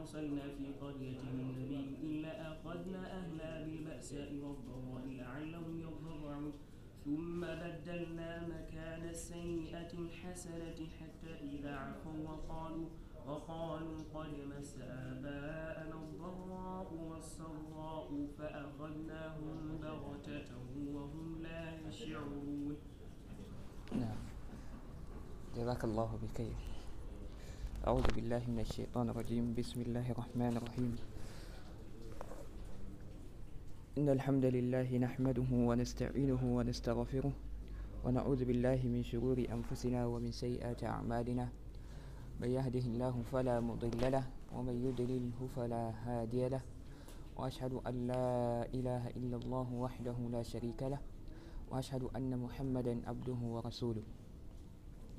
أرسلنا في قرية من نبي إلا أخذنا أهلها بالبأساء والضراء لعلهم يضرعون ثم بدلنا مكان السيئة الحسنة حتى إذا عفوا وقالوا وقالوا قد مس آباءنا الضراء والسراء فأخذناهم بغتة وهم لا يشعرون. نعم. جزاك الله بخير. أعوذ بالله من الشيطان الرجيم. بسم الله الرحمن الرحيم. إن الحمد لله نحمده ونستعينه ونستغفره ونعوذ بالله من شرور أنفسنا ومن سيئات أعمالنا. من يهده الله فلا مضل له ومن يضلله فلا هادي له. وأشهد أن لا إله إلا الله وحده لا شريك له. وأشهد أن محمدا عبده ورسوله.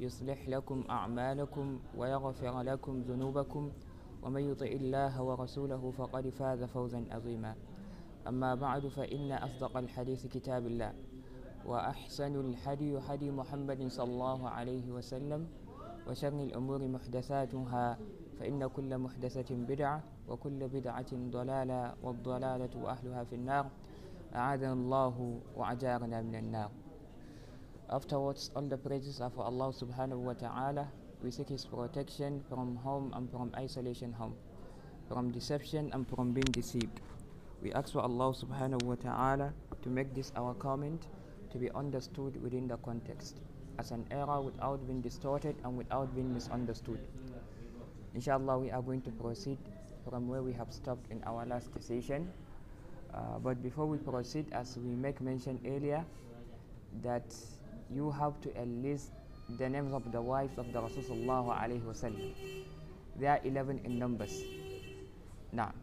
يصلح لكم أعمالكم ويغفر لكم ذنوبكم ومن يطع الله ورسوله فقد فاز فوزا عظيما. أما بعد فإن أصدق الحديث كتاب الله وأحسن الحدي حدي محمد صلى الله عليه وسلم وشر الأمور محدثاتها فإن كل محدثة بدعة وكل بدعة ضلالة والضلالة أهلها في النار. أعاذنا الله وأجارنا من النار. Afterwards, all the praises are for Allah subhanahu wa ta'ala. We seek His protection from harm and from isolation harm, from deception and from being deceived. We ask for Allah subhanahu wa ta'ala to make this our comment to be understood within the context as an error without being distorted and without being misunderstood. Inshallah, we are going to proceed from where we have stopped in our last session. Uh, but before we proceed, as we make mention earlier, that you have to enlist the names of the wives of the Rasulullah alayhi wasallam. They are 11 in numbers. Now,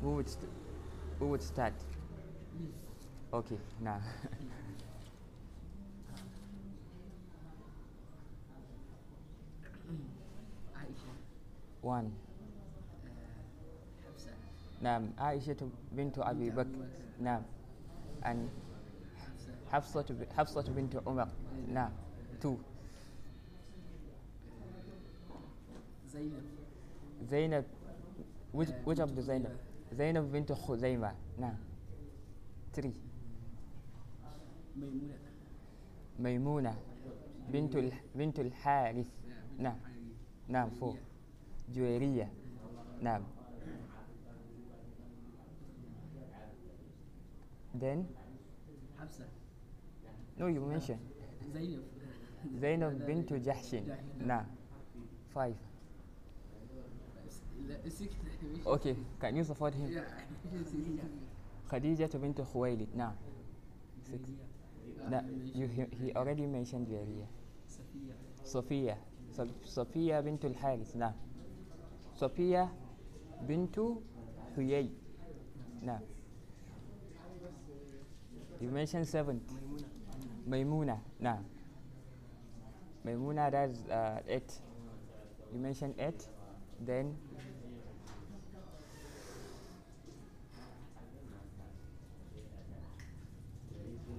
who would, st- who would start? Okay, now. عائشة One. حفصة نعم عائشة بنت أبي بنت أبي بكر بكر. نعم and حفصة حفصة بنت عمر. نعم. two زينب. زينب. which, of the زينب زينب بنت خزيمة. نعم. three ميمونة. ميمونة. بنت. بنت الحارث. نعم. نعم four جويرية. نعم. Then حفصة. No, you mentioned. Zainab. Zainab bint Jahshin. Nah. Five. Okay, can you support him? Khadija, Khadija bint Khuwailid. Nah. Six. Nah, you, he, he already mentioned Jaria. Sophia. Sophia. Sophia bint Al Haris, Nah. Sophia bint Huyay. Nah. You mentioned seventh. Maimuna نعم Maimuna that's uh, eight you mentioned eight then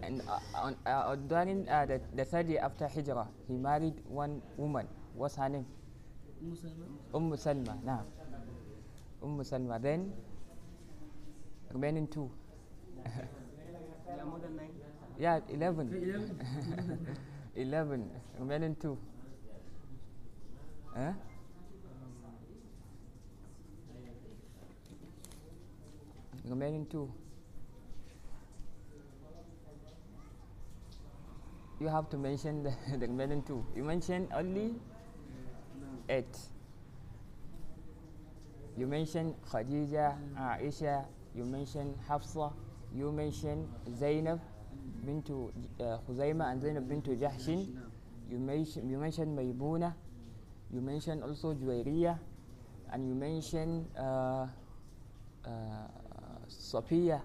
and uh, on, uh, during uh, the, the third year after Hijrah he married one woman what's her name Umm Salma نعم Umm Salma then remaining two Yeah, more than nine. Yeah 11 11 remaining two Huh? Remaining two. You have to mention the, the remaining two. You mentioned only eight. You mentioned Khadija, Aisha, you mentioned Hafsa, you mentioned Zainab bintu uh, Khuzaima and Zainab bintu Jahshin. You mentioned you mentioned Maimuna, you mentioned also Juwairiya, and you mentioned uh, uh, Sophia,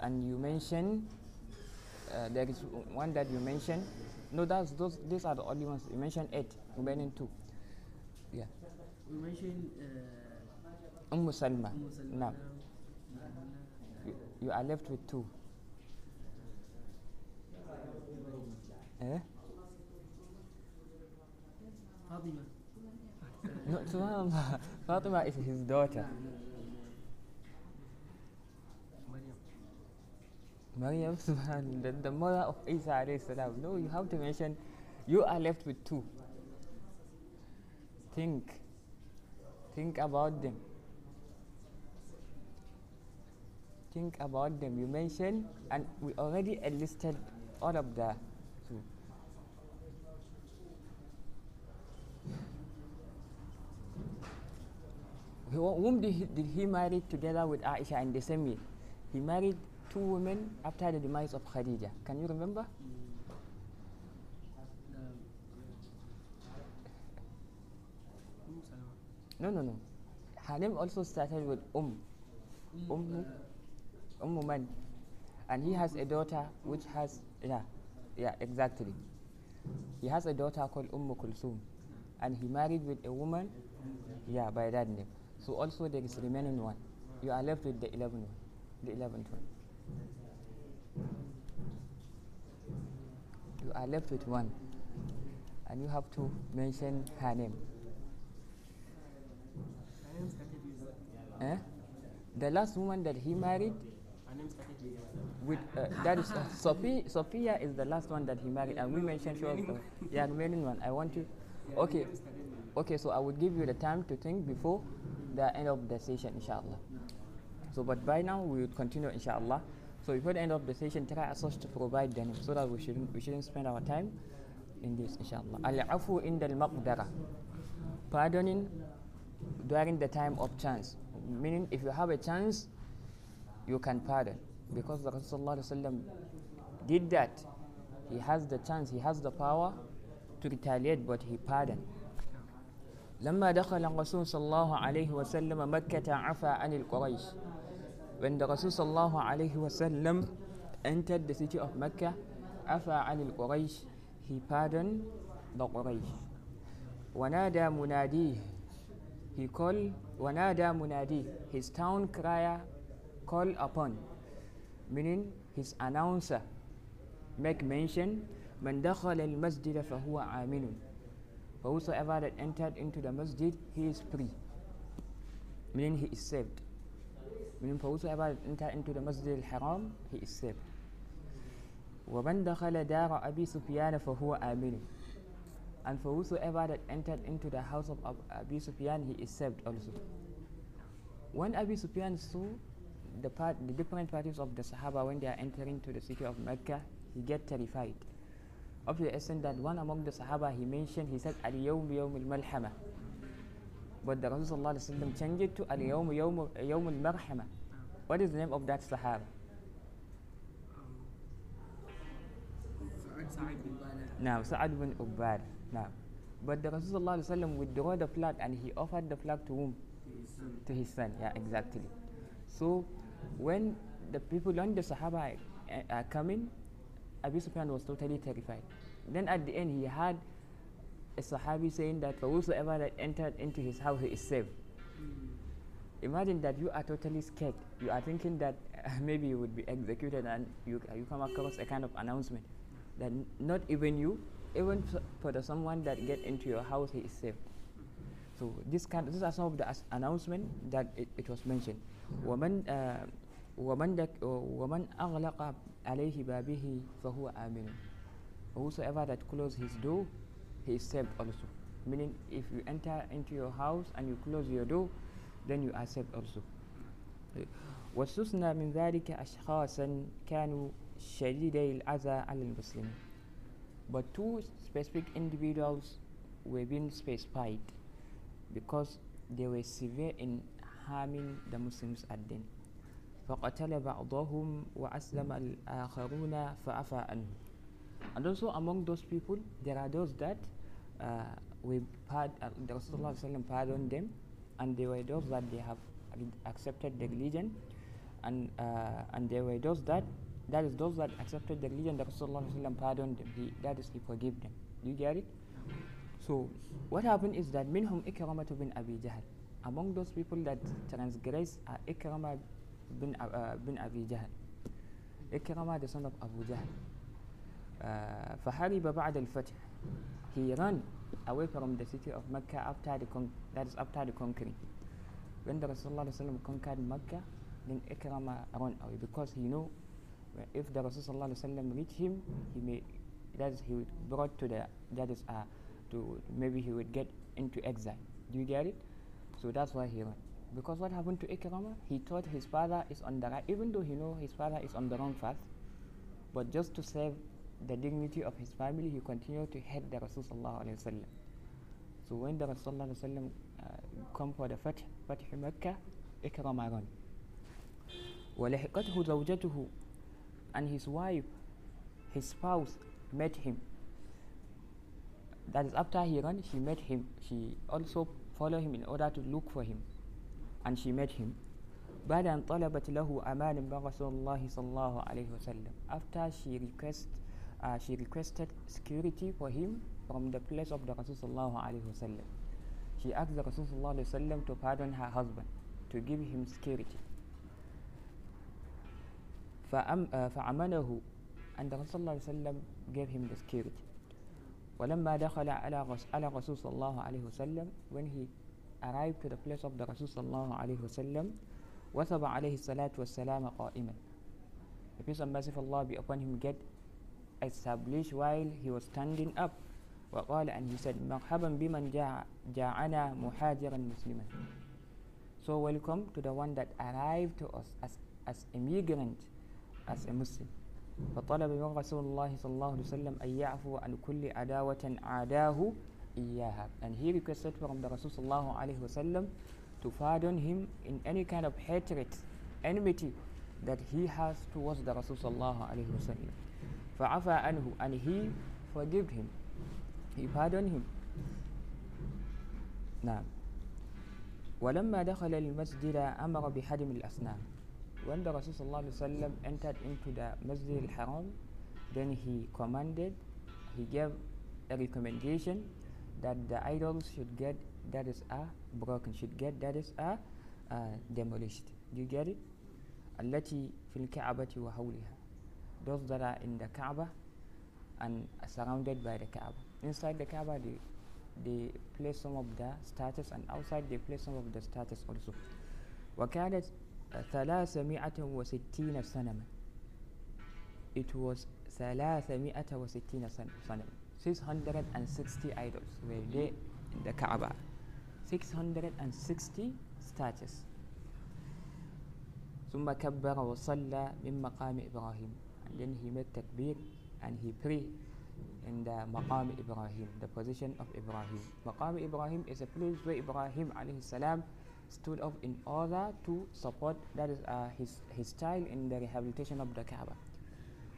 and you mentioned uh, there is one that you mentioned. No, that's those. These are the only ones. You mentioned eight, remaining two. Yeah. We mentioned uh, Umm Salma. Umm Salma. Now, you, you are left with two. Eh? Fatima. No, Subhanallah. Fatima is his daughter. Maryam Maryam, the, the mother of Isa alayhi salam. No, you have to mention, you are left with two. Think. Think about them. Think about them. You mentioned, and we already enlisted all of the two. Who- Whom did he, did he marry together with Aisha in the same year? He married two women after the demise of Khadija. Can you remember? No, no, no. Her name also started with Um, Umm, Umm Man. And he has a daughter which has, yeah, yeah, exactly. He has a daughter called Umm Kulsum. And he married with a woman, yeah, by that name. So also there is remaining one. You are left with the 11th one, the 11th one. You are left with one. And you have to mention her name. Eh? The last woman that he married with uh, that is uh, Sophia. Sophia is the last one that he married, and we mentioned she was the remaining one. I want you. Yeah, Okay, okay. So I would give you the time to think before the end of the session, inshallah. So, but by now we would continue, inshallah. So before the end of the session, try as such to provide the name so that we shouldn't we shouldn't spend our time in this, inshallah. Al-afu inda al-maqdara. Pardoning during the time of chance. Meaning, if you have a chance, you can pardon. Because the Rasulullah did that. He has the chance, he has the power to retaliate, but he pardoned. لما دخل الرسول صلى الله عليه وسلم مكة عفى عن القريش when the Rasul صلى الله عليه وسلم entered the city of Mecca عفى عن القريش he pardoned the Quraysh ونادى مناديه he called ونادى مناديه his town crier call upon meaning his announcer make mention من دخل المسجد فهو آمن For whosoever that entered into the masjid, he is free. Meaning he is saved. Meaning for whosoever that entered into the masjid al-haram, he is saved. وَمَنْ دَخَلَ دَارَ أَبِي سُفْيَانَ فَهُوَ آمِنٌ And for whosoever that entered into the house of Ab- Abi Sufyan, he is saved also. When Abi Sufyan saw the, part, the different parties of the Sahaba when they are entering to the city of Mecca, he get terrified. To the extent that one among the Sahaba he mentioned, he said, Al Yawm Yawm al Malhama. But the Rasulullah changed it to Al Yawm Yawm al Marhama. What is the name of that Sahaba? Now, Sa'ad bin Ubad. Now, but the Rasulullah withdrew the flag and he offered the flag to whom? To his son. Yeah, exactly. So, when the people, when the Sahaba are coming, Abu Sufyan was totally terrified. Then at the end, he had a Sahabi saying that for whosoever that entered into his house, he is safe. Mm. Imagine that you are totally scared. You are thinking that uh, maybe you would be executed, and you, you come across a kind of announcement that not even you, even for the someone that get into your house, he is safe. So this kind, of, these are some of the announcements that it, it was mentioned. Hmm. Woman. Uh, ومن دك, uh, ومن أغلق عليه بابه فهو آمن. Whosoever that close his door, he is saved also. meaning if you enter into your house and you close your door then you are safe also واستثنى من ذلك أشخاصا كانوا شديدي الأذى على المسلمين but two specific individuals were being specified because they were severe in harming the Muslims at then فقتل بعضهم وأسلم الآخرون فعفى عنه and also among those people there are those that uh, we pard- uh, the Rasulullah ﷺ pardoned them and there were those that they have re- accepted the religion and uh, and there were those that that is those that accepted the religion the Rasulullah ﷺ pardoned them he, that is he forgave them do you get it so what happened is that minhum ikramah bin abi jahl among those people that transgress are ikramah bin, uh, uh, bin abi jahl ikramah the son of abu jahl uh, فهرب بعد الفتح he ran away from the city of Mecca after the con- that is after the conquering when the Rasulullah ﷺ conquered Mecca then Ikrama ran away because he knew uh, if the Rasulullah ﷺ reached him he may that is he would brought to the that is uh, to maybe he would get into exile do you get it so that's why he ran because what happened to Ikrama he thought his father is on the right even though he know his father is on the wrong path but just to save the dignity of his family, he continued to hate the Rasulullah sallallahu alaihi wasallam. So when the Rasulullah sallallahu alaihi wasallam uh, come for the Fath, Fath Makkah, Ikrama ran. ولحقته زوجته and his wife, his spouse met him. That is after he ran, she met him. She also followed him in order to look for him, and she met him. بعد أن طلبت له أمان من رسول الله صلى الله عليه وسلم after she request uh, she requested security for him from the place of the Rasul صلى الله عليه وسلم she asked the Rasul صلى الله عليه وسلم to pardon her husband to give him security فأم, uh, فأمنه and the Rasul صلى الله عليه وسلم gave him the security ولما دخل على رس على رسول صلى الله عليه وسلم when he arrived to the place of the Rasul صلى الله عليه وسلم وثب عليه الصلاة والسلام قائما The peace and mercy of Allah be upon him get established while he was standing up وقال and he said مرحبا بمن جاء جاءنا مهاجرا مسلما So welcome to the one that arrived to us as, as a migrant as a Muslim فطلب من رسول الله صلى الله عليه وسلم أن يعفو عن كل عداوة عاداه إياها and he requested from the Rasul صلى الله عليه وسلم to pardon him in any kind of hatred, enmity that he has towards the Rasul sallallahu alaihi wasallam. فعفى عنه and he forgave him. He pardoned him. نعم. ولما دخل المسجد أمر بحدم الأصنام. When the Rasul sallallahu alaihi wasallam entered into the Masjid al-Haram, then he commanded, he gave a recommendation that the idols should get that is are broken should get that is are uh, demolished do you get it التي في الكعبة وحولها those that are in the Kaaba and are surrounded by the Kaaba inside the Kaaba they they place some of the statues and outside they place some of the statues also وكانت ثلاثمائة وستين صنما it was ثلاثمائة وستين صنما 660 idols were there in the Kaaba 660 statues ثم كبر وصلى من مقام إبراهيم and then he made takbir and he prayed in the مقام إبراهيم the position of Ibrahim مقام إبراهيم is a place where Ibrahim عليه السلام stood up in order to support that is uh, his, his style in the rehabilitation of the Kaaba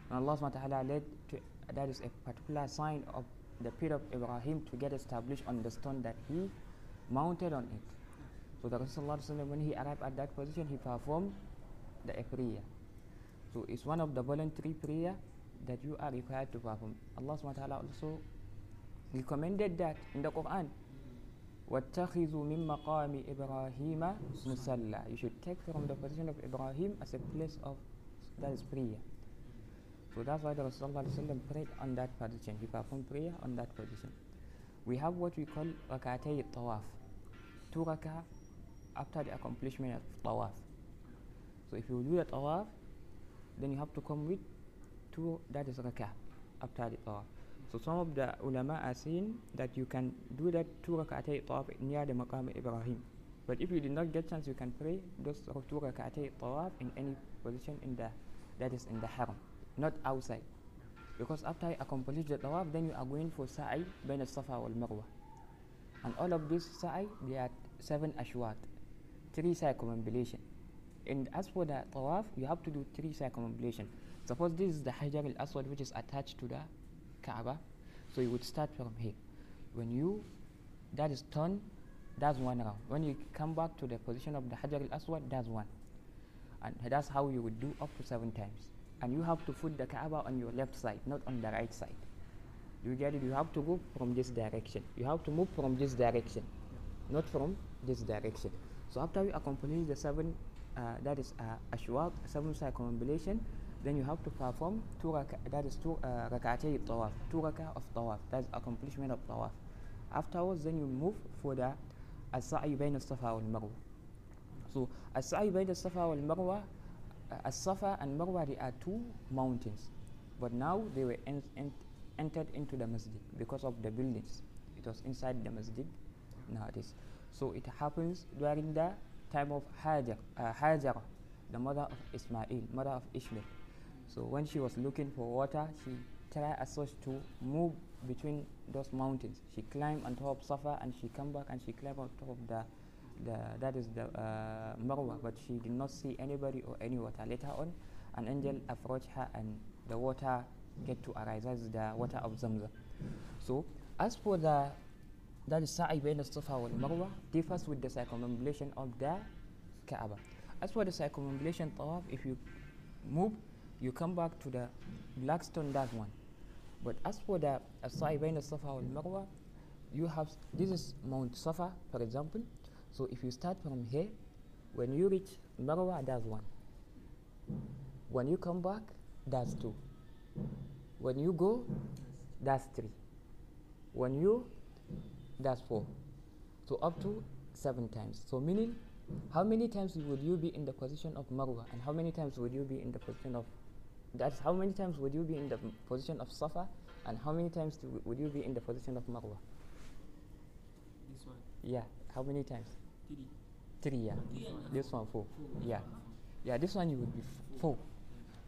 and Allah subhanahu wa ta'ala led to that is a particular sign of the period of Ibrahim to get established on the stone that he mounted on it. So the Rasulullah when he arrived at that position, he performed the prayer. So it's one of the voluntary prayer that you are required to perform. Allah SWT ta'ala also recommended that in the Quran. وَاتَّخِذُوا مِن مَقَامِ إِبْرَاهِيمَ مُصَلًّى You should take from the position of Ibrahim as a place of that is prayer. So that's why the Rasulullah prayed on that position. He performed prayer on that position. We have what we call rakatay tawaf. Two rakah after the accomplishment of tawaf. So if you do the tawaf, then you have to come with two, that is rakah after the tawaf. So some of the ulama are saying that you can do that two rak'atay tawaf near the maqam Ibrahim. But if you did not get chance, you can pray those two rak'atay tawaf in any position in the that is in the haram, not outside. Because after you accomplish the tawaf, then you are going for sa'i bain al-safa wal marwa. And all of this sa'i, they are seven ashwat, three circumambulation. And as for the tawaf, you have to do three circumambulation. Suppose this is the Hajar al-Aswad which is attached to the Kaaba. So you would start from here. When you, that is turn, that's one round. When you come back to the position of the Hajar al-Aswad, that's one. And that's how you would do up to seven times. And you have to put the Kaaba on your left side, not on the right side. You get it? You have to go from this direction. You have to move from this direction, not from this direction. So after you accomplish the seven, uh, that is uh, ashwat, seven circumambulation, then you have to perform two raka, that is two uh, rak'atay tawaf, two raka of tawaf. That's accomplishment of tawaf. Afterwards, then you move for the as-sa'i bayna as-safa wal marwa. So as-sa'i bayna as-safa wal marwa, as-safa and marwa they are two mountains, but now they were en- en- entered into the masjid because of the buildings. It was inside the masjid nowadays. So it happens during the time of Hajar, uh, the mother of Ismail, mother of Ishmael. So when she was looking for water, she tried as such to move between those mountains. She climbed on top of Safa and she came back and she climbed on top of the, the that is the uh, Marwa, but she did not see anybody or any water. Later on, an angel approached her and the water get to arise. That is the water of Zamzam. So as for the that is sa'i bayna safa wal marwa differs with the circumambulation of the Kaaba. As for the circumambulation tawaf, if you move, you come back to the black stone, that one. But as for the sa'i bayna safa wal marwa, you have this is Mount Safa, for example. So if you start from here, when you reach Marwa, that's one. When you come back, that's two. When you go, that's three. When you, that's four. So up to seven times. So meaning, how many times would you be in the position of Marwa, and how many times would you be in the position of? That's how many times would you be in the position of Safa, and how many times would you be in the position of Marwa? This one. Yeah, how many times? Three. Three, yeah. Three and a half. This one four. Yeah, yeah. This one you would be f- four,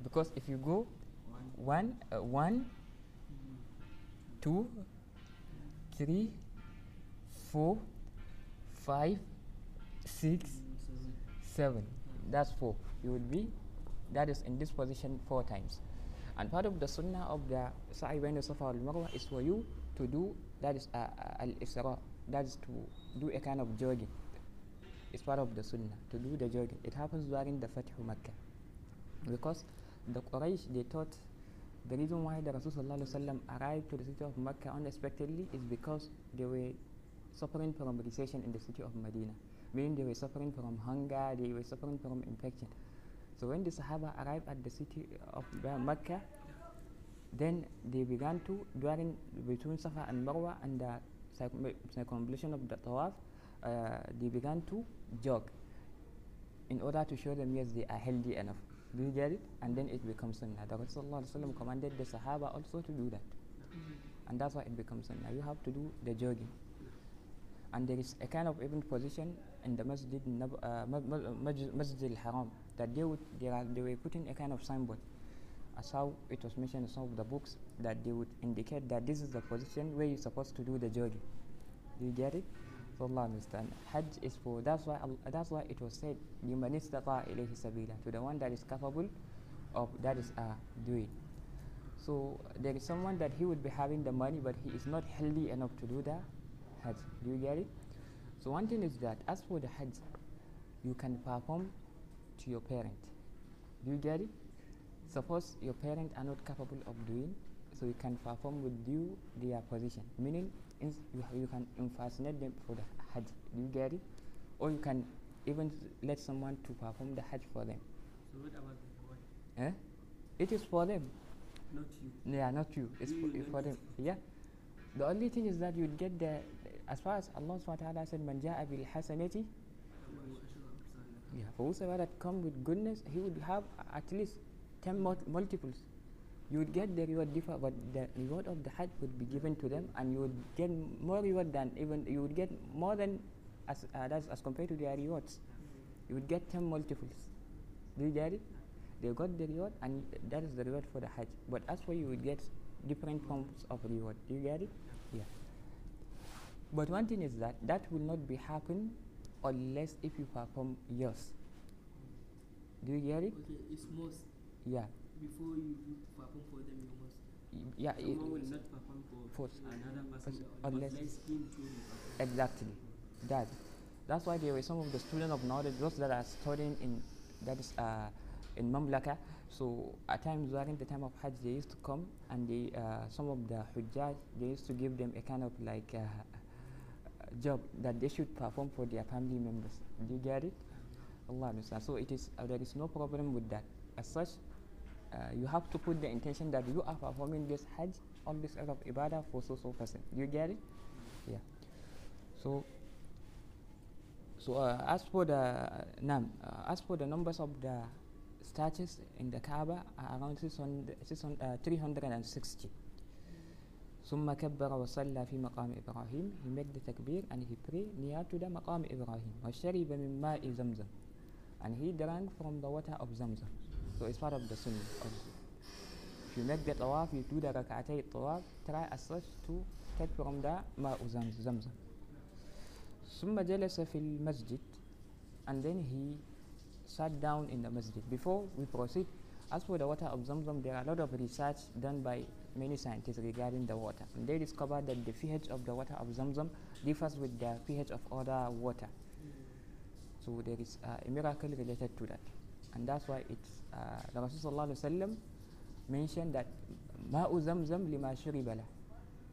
because if you go one, uh, one, two, three, four, five, six, seven. That's four. You would be, that is in this position four times. And part of the sunnah of the sa'i bayna safa wal marwa is for you to do that is uh, uh, al isra. That is to do a kind of jogging. It's part of the sunnah to do the jogging. It happens during the Fatih Makkah because the Quraysh they thought the reason why the Rasulullah arrived to the city of Mecca unexpectedly is because they were suffering from recession in the city of Medina, meaning they were suffering from hunger, they were suffering from infection. So when the Sahaba arrived at the city of Mecca, then they began to during between Safa and Marwa and the circum- circumambulation of the Tawaf, uh, they began to jog in order to show them yes they are healthy enough. Do you get it? And then it becomes sunnah. The Prophet sallallahu alaihi wasallam commanded the Sahaba also to do that, and that's why it becomes sunnah. You have to do the jogging, and there is a kind of even position in the Masjid Nab- uh, Ma- Ma- Masjid Masjid al-Haram that they would they, are, they were putting a kind of signboard, as how it was mentioned in some of the books that they would indicate that this is the position where you're supposed to do the jogging. Do you get it? So Allah understand. Hajj is for that's why al- that's why it was said لِمَنِ اسْتَطَاعَ إِلَيْهِ سَبِيلًا to the one that is capable of that is uh, doing. So there is someone that he would be having the money but he is not healthy enough to do the Hajj. Do you get it? So one thing is that as for the Hajj, you can perform to your parent. Do you get it? Suppose your parents are not capable of doing, so you can perform with you their position. Meaning, ins- you, you can impersonate them for the Hajj. Do you get it? Or you can even let someone to perform the Hajj for them. So what about the boy? Eh? It is for them. Not you. Yeah, not you. It's for, You it's for them. Yeah. The only thing is that you'd get the, as far as Allah ta'ala said, Man ja'a bil hasanati, yeah, for whosoever that come with goodness, he would have at least 10 mul- multiples. You would get the reward differ, but the reward of the Hajj would be given to them, and you would get more reward than even you would get more than as uh, that's as compared to their rewards. You would get ten multiples. Do you get it? They got the reward, and that is the reward for the Hajj. But as for you, would get different forms of reward. Do you get it? Yeah. But one thing is that that will not be happen unless if you perform yours. Do you get it? Okay, it's must Yeah. Before you you perform for them. You must. Yeah. Someone will not perform for For- another person unless- unless him too. Exactly. That. That's why there were some of the students of knowledge, those that are studying in that is uh, in Mamlaka. So at times during the time of Hajj, they used to come and they uh, some of the Hujjaj they used to give them a kind of like uh, job that they should perform for their family members. Do you get it? Allah understand. So it is uh, there is no problem with that. As such, uh, you have to put the intention that you are performing this Hajj or this act of ibadah for so so person. Do you get it? Yeah. So so uh, as for the nam, uh, as for the numbers of the statues in the Kaaba are around 600, 600, uh, 360. ثم كبر وصلى في مقام إبراهيم he made the takbir and he prayed near to the مقام إبراهيم وشرب من ماء زمزم and he drank from the water of Zamzam so it's part of the sunnah also. if you make the tawaf you do the rak'atay tawaf try as such to take from the ماء زمز- زمزم ثم جلس في المسجد and then he sat down in the masjid before we proceed as for the water of Zamzam there are a lot of research done by many scientists regarding the water and they discovered that the pH of the water of Zamzam differs with the pH of other water so there is uh, a miracle related to that and that's why it's uh, the Rasul sallallahu mentioned that ma'u zamzam lima Shuribala.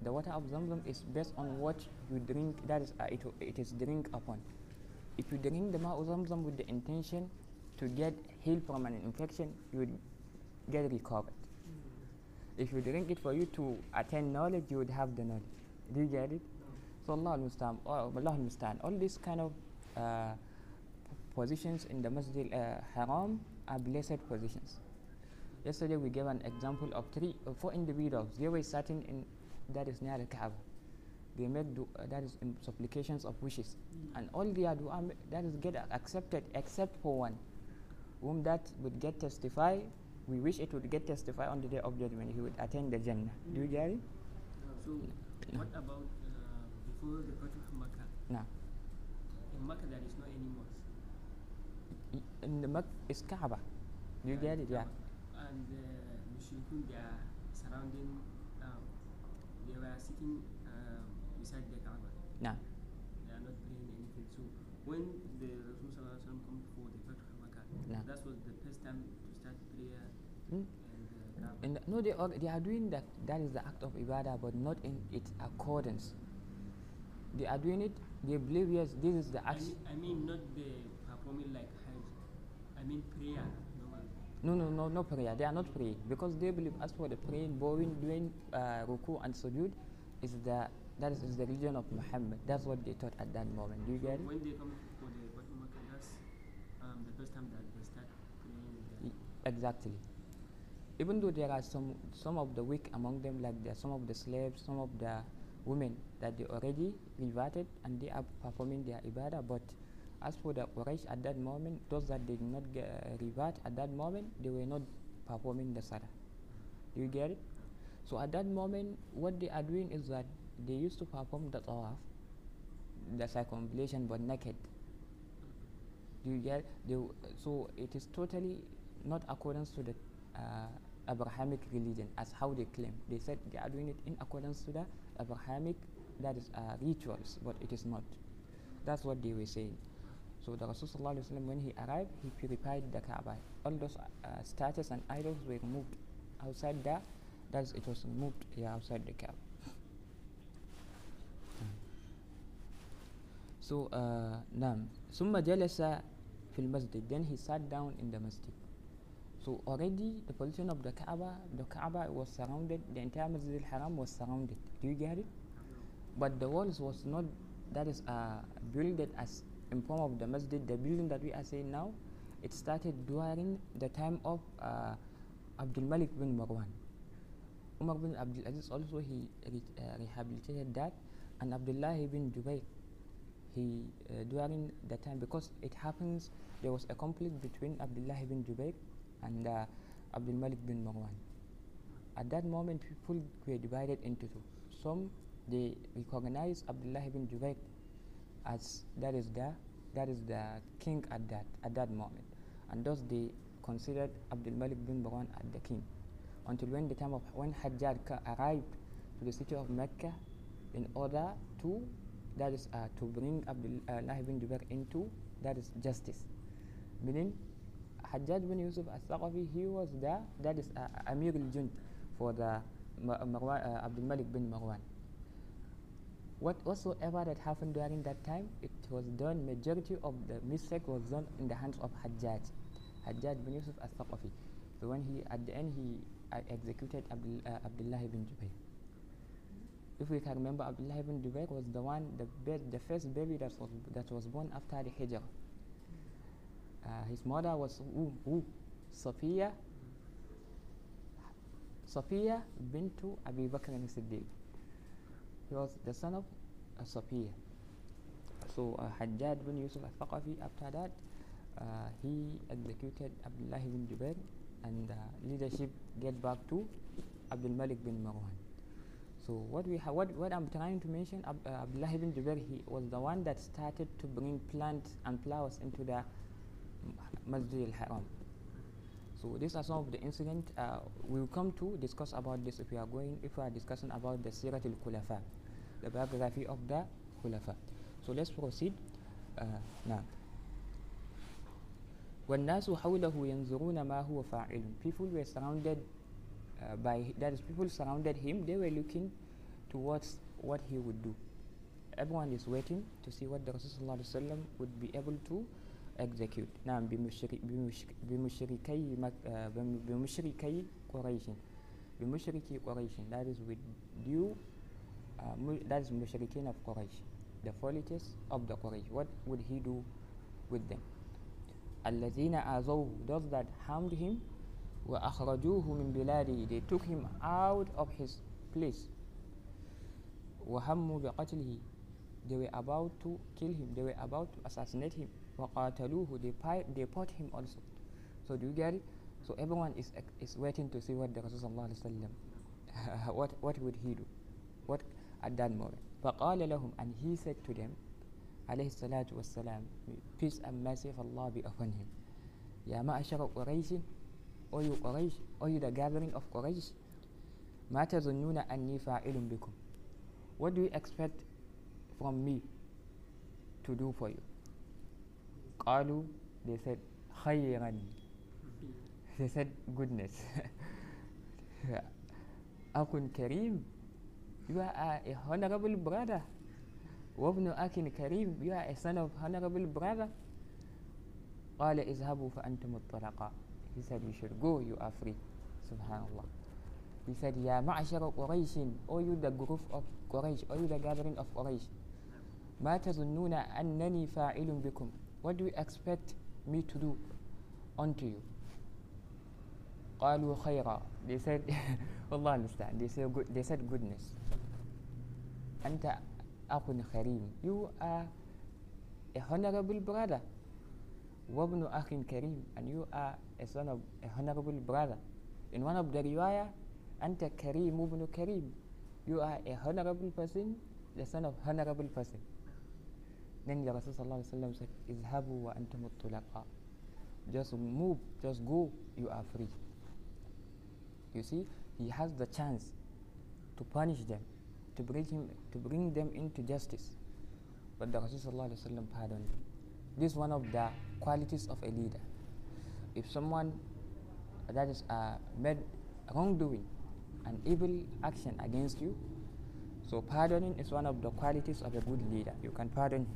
the water of zamzam is based on what you drink that is uh, it, it is drink upon. If you drink the ma'u zamzam with the intention to get healed from an infection you would get recovered. If you drink it for you to attain knowledge you would have the knowledge. Do you get it? So Allah al-Mustan, oh, Allah al-Mustan, all these kind of uh, positions in the Masjid uh, Haram are blessed positions. Yesterday we gave an example of three or four individuals. They were sitting in that is near the Kaaba. They make du- uh, that is in supplications of wishes, and all their dua that is get accepted except for one, whom that would get testify. We wish it would get testify on the day of judgment. He would attend the Jannah. Do you get it? So what about uh, before the of Makkah? Now, In Makkah there is no any mosque. In the Mak is Kaaba. Do you get it? Yeah. And the Mushrikun they are surrounding. Um, they were sitting um, beside the Kaaba. Now, They are not praying anything. So when the Rasul Sallallahu Alaihi Wasallam come for the Fatih of Makkah, that was the first time to start prayer hmm? and the no, they are, they are doing that. That is the act of ibadah, but not in its accordance. They are doing it. They believe yes, this is the I act. mean, I mean not the performing like. I mean prayer. No, no, no, no prayer. They are not praying because they believe as for the praying, bowing, doing uh, ruku and sujood, is the that is, is the religion of Muhammad. That's what they taught at that moment. Do you So get it? when they come for the Fatih Makkah, that's um, the first time that they start praying. The Exactly. Even though there are some some of the weak among them, like there are some of the slaves, some of the women that they already reverted and they are performing their ibadah. But as for the Quraysh at that moment, those that did not get, uh, revert at that moment, they were not performing the salah. Do you get it? So at that moment, what they are doing is that they used to perform the tawaf, the circumambulation, but naked. Do you get? They, so it is totally not accordance to the uh, Abrahamic religion as how they claim. They said they are doing it in accordance to the Abrahamic that is uh, rituals, but it is not. That's what they were saying. So the Rasul sallallahu alaihi wasallam, when he arrived, he purified the Kaaba. All those uh, statues and idols were removed outside the. That's it was removed yeah, outside the Kaaba. So uh, نعم ثم جلس في المسجد then he sat down in the masjid so already the position of the Kaaba the Kaaba was surrounded the entire Masjid al-Haram was surrounded do you get it but the walls was not that is uh, built as in form of the masjid the building that we are saying now it started during the time of uh, Abdul Malik bin Marwan Umar bin Abdul Aziz also he re- uh, rehabilitated that, and Abdullah bin Jubayr he uh, during the time because it happens there was a conflict between Abdullah bin Jubayr and uh, Abdul Malik bin Marwan. At that moment, people were divided into two. Some they recognize Abdullah bin Jubayr as that is the that is the king at that at that moment, and thus they considered Abdul Malik bin Marwan as the king. Until when the time of when Hajjaj arrived to the city of Mecca in order to that is uh, to bring Abdullah bin Jubair into that is justice. Meaning Hajjaj bin Yusuf al-Thaqafi he was the that is uh, Amir al-Jund for the uh, Abdul Malik bin Marwan what whatsoever that happened during that time it was done majority of the mistake was done in the hands of Hajjaj Hajjaj bin Yusuf al-Thaqafi so when he at the end he uh, executed Abdul, uh, Abdullah ibn Jubayr if we can remember Abdullah ibn Jubair was the one the the first baby that was that was born after the Hijrah. Uh, his mother was who, who? Safiya Safiya bintu Abi Bakr as-Siddiq. He was the son of Safiya. So uh, Hajjaj bin Yusuf al-Thaqafi after that uh, he executed Abdullah ibn Jubair and uh, leadership get back to Abdul Malik bin Marwan. So what we ha- what what I'm trying to mention, Ab- uh, Abdullah ibn Jubair, he was the one that started to bring plants and flowers into the Masjid al-Haram. So these are some of the incidents uh, we'll come to discuss about this if we are going if we are discussing about the Sirat al-Khulafa, the biography of the Khulafa. So let's proceed. Uh, now. والناس حوله ينظرون ما هو فاعل people were surrounded uh, by that is people surrounded him they were looking towards what he would do everyone is waiting to see what the Rasul ﷺ would be able to execute نعم بمشري- بمشر- بمشركي مك- uh, بم- بمشركي قريش بمشركي قريش that is with you uh, mu- that is مشركين of Quraysh the politics of the Quraysh what would he do with them الذين آذوه those that harmed him وأخرجوه من بلاده they took him out of his place وهموا بقتله they were about to kill him they were about to assassinate him وقاتلوه they, pi- they fought him also so do you get it so everyone is ex- is waiting to see what the Rasul sallallahu alaihi wasallam what what would he do what at that moment فقال لهم and he said to them عليه الصلاة والسلام peace and mercy of Allah be upon him يا معشر قريش O you قريش O you the gathering of قريش ما تظنون أني فاعل بكم What do you expect from me to do for you قالوا they said خيرا they said goodness أخ كريم you are a honorable brother وابن أخ كريم you are a son of honorable brother قال اذهبوا فأنتم الطلقاء he said you should go you are free subhanallah he said يا معشر قريش O you the group of قريش O you the gathering of قريش ما تظنون أنني فاعل بكم what do you expect me to do unto you قالوا خيرا they said والله المستعان they said good they said goodness أنت أخ كريم you are a honorable brother وابن أخ كريم and you are a son of a honorable brother in one of the riwayah أنت كريم ابن كريم you are a honorable person the son of honorable person Then the Rasul wasallam said, Izhabu wa antum tulaqa. Just move, just go, you are free. You see, he has the chance to punish them, to bring, him, to bring them into justice. But the Rasul wasallam pardoned him. This is one of the qualities of a leader. If someone that is uh, made wrongdoing, an evil action against you, so pardoning is one of the qualities of a good leader. You can pardon him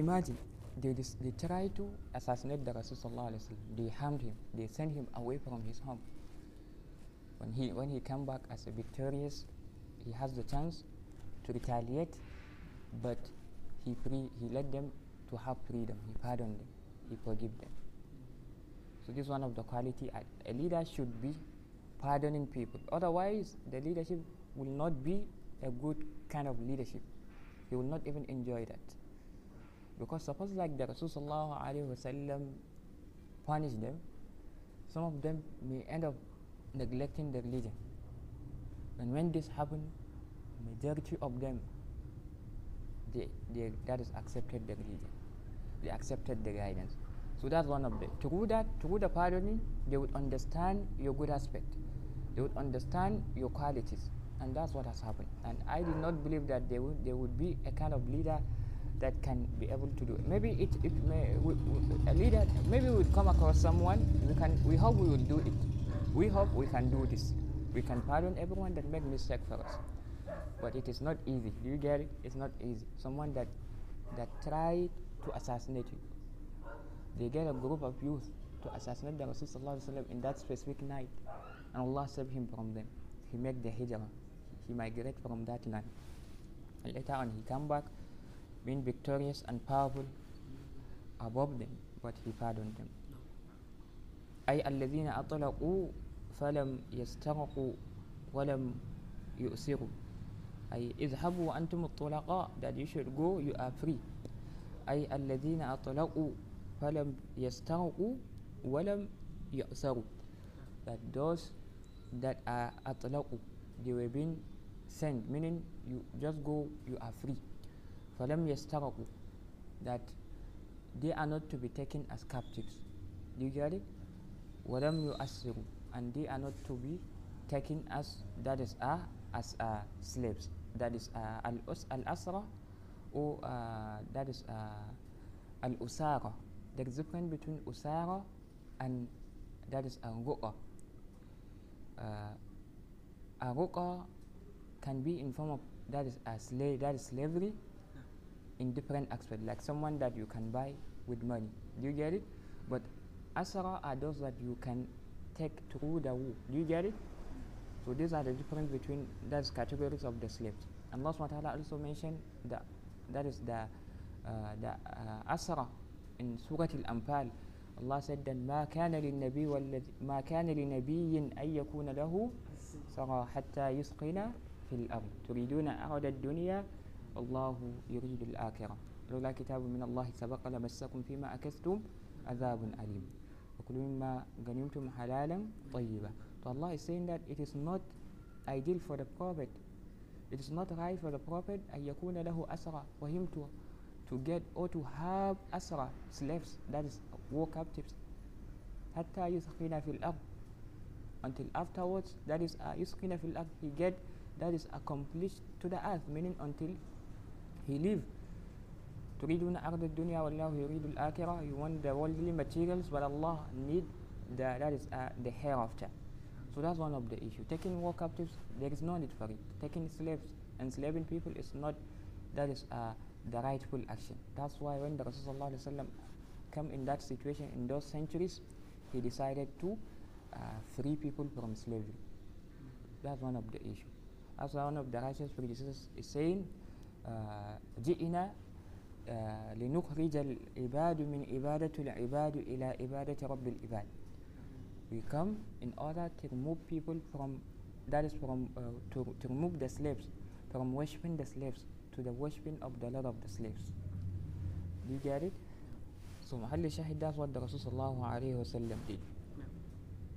imagine they, they try to assassinate the Rasul they harmed him they sent him away from his home when he when he come back as a victorious he has the chance to retaliate but he free he let them to have freedom he pardoned them he forgive them so this is one of the quality a, a leader should be pardoning people. Otherwise, the leadership will not be a good kind of leadership. He will not even enjoy that. Because suppose like the Rasulullah wasallam punish them, some of them may end up neglecting the religion. And when this happens, majority of them, they, they, that is accepted the religion. They accepted the guidance. So that's one of them. Through that, through the pardoning, they would understand your good aspect. They would understand your qualities. And that's what has happened. And I did not believe that they would, there would be a kind of leader that can be able to do it. Maybe it, it may, we, we, a leader, maybe we come across someone, we, can, we hope we will do it. We hope we can do this. We can pardon everyone that make mistake for us. But it is not easy. Do you get it? It's not easy. Someone that, that tried to assassinate you. They get a group of youth to assassinate the Rasul in that specific night. And Allah saved him from them. He made the hijrah. He migrated from that land. And later on he come back being victorious and powerful above them, but he pardoned them. أي الذين أطلقوا فلم يسترقوا ولم يؤسروا أي اذهبوا وأنتم الطلقاء that you should go you are free أي الذين أطلقوا فلم يسترقوا ولم يؤسروا that those that are أطلقوا they were being sent meaning you just go you are free فَلَمْ يَسْتَرَقُوا that they are not to be taken as captives. Do you get it? وَلَمْ يُؤَسِّرُوا and they are not to be taken as that is uh, as uh, slaves. That is uh, al-asra or uh, that is uh, al-usara. There is a difference between usara and that is al-ruqa. Uh, a can be in form of that is a slave that is slavery in different aspects, like someone that you can buy with money. Do you get it? But asara are those that you can take through the womb. Do you get it? So these are the difference between those categories of the slaves. And Allah subhanahu wa ta'ala also mentioned that that is the uh, the uh, asra in Surah Al-Anfal. Allah said that ما كان للنبي والذي ما كان لنبي أن يكون له سرى حتى يسقنا في الأرض تريدون أرض الدنيا الله يريد الآخرة لولا كتاب من الله سبق لمسكم فيما أكستم عذاب أليم وكلوا مما غنمتم حلالا طيبا Allah is saying that it is not ideal for the Prophet it is not right for the Prophet أن يكون له أسرى for him to to get or to have أسرى slaves that is war captives حتى يسخن في الأرض until afterwards that is uh, يسخن في الأرض he get that is accomplished to the earth meaning until he live تريدون أرض الدنيا والله يريد الآخرة you want the worldly materials but Allah need the, that is uh, the hereafter so that's one of the issue taking war captives there is no need for it taking slaves enslaving people is not that is uh, the rightful action that's why when the Rasulullah come in that situation in those centuries he decided to uh, free people from slavery that's one of the issue as one of the righteous predecessors is saying جئنا لنخرج العباد من عبادة العباد إلى عبادة رب العباد we come in order to remove people from that is from uh, to, to remove the slaves from worshipping the slaves to the worshipping of the Lord of the slaves do you get it so محل الشاهد that's what the Rasul sallallahu alayhi wa did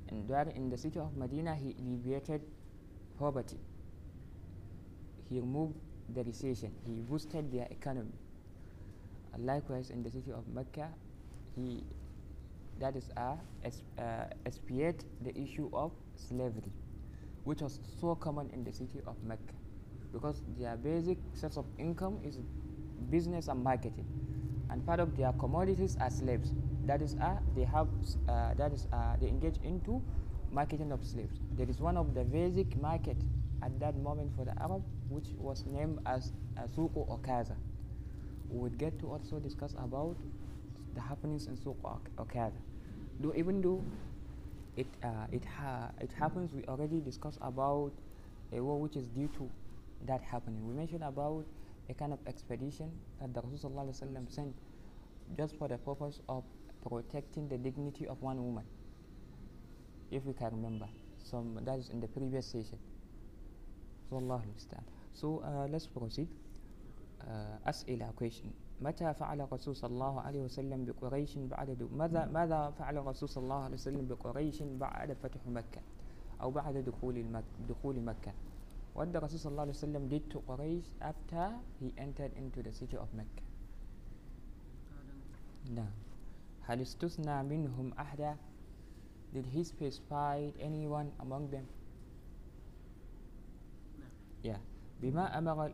and there in the city of Medina he alleviated poverty he removed the recession. He boosted their economy. And likewise, in the city of Mecca, he that is uh, uh, expiate the issue of slavery, which was so common in the city of Mecca, because their basic source of income is business and marketing, and part of their commodities are slaves. That is, uh, they have uh, that is uh, they engage into marketing of slaves. There is one of the basic market at that moment for the Arab, which was named as Souq Ukaz. We would get to also discuss about the happenings in Souq Ukaz. Though even though it uh, it ha it happens, we already discussed about a war which is due to that happening. We mentioned about a kind of expedition that the Rasulullah sent just for the purpose of protecting the dignity of one woman, if we can remember. some that is in the previous session. So Allah understand. So uh, let's proceed. Uh, أسئلة question. متى فعل الرسول صلى الله عليه وسلم بقريش بعد ماذا ماذا فعل الرسول صلى الله عليه وسلم بقريش بعد فتح مكة؟ أو بعد دخول المك دخول مكة. What the Rasul صلى الله عليه وسلم did to Quraysh after he entered into the city of Mecca? نعم. هل استثنى منهم أحدا? Did he specify anyone among them? Yeah بما أمر uh,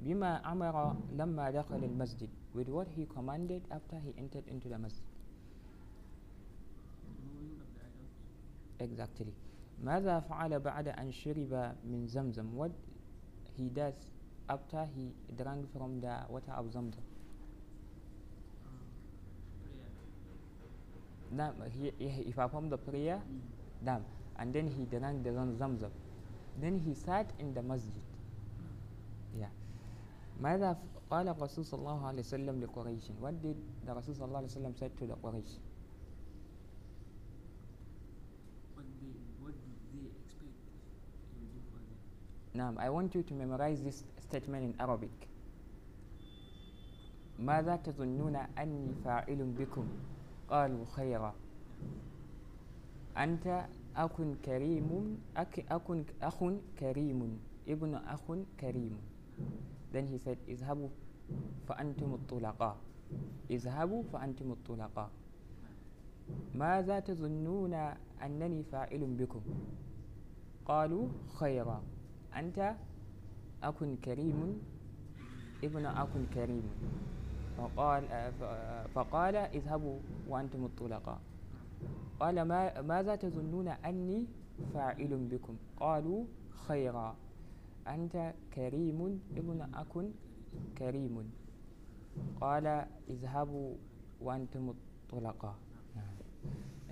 بما أمر لما دخل المسجد with what he commanded after he entered into the masjid exactly ماذا فعل بعد أن شرب من زمزم what he does after he drank from the water of Zamzam Uh. نعم he, he, he performed the prayer نعم and then he drank the zam- Zamzam then he sat in the masjid yeah ماذا ف- قال الرسول صلى الله عليه وسلم لقريش what did the Rasul صلى الله عليه وسلم said to the Quraysh What they what did they expect he will do for them? نعم I want you to memorize this statement in Arabic ماذا تظنون أني فاعل بكم قالوا خيرا أنت أخ كريم أك أخ أخ كريم ابن أخ كريم. Then he said اذهبوا فأنتم الطلقاء. اذهبوا فأنتم الطلقاء. ماذا تظنون أنني فاعل بكم؟ قالوا خيرا. أنت أخ كريم ابن أخ كريم. فقال آه، آه، فقال اذهبوا وأنتم الطلقاء. قال ما ماذا تظنون أني فاعل بكم؟ قالوا خيرا. أنت كريم ابن أخ كريم. قال اذهبوا وأنتم الطلقاء.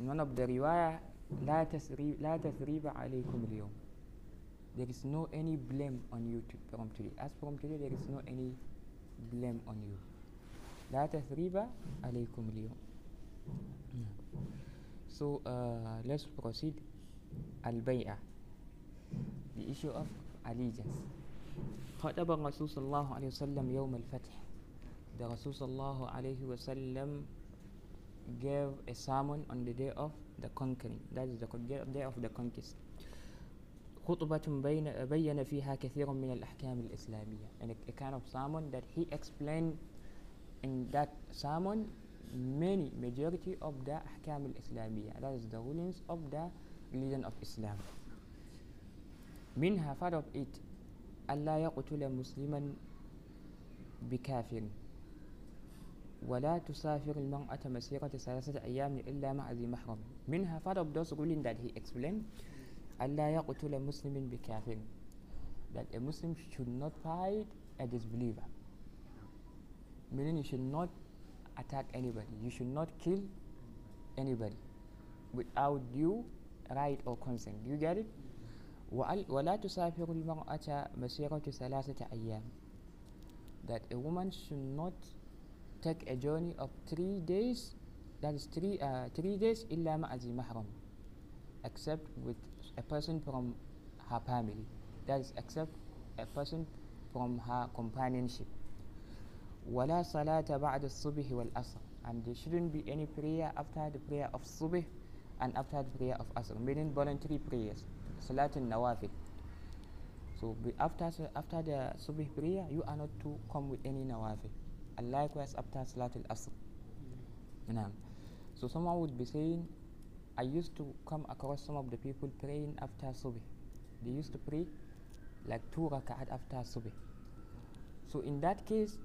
Of the رواية لا تثريب لا تثريب عليكم اليوم. There is no any blame on you to, from today as from today there is no any blame on you. لا تثريب عليكم اليوم. so uh, let's proceed البيعة the issue of allegiance خطب الرسول صلى الله عليه وسلم يوم الفتح the Rasul صلى الله عليه وسلم gave a sermon on the day of the conquering that is the con- day of the conquest خطبة بين بين فيها كثير من الأحكام الإسلامية and a, a kind of sermon that he explained in that sermon many majority of the أحكام الإسلامية that is the rulings of the religion of Islam منها part of it ألا يقتل مسلما بكافر ولا تسافر المرأة مسيرة ثلاثة أيام إلا مع ذي محرم منها part of those ruling that he explained ألا يقتل مسلم بكافر that a Muslim should not fight a disbeliever meaning you should not attack anybody you should not kill anybody without due right or consent you get it وأل- ولا تسافر المرأة مسيرة ثلاثة أيام that a woman should not take a journey of three days that is three uh, three days إلا مع ذي محرم except with a person from her family that is except a person from her companionship ولا صلاة بعد الصبح والعصر and there shouldn't be any prayer after the prayer of subh and after the prayer of asr meaning voluntary prayers salat nawafil so be after s- after the subh prayer you are not to come with any nawafil and likewise after salat al-asr Naam. so someone would be saying I used to come across some of the people praying after subh they used to pray like two rak'at after subh so in that case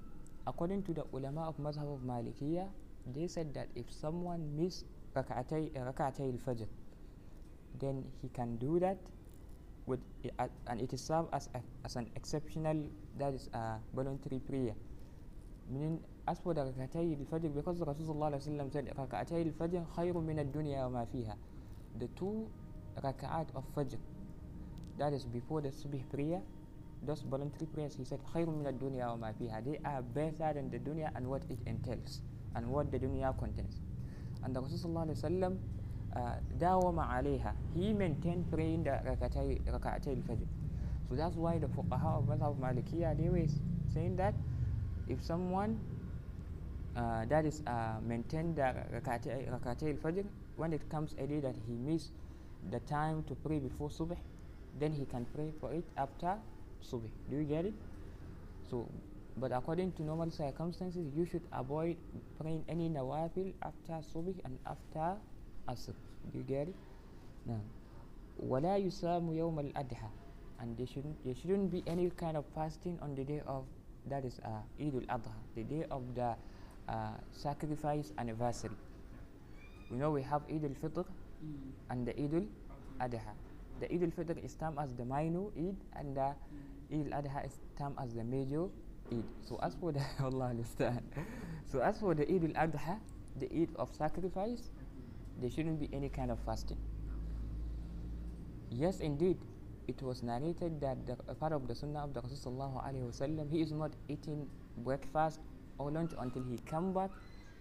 according to the ulama of mazhab of Malikiya they said that if someone miss rak'atay eh, rak'atay al-fajr then he can do that with eh, a- and it is served as a, as an exceptional that is a voluntary prayer. Meaning as for the rak'atay al-fajr because Rasulullah said rak'atay al-fajr khayrun min ad-dunya wa ma fiha. The two rak'at of fajr that is before the subh prayer those voluntary prayers he said min ad-dunya wa ma fiha they are better than the dunya and what it entails and what the dunya contains and the Rasulullah sallam uh, dawama alayha. He maintained praying the rakatay al-fajr. So that's why the fuqaha of Madhab Malikiya they were saying that if someone uh, that is uh, maintain the rakatay al-fajr when it comes a day that he missed the time to pray before subh, then he can pray for it after subh. Do you get it? So, but according to normal circumstances, you should avoid praying any nawafil after subh and after asr. Do you get it? Now, wala yusamu yawm al-adha. And there shouldn't, there shouldn't be any kind of fasting on the day of, that is uh, Eid al-Adha, the day of the uh, sacrifice anniversary. We know we have Eid al-Fitr mm. and the Eid al-Adha. The Eid al-Fitr is termed as the minor Eid and the Eid al-Adha is termed as the major Eid. So as for the Allah understand. So as for the Eid al-Adha, the Eid of sacrifice, there shouldn't be any kind of fasting. Yes, indeed, it was narrated that the, a part of the Sunnah of the Rasul he is not eating breakfast or lunch until he come back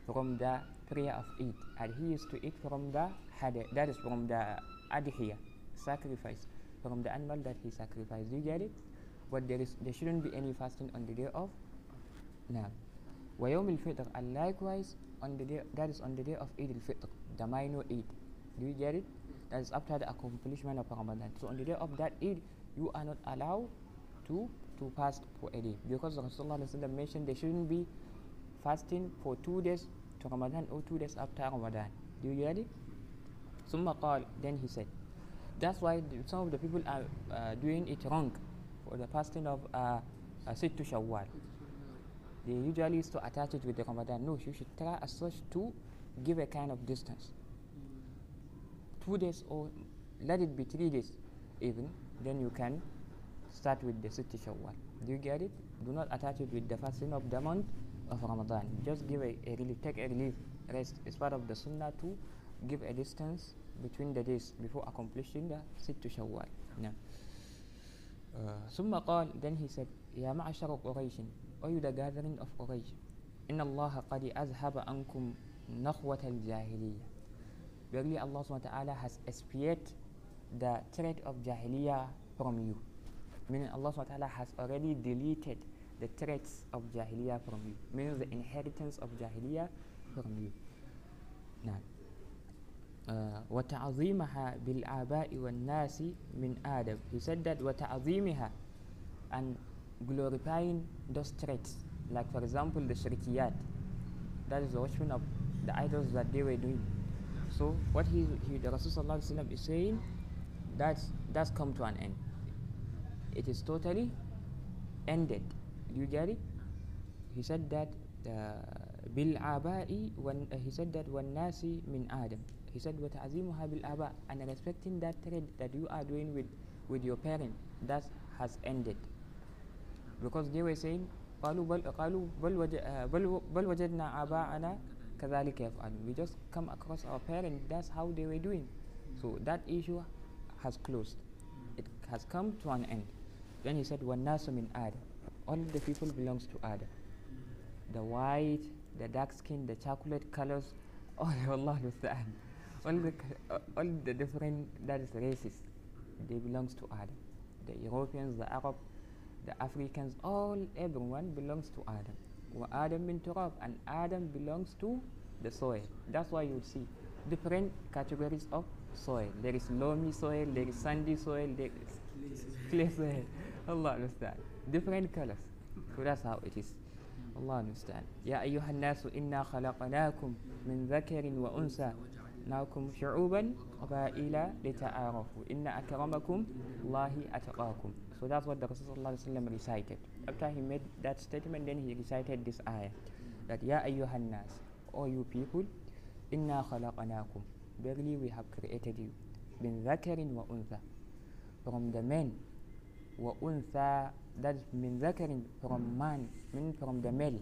from the prayer of Eid, and he used to eat from the hada, that is from the adhiya, sacrifice, from the animal that he sacrificed. Do you get it? But there is there shouldn't be any fasting on the day of now. ويوم الفطر and likewise on the day that is on the day of Eid al-Fitr, the minor Eid. Do you get it? That is after the accomplishment of Ramadan. So on the day of that Eid, you are not allowed to to fast for a day because Rasulullah ﷺ mentioned there shouldn't be fasting for two days to Ramadan or two days after Ramadan. Do you get it? ثم قال then he said that's why some of the people are uh, doing it wrong for the fasting of uh, uh, Sittu Shawwal. They usually used to attach it with the Ramadan. No, you should try as such to give a kind of distance. Two days or let it be three days even, then you can start with the Sittu Shawwal. Do you get it? Do not attach it with the fasting of the month of Ramadan. Just give a, a relief, take a relief rest. It's part of the Sunnah to give a distance between the days before accomplishing the Sittu Shawwal. No. Uh, ثم قال then he said يا معشر قريش O you the gathering of Quraysh إن الله قد أذهب عنكم نخوة الجاهلية Verily Allah subhanahu wa ta'ala has expiated the threat of Jahiliyyah from you meaning Allah subhanahu wa ta'ala has already deleted the threats of Jahiliyyah from you meaning the inheritance of Jahiliyyah from you نعم uh, وتعظيمها بالآباء والناس من آدم he said that وتعظيمها and glorifying those traits like for example the shirkiyat that is the worshiping of the idols that they were doing so what he, he the Rasul sallallahu alaihi wasallam is saying that's that's come to an end it is totally ended do you get it he said that بالآباء when uh, he said that والناس من آدم he said وتعظيمها بالآباء and respecting that trait that you are doing with with your parent that has ended because they were saying قالوا بل قالوا بل وج, uh, بل, بل وجدنا آباءنا كذلك يفعلون we just come across our parents that's how they were doing so that issue has closed it has come to an end then he said والناس من آدم all the people belongs to Adam the white the dark skin the chocolate colors all Allah understand all the c- uh, all the different that is races they belongs to Adam the Europeans the Arab the Africans all everyone belongs to Adam وآدم من تراب and Adam belongs to the soil that's why you see different categories of soil there is loamy soil there is sandy soil there is clay soil Allah understand different colors so that's how it is Allah understand يا أيها الناس إنا خلقناكم من ذكر وأنثى ناكم شعوبا قبائل لتعارفوا إن أكرمكم الله أتقاكم so that's what the Rasul sallallahu alaihi wasallam recited after he made that statement then he recited this ayah that يا أيها الناس all you people إنا خلقناكم verily we have created you من ذكر وأنثى from the men وأنثى that is من ذكر from man meaning from the male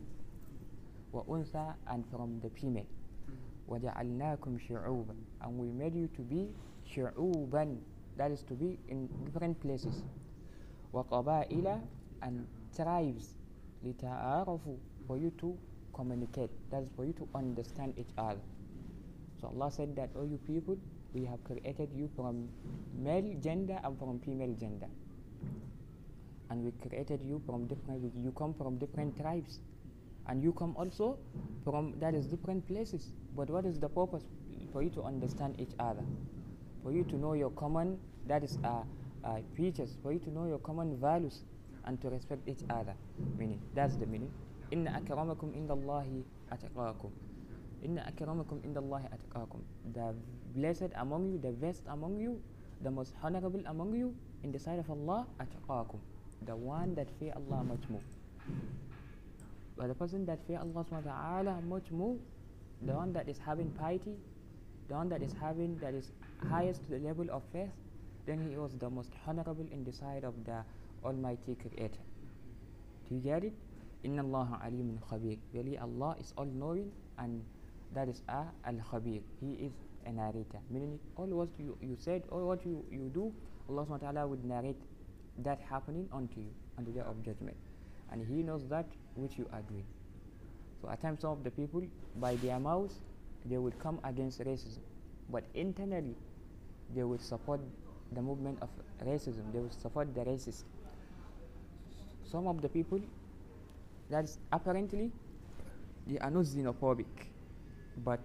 وأنثى and from the female وجعلناكم شعوبا and we made you to be شعوبا that is to be in different places وقبائل and tribes لتعارفوا for you to communicate that is for you to understand each other So Allah said that, oh you people, we have created you from male gender and from female gender. And we created you from different, you come from different tribes. and you come also from that is different places. But what is the purpose for you to understand each other? For you to know your common that is uh, uh, features. For you to know your common values and to respect each other. Meaning that's the meaning. Inna akramakum indallahi ataqakum inna akramakum indallahi ataqakum the blessed among you the best among you the most honorable among you in the sight of Allah ataqakum the one that fear Allah much more. But the person that fear Allah ta'ala much more, the one that is having piety, the one that is having that is highest to the level of faith, then he was the most honorable in the sight of the Almighty Creator. Do you get it? Inna Allah alimun khabir. Really, Allah is all knowing and that is a al khabir. He is a narrator. Meaning, all what you, you said, all what you, you do, Allah subhanahu wa ta'ala would narrate that happening unto you on the day of judgment. And He knows that which you are doing. So, at times, some of the people, by their mouths, they would come against racism. But internally, they would support the movement of racism, they would support the racist. Some of the people that is apparently they are not xenophobic, but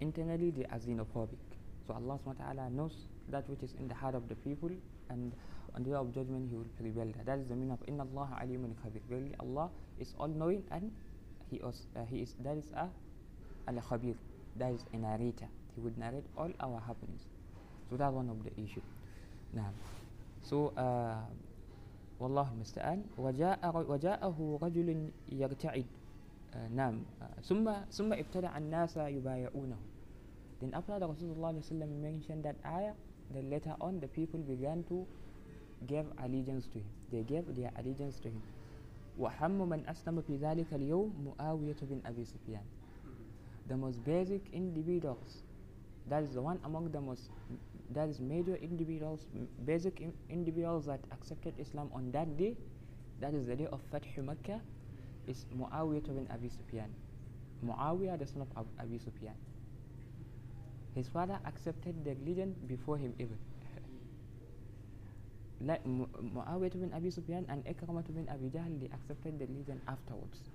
internally they are xenophobic. So Allah subhanahu wa ta'ala knows that which is in the heart of the people and on the day of judgment he will prevail that. That is the meaning of Inna Allah alimun khabir. Really Allah is all knowing and he is, uh, he is that is a al khabir. That is a narrator. He would narrate all our happenings. So that's one of the issue. Now, so uh, والله المستعان وجاء وجاءه رجل يرتعد uh, نعم uh, ثم ثم ابتدع الناس يبايعونه then after the Rasulullah mentioned that ayah then later on the people began to give allegiance to him they gave their allegiance to him وحم من أسلم في ذلك اليوم معاوية بن أبي سفيان the most basic individuals that is the one among the most that is major individuals basic in individuals that accepted Islam on that day that is the day of Fath Makkah is Muawiyah bin Abi Sufyan Muawiyah the son of Ab Abi Sufyan his father accepted the religion before him even like Muawiyah bin Abi Sufyan and Ikramah bin Abi Jahl they accepted the religion afterwards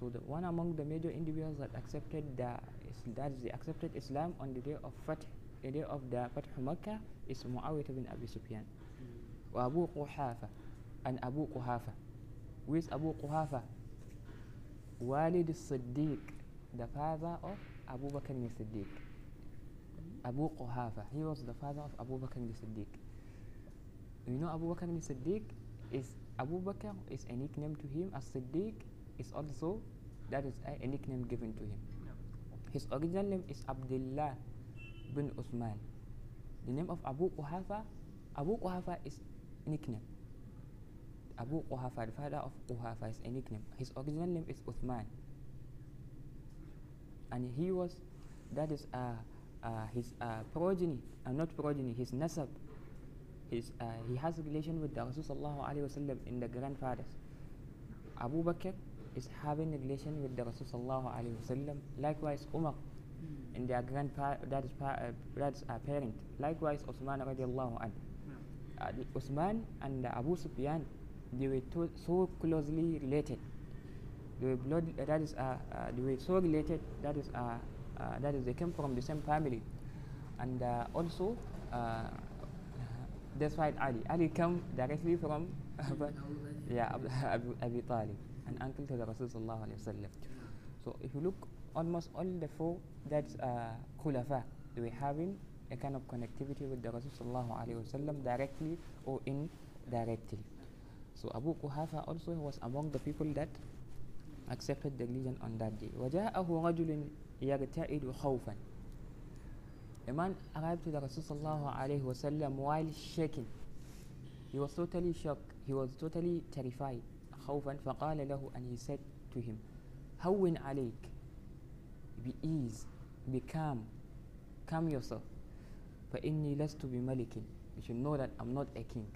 so the one among the major individuals that accepted the that they accepted Islam on the day of Fath the day of the Fath Makkah is Muawiyah bin Abi Sufyan. Wa Abu Quhafa and Abu Quhafa. Who is Abu Quhafa? Walid Siddiq, the father of Abu Bakr al-Siddiq. Abu Quhafa, he was the father of Abu Bakr al-Siddiq. You know Abu Bakr al-Siddiq is Abu Bakr is a nickname to him. As Siddiq is also that is a, a nickname given to him. His original name is Abdullah bin Uthman. The name of Abu Quhafa, Abu Quhafa is a nickname. Abu Quhafa, the father of Quhafa, is a nickname. His original name is Uthman. And he was, that is uh, uh, his uh, progeny, uh, not progeny, his nasab. His, uh, he has a relation with the Rasulullah sallallahu in the grandfathers. Abu Bakr is having a relation with the Rasulullah sallallahu Likewise, Umar in their grandpa that is pa uh, that's a parent. Likewise, Osman radiallahu anhu. Uh, Osman and Abu Sufyan, they were so closely related. They were blood. Uh, that is, uh, uh, they were so related. That is, uh, that is, they came from the same family, and also, that's why Ali. Ali came directly from, yeah, Abu, Abi Talib, an uncle to the Rasul sallallahu alaihi wasallam. So if you look almost all the four that's uh, khulafa they were having a kind of connectivity with the Rasul sallallahu alaihi wasallam directly or indirectly. So Abu Quhafa also was among the people that accepted the religion on that day. وجاءه رجل يرتعد خوفا A man arrived to the Rasul sallallahu alaihi wasallam while shaking. He was totally shocked. He was totally terrified. خوفا فقال له and he said to him هون عليك be ease be calm calm yourself فإني لست بملك you should know that I'm not a king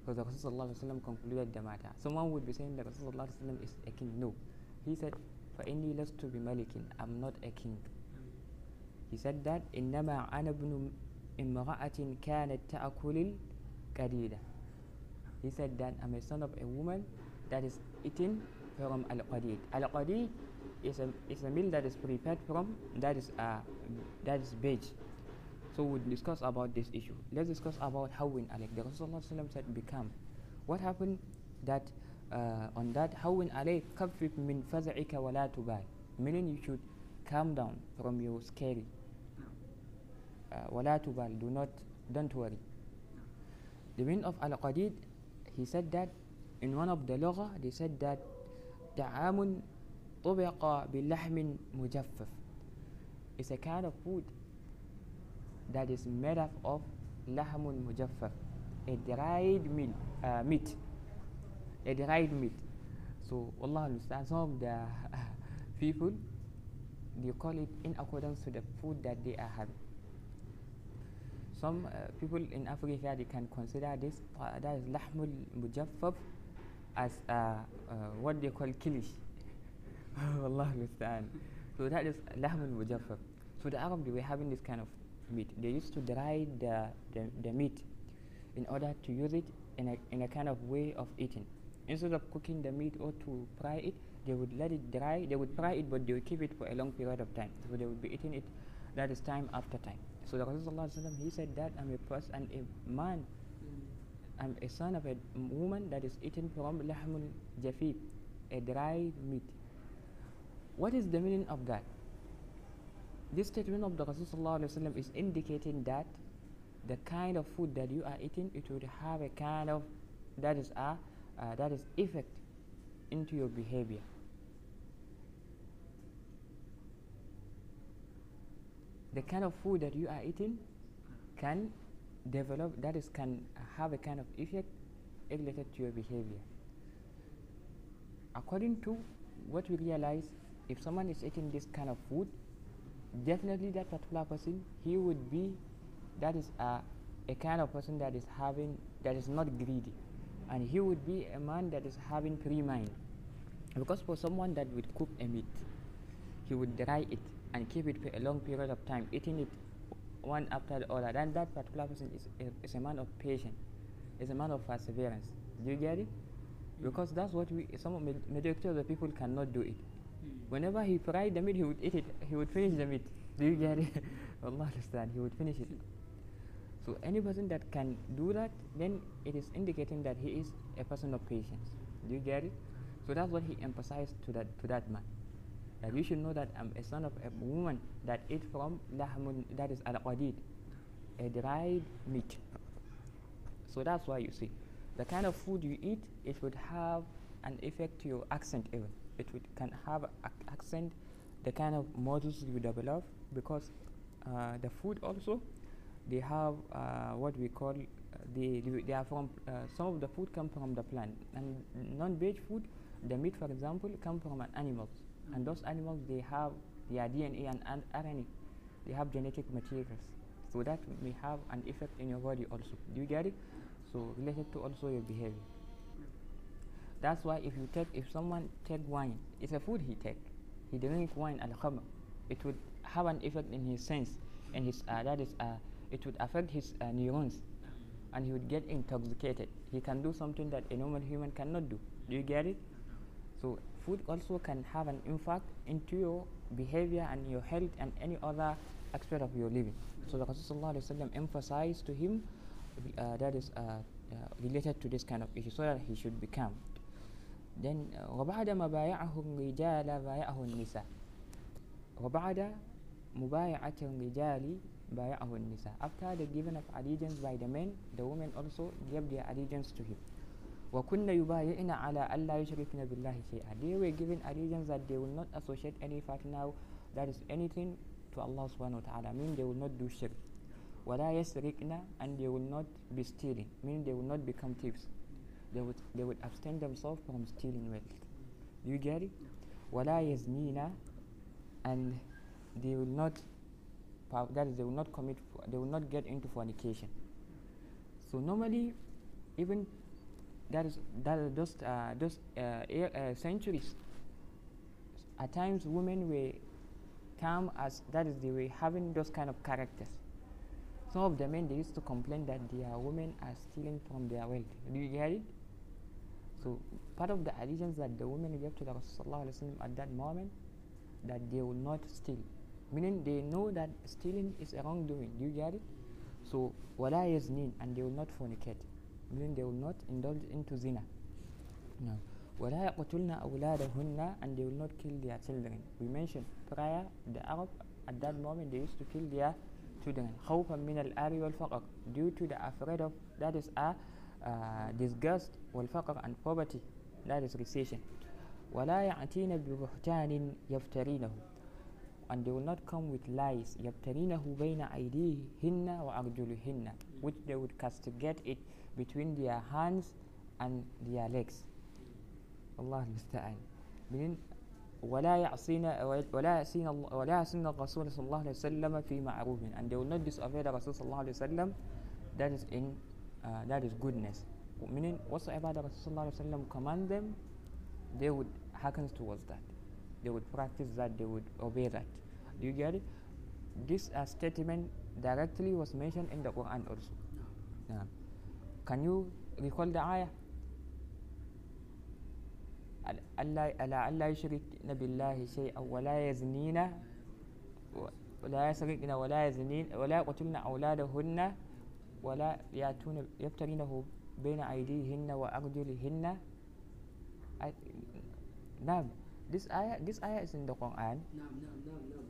because the Rasulullah concluded the matter someone would be saying that Rasulullah is a king no he said فإني لست بملك I'm not a king he said that إنما أنا ابن امرأة كانت تأكل القديدة he said that I'm a son of a woman that is eating from al-qadid al-qadid is a, is a meal that is prepared from that is uh, that is beige so we'll discuss about this issue let's discuss about how in alek the Rasulullah ﷺ said become what happened that uh, on that how in alek kafif min faz'ika wa la tubal meaning you should calm down from your scary uh, wala tubal do not don't worry the meaning of al-qadid he said that in one of the lugha they said that طعام طبق بلحم مجفف it's a kind of food that is made up of لحم مجفف a dried meat, uh, meat a dried meat so Allah understand some of the people they call it in accordance to the food that they are having. Some uh, people in Africa they can consider this uh, that is lahmul mujaffaf as uh, uh, what they call kilish. Allah understand so that is lahmul mujaffaf. So the Arab they were having this kind of meat. They used to dry the, the, the meat in order to use it in a, in a kind of way of eating. Instead of cooking the meat or to fry it they would let it dry they would fry it but they would keep it for a long period of time. So they would be eating it that is time after time. So the Rasulullah he said that I'm a person and a man I'm a son of a woman that is eating from lahmul jafib a dry meat. What is the meaning of that? This statement of the Rasulullah is indicating that the kind of food that you are eating it would have a kind of that is a uh, that is effect into your behavior the kind of food that you are eating can develop that is can have a kind of effect related to your behavior. According to what we realize if someone is eating this kind of food definitely that particular person he would be that is a, a kind of person that is having that is not greedy. And he would be a man that is having free mind. Because for someone that would cook a meat he would dry it and keep it for a long period of time eating it one after the other then that particular person is a, is a man of patience is a man of perseverance. Do you get it? Because that's what we some of majority of the people cannot do it. Whenever he fried the meat he would eat it he would finish the meat. Do you get it? Allah understand he would finish it. So any person that can do that then it is indicating that he is a person of patience. Do you get it? So that's what he emphasized to that to that man that you should know that i'm a son of a woman that eat from lahmun that is al-qadid a dried meat. So that's why you see the kind of food you eat it would have an effect to your accent even. It would can have accent the kind of models you develop because uh, the food also they have uh, what we call uh, they, they are from uh, some of the food come from the plant. And non-veg food the meat for example come from an animals and those animals they have their DNA and, and RNA they have genetic materials. So that may have an effect in your body also. Do you get it? So related to also your behavior. That's why if you take if someone take wine it's a food he take. He drink wine al khamr. It would have an effect in his sense and his uh, that is uh, it would affect his uh, neurons. And he would get intoxicated. He can do something that a normal human cannot do. Do you get it? So food also can have an impact into your behavior and your health and any other aspect of your living so the Rasulullah emphasized to him uh, that is uh, uh, related to this kind of issue so that he should become then uh, وبعد ما بايعه الرجال بايعه النساء وبعد مبايعة الرجال بايعه النساء after the giving of allegiance by the men the women also gave their allegiance to him وكن يبايعن على ألا يشركن بالله شيئا they were given allegiance that they will not associate any partner that is anything to Allah subhanahu wa ta'ala mean they will not do shirk ولا يسرقن and they will not be stealing meaning they will not become thieves they would they would abstain themselves from stealing wealth do you get it ولا يزنين and they will not pa- that is they will not commit fo- they will not get into fornication so normally even that is that those uh, those uh, uh, centuries at times women were come as that is they were having those kind of characters. Some of the men they used to complain that their women are stealing from their wealth. Do you get it? So part of the allegiance that the women gave to the Rasulullah at that moment that they will not steal. Meaning they know that stealing is a wrongdoing. Do you get it? So wala yazneen and they will not fornicate Meaning they will not indulge into zina. No. ولا يقتلن أولادهن and they will not kill their children. We mentioned prior the Arab at that moment they used to kill their children خوفا من الآر والفقر due to the afraid of that is a uh, disgust والفقر and poverty that is recession ولا يأتين ببهتان يفترينه and they will not come with lies يفترينه بين أيديهن وأرجلهن which they would castigate it between their hands and their legs الله المستعان meaning ولا يعصين ولا يعصين الله ولا يعصين الرسول صلى الله عليه وسلم في معروف and they will not disobey the Rasul صلى الله عليه وسلم that is in uh, that is goodness meaning whatsoever the Rasul صلى الله عليه وسلم command them they would hearken towards that they would practice that they would obey that do you get it this uh, statement directly was mentioned in the Quran also No. yeah. Can you recall the ayah? أل- ألا ألا يشركن بالله شيئا ولا يزنين ولا يسرقن ولا يزنين ولا يقتلن أولادهن ولا يأتون يفترينه بين أيديهن وأرجلهن نعم this ayah this ayah is in the Quran. نعم نعم نعم نعم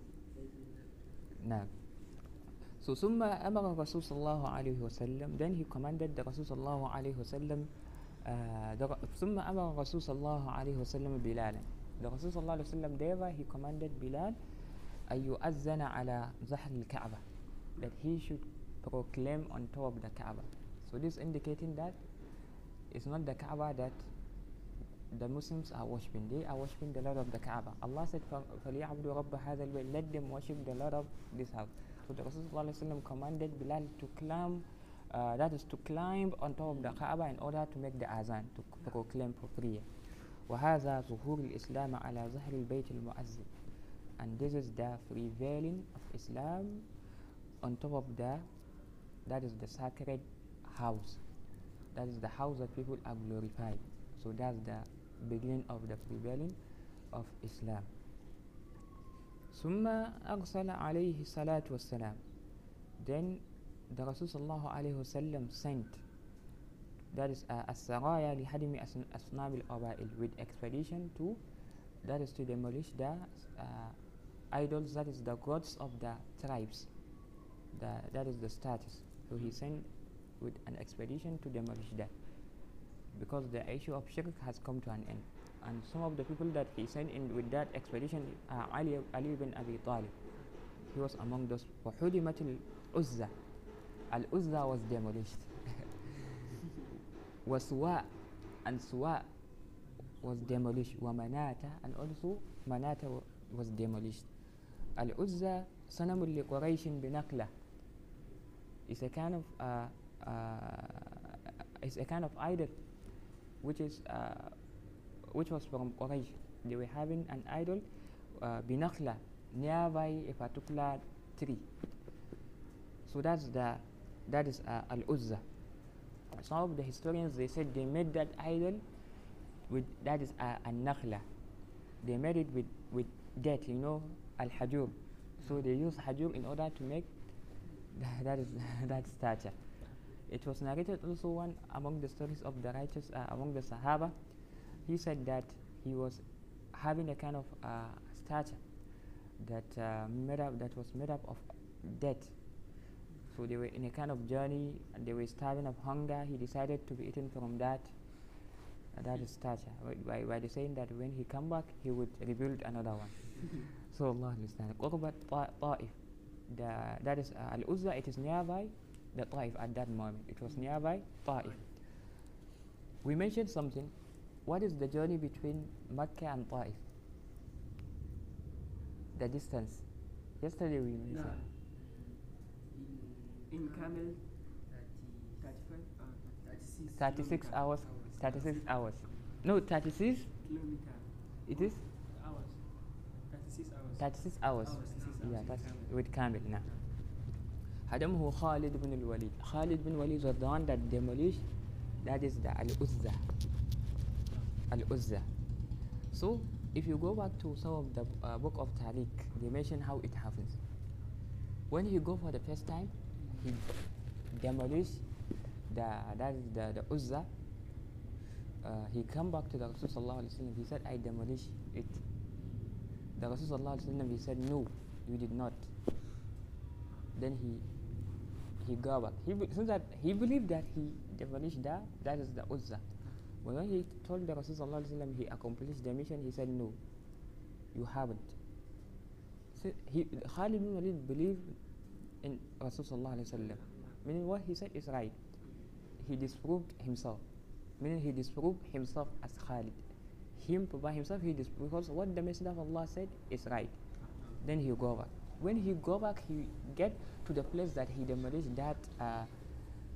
نعم So ثم أمر الرسول صلى الله عليه وسلم then he commanded the Rasul صلى الله عليه وسلم uh, the, ثم أمر الرسول صلى الله عليه وسلم بلالا the Rasul صلى الله عليه وسلم therefore he commanded Bilal أن يؤذن على ظهر الكعبة that he should proclaim on top of the Kaaba so this indicating that it's not the Kaaba that the Muslims are worshipping. They are worshipping the Lord of the Kaaba. Allah said, "Fa- فَلْيَعْبُدُوا رَبَّ هَذَا الْبَيْتِ Let them worship the Lord of this house. So the Rasul sallallahu alaihi wasallam commanded Bilal to climb, uh, that is to climb on top of the Kaaba in order to make the azan, to c- proclaim for prayer. وهذا ظهور الإسلام على ظهر البيت المؤذن. And this is the prevailing of Islam on top of the, that is the sacred house. That is the house that people are glorified. So that's the beginning of the prevailing of Islam. Summa arsala alayhi salatu wassalam. Then the Rasul sallallahu alayhi wasallam sent. That is uh, as-saraya lihadimi asnabil with expedition to that is to demolish the uh, idols that is the gods of the tribes. The, that is the status. So he hmm. sent with an expedition to demolish that. Because the issue of shirk has come to an end and some of the people that he sent in with that expedition are Ali, Ali ibn Abi Talib he was among those وحُدِمَتِ الْعُزَّةِ Al-Uzza was demolished وسواء and Suwa was demolished ومناتا and also Manata wa- was demolished Al-Uzza صنم لقريش بنقلة is a kind of uh, uh, is a kind of idol which is uh, which was from Quraysh. They were having an idol uh, binakhla nearby a particular tree. So that's the that is uh, al Uzza. Some of the historians they said they made that idol with that is uh, an nakhla. They made it with with debt, you know, al hajur. So they use hajur in order to make that is that statue. It was narrated also one among the stories of the righteous uh, among the Sahaba. He said that he was having a kind of uh, statue that uh, made up that was made up of death. So they were in a kind of journey and they were starving of hunger. He decided to be eaten from that uh, that is statue. By, by the saying that when he come back he would rebuild another one. so Allah understand. Qurbat Ta- Ta'if. The, that is uh, Al Uzza. It is nearby the Ta'if at that moment. It was nearby Ta'if. We mentioned something. What is the journey between Mecca and Taif? The distance. Yesterday we mentioned. No. In, camel, uh, 36, hours. 36 hours. No, 36. It is? Hours. 36 hours. 36 hours. hours yeah, that's with camel now. Hadamhu Khalid bin Walid. Khalid bin Walid was the one that demolished, that is the Al-Uzza. Al-Uzza. So, if you go back to some of the uh, book of Tarikh, they mention how it happens. When he go for the first time, he demolished the, that is the, the Uzza. Uh, he come back to the Rasul sallallahu alaihi wasallam. He said, I demolish it. The Rasul sallallahu alaihi wasallam, he said, no, you did not. Then he he go back. He since that he believed that he demolished that that is the Uzza. But when he told the Rasul sallallahu alaihi wasallam he accomplished the mission, he said, no, you haven't. So he Khalid bin Walid believed in Rasul sallallahu alaihi wasallam. Meaning what he said is right. He disproved himself. Meaning he disproved himself as Khalid. Him by himself he disproved because what the Messenger of Allah said is right. Then he go back. When he go back, he get to the place that he demolished that uh,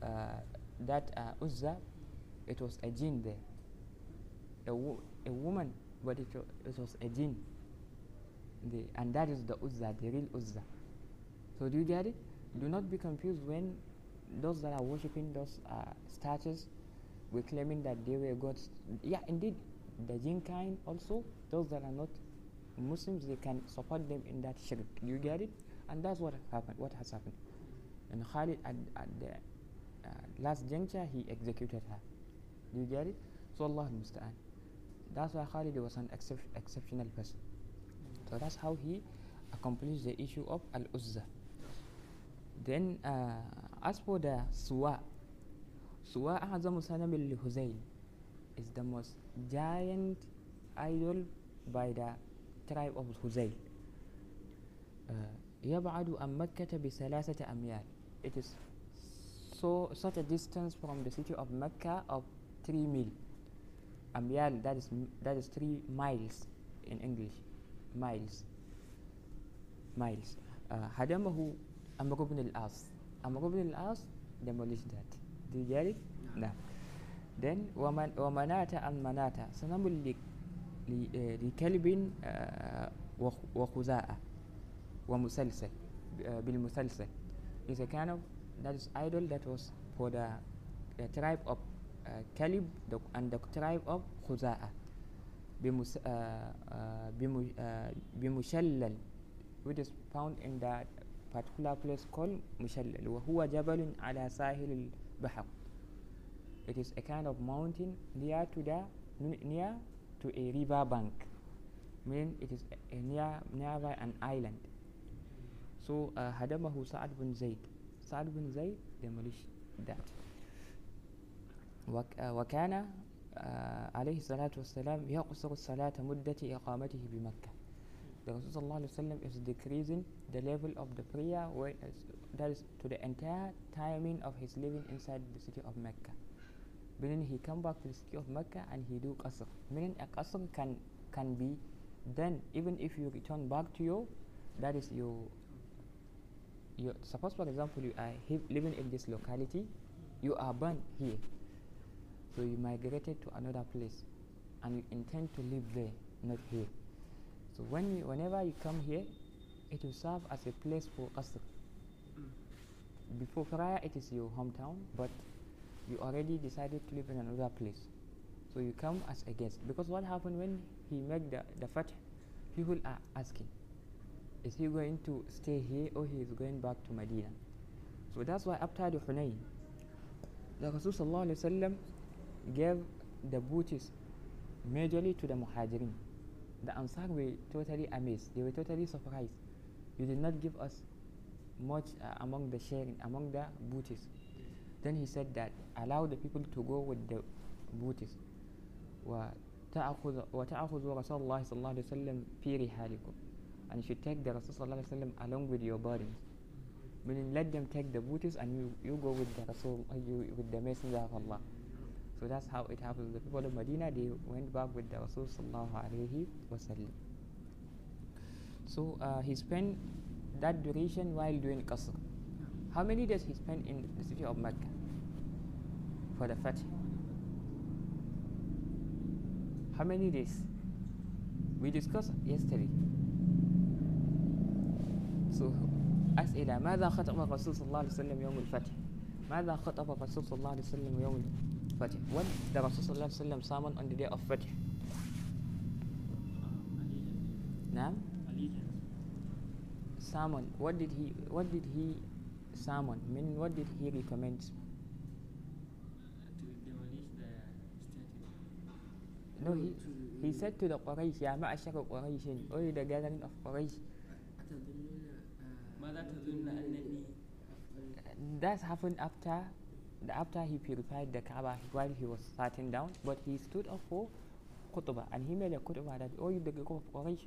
uh, that uh, Uzza. It was a jinn there, a, wo- a woman, but it, it was a jinn. The, and that is the Uzza, the real Uzza. So do you get it? Do not be confused when those that are worshipping those uh, statues were claiming that they were gods. Yeah, indeed, the jinn kind also, those that are not Muslims, they can support them in that shirk. You get it? And that's what happened. What has happened? And Khalid at, at the uh, last juncture, he executed her. Do you get it? So Allah Musta'an. That's why Khalid was an excep- exceptional person. So that's how he accomplished the issue of Al Uzza. Then, uh, as for the Suwa, Suwa أعظم صنم لهزيل is the most giant idol by the tribe of Huzayl. Uh, يبعد عن مكة بثلاثة أميال. It is so such a distance from the city of Mecca of three mil. Amyal that is m- that is three miles in English. Miles. Miles. Uh, هدمه Amr ibn al-As. Amr ibn al-As demolished that. Do you get it? No. Then ومن ومناة عن مناة صنم ل- ل- آه، لكلب آه، وخ- وخزاء ومسلسل آه، بالمسلسل is a kind of that is idol that was for the, the tribe of uh, Kalib the, and the tribe of Khuza'a بمس, uh, uh, بم, uh, بمشلل which is found in that particular place called مشلل وهو جبل على ساحل البحر it is a kind of mountain near to the n- near to a river bank meaning it is a, a near nearby an island so uh, هدمه سعد بن زيد سعد بن زيد demolished that وك uh, وكان uh, عليه الصلاة والسلام يقصر الصلاة مدة إقامته بمكة the Rasul صلى الله عليه وسلم is decreasing the level of the prayer where is- that is to the entire timing of his living inside the city of Mecca meaning he come back to the city of Mecca and he do qasr meaning a qasr can can be done even if you return back to your that is your you suppose for example you are he- living in this locality you are born here so you migrated to another place and you intend to live there not here. So when you, whenever you come here it will serve as a place for qasr mm. before prior it is your hometown but you already decided to live in another place. So you come as a guest. Because what happened when he made the, the fath people are asking is he going to stay here or he is going back to Medina? So that's why after the Hunayn the Rasul sallallahu alaihi wasallam gave the booty majorly to the Muhajirin the Ansar were totally amazed they were totally surprised you did not give us much uh, among the sharing among the booties then he said that allow the people to go with the booties وتأخذ وتأخذ رسول الله صلى الله عليه وسلم في رحالكم and you should take the Rasul صلى الله عليه وسلم along with your burdens meaning let them take the booties and you, you go with the Rasul uh, you, with the Messenger of Allah so that's how it happens the people of Medina they went back with the Rasul صلى الله عليه وسلم so uh, he spent that duration while doing qasr how many days he spent in the city of Mecca for the Fatih? How many days? We discussed yesterday. So أسئلة ماذا خطب الرسول صلى الله عليه وسلم يوم الفتح ماذا خطب الرسول صلى الله عليه وسلم يوم Fath. When the Rasulullah sallam summoned on the day of Fath? Nam. Salmon. What did he what did he summon? Meaning what did he recommend? No, he, he said to the Quraysh, Ya ma'ashar Quraysh, O the gathering of Quraysh. That happened after after he purified the Kaaba while he was sitting down but he stood up for khutbah and he made a khutbah that all the group of Quraysh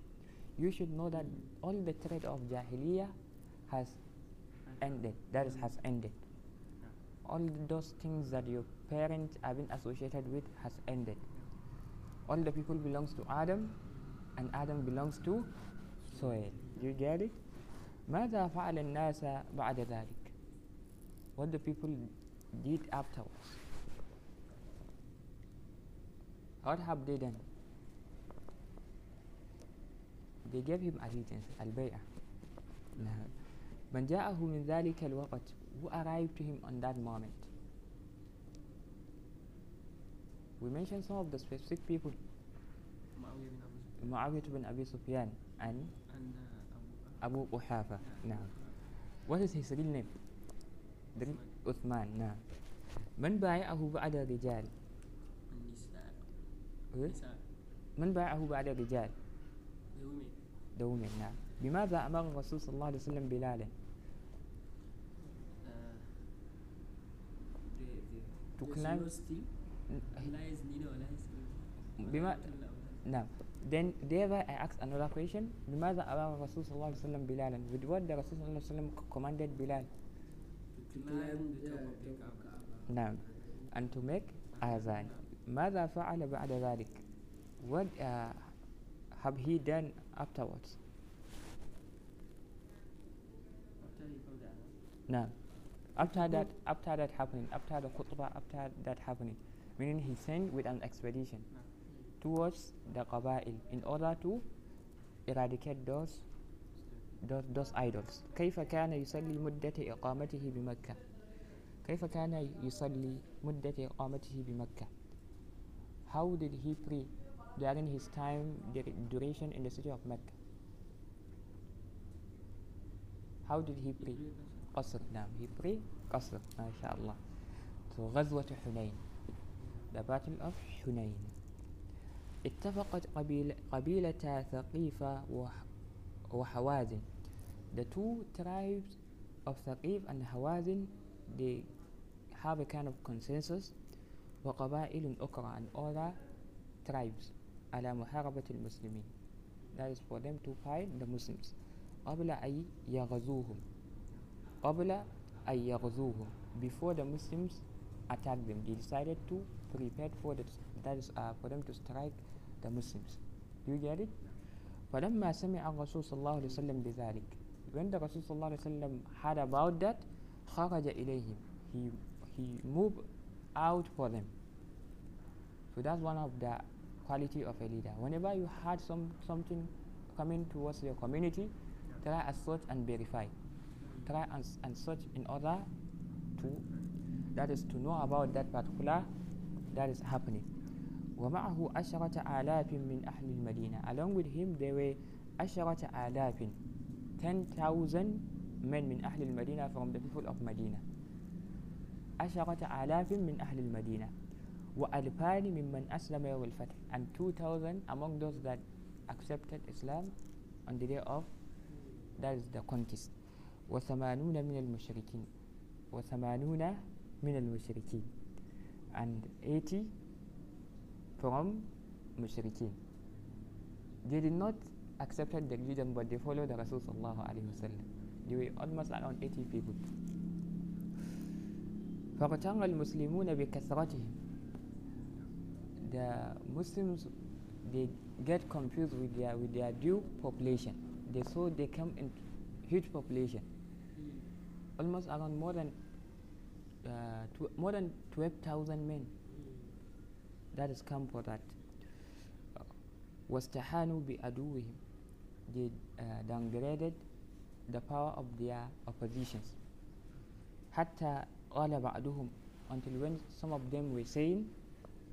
you should know that all the threat of Jahiliyyah has ended that is has ended all those things that your parents have been associated with has ended all the people belongs to Adam and Adam belongs to soil do you get it ماذا فعل الناس بعد ذلك what the people did afterwards what have they done they gave him allegiance البيعة نعم. من جاءه من ذلك الوقت who arrived to him on that moment we mentioned some of the specific people معاوية بن أبي سفيان معاوية بن أبي سفيان and and uh, أبو أبو قحافة نعم. نعم what is his real name the real عثمان نعم من بايعه بعد الرجال النساء إيه؟ النساء من بايعه بعد الرجال the women the women نعم بماذا أمر الرسول صلى الله عليه وسلم بلالا uh, the the To the climb- slow still Allah is neither ولا is بما نعم then thereby I ask another question بماذا أمر الرسول صلى الله عليه وسلم بلالا with what the رسول صلى الله عليه وسلم commanded Bilal to climb climb the the top of the top of Kaaba. Kaaba. نعم and to make أذان ماذا فعل بعد ذلك what uh, have he done afterwards After he called the Adhan, نعم after that after that happening after the khutbah after that happening meaning he sent with an expedition نعم. towards the Qaba'il in order to eradicate those those idols. كيف كان يصلي مدة إقامته بمكة؟ كيف كان يصلي مدة إقامته بمكة؟ How did he pray during his time duration in the city of Mecca? How did he pray? قصر. نعم he pray قصر ما شاء الله. So غزوة حنين. The battle of حنين. اتفقت قبيل قبيلة ثقيفة وح وحوازن. the two tribes of ثقيف and Hawazin they have a kind of consensus وقبائل أخرى and other tribes على محاربة المسلمين that is for them to fight the Muslims قبل أن يغزوهم قبل أن يغزوهم before the Muslims attacked them they decided to prepare for the, that is uh, for them to strike the Muslims do you get it فلما سمع الرسول صلى الله عليه وسلم بذلك when the Rasul صلى الله عليه وسلم heard about that خرج إليهم he, he moved out for them so that's one of the quality of a leader whenever you had some something coming towards your community try as such and verify try and, s- and search in order to that is to know about that particular that is happening ومعه عشرة آلاف من أهل المدينة along with him there were عشرة آلاف 10,000 men من أهل المدينة from the people of Medina عشرة آلاف من أهل المدينة وألفان ممن أسلم يوم الفتح and 2,000 among those that accepted Islam on the day of that is the conquest وثمانون من المشركين وثمانون من المشركين and 80 from mushrikeen they did not accepted the religion but they followed the Rasul sallallahu alaihi wasallam they were almost around 80 people فاغتر المسلمون بكثرتهم the Muslims they get confused with their with their due population they saw they come in huge population almost around more than uh, tw- more than 12,000 men that is come for that واستحانوا بعدوهم they uh, downgraded the power of their oppositions. حتى قال بعضهم until when some of them were saying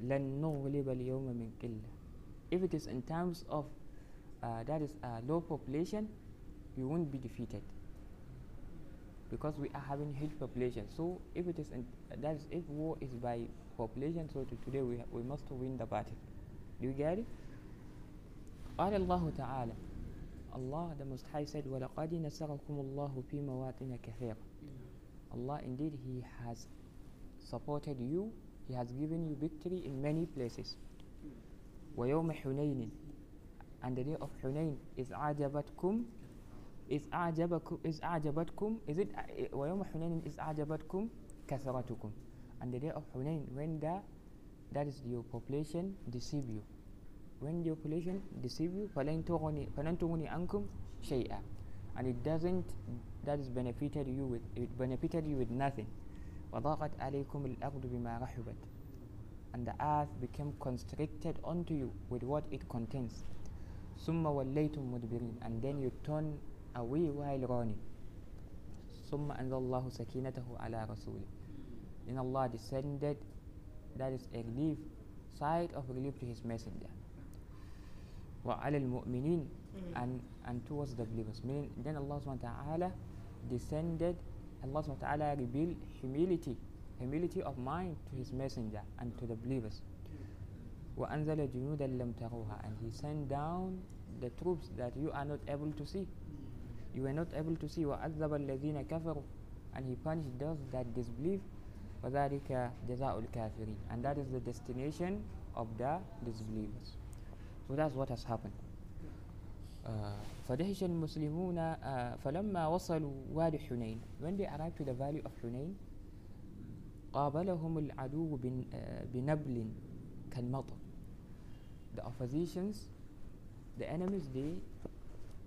لن نغلب اليوم من قلة if it is in terms of uh, that is a low population we won't be defeated because we are having huge population so if it is in, that is if war is by population so to today we, ha- we must win the battle do you get it قال الله تعالى Allah the Most High said وَلَقَدْ نَصَرَكُمُ اللَّهُ فِي مَوَاطِنَ كَثِيرًا Allah indeed He has supported you He has given you victory in many places ويوم حنين and the day of Hunain is أعجبتكم is أعجبكم is أعجبتكم is it uh, ويوم حنين is أعجبتكم كثرتكم and the day of Hunain when the that is your population deceive you when your population deceive you فلن تغني فلن تغني عنكم شيئا and it doesn't that is benefited you with it benefited you with nothing وضاقت عليكم الأرض بما رحبت and the earth became constricted unto you with what it contains ثم وليتم مدبرين and then you turn away while running ثم أنزل الله سكينته على رسوله then Allah descended that is a relief side of relief to his messenger وعلى المؤمنين and and towards the believers meaning then Allah subhanahu wa ta'ala descended Allah subhanahu wa ta'ala revealed humility humility of mind to his messenger and to the believers وأنزل جنودا لم تروها and he sent down the troops that you are not able to see you were not able to see وعذب الذين كفروا and he punished those that disbelieve وذلك جزاء الكافرين and that is the destination of the disbelievers so that's what has happened uh, فدهش المسلمون uh, فلما وصلوا وادي حنين when they arrived to the valley of حنين قابلهم العدو بن- uh, بنبل كالمطر the oppositions the enemies they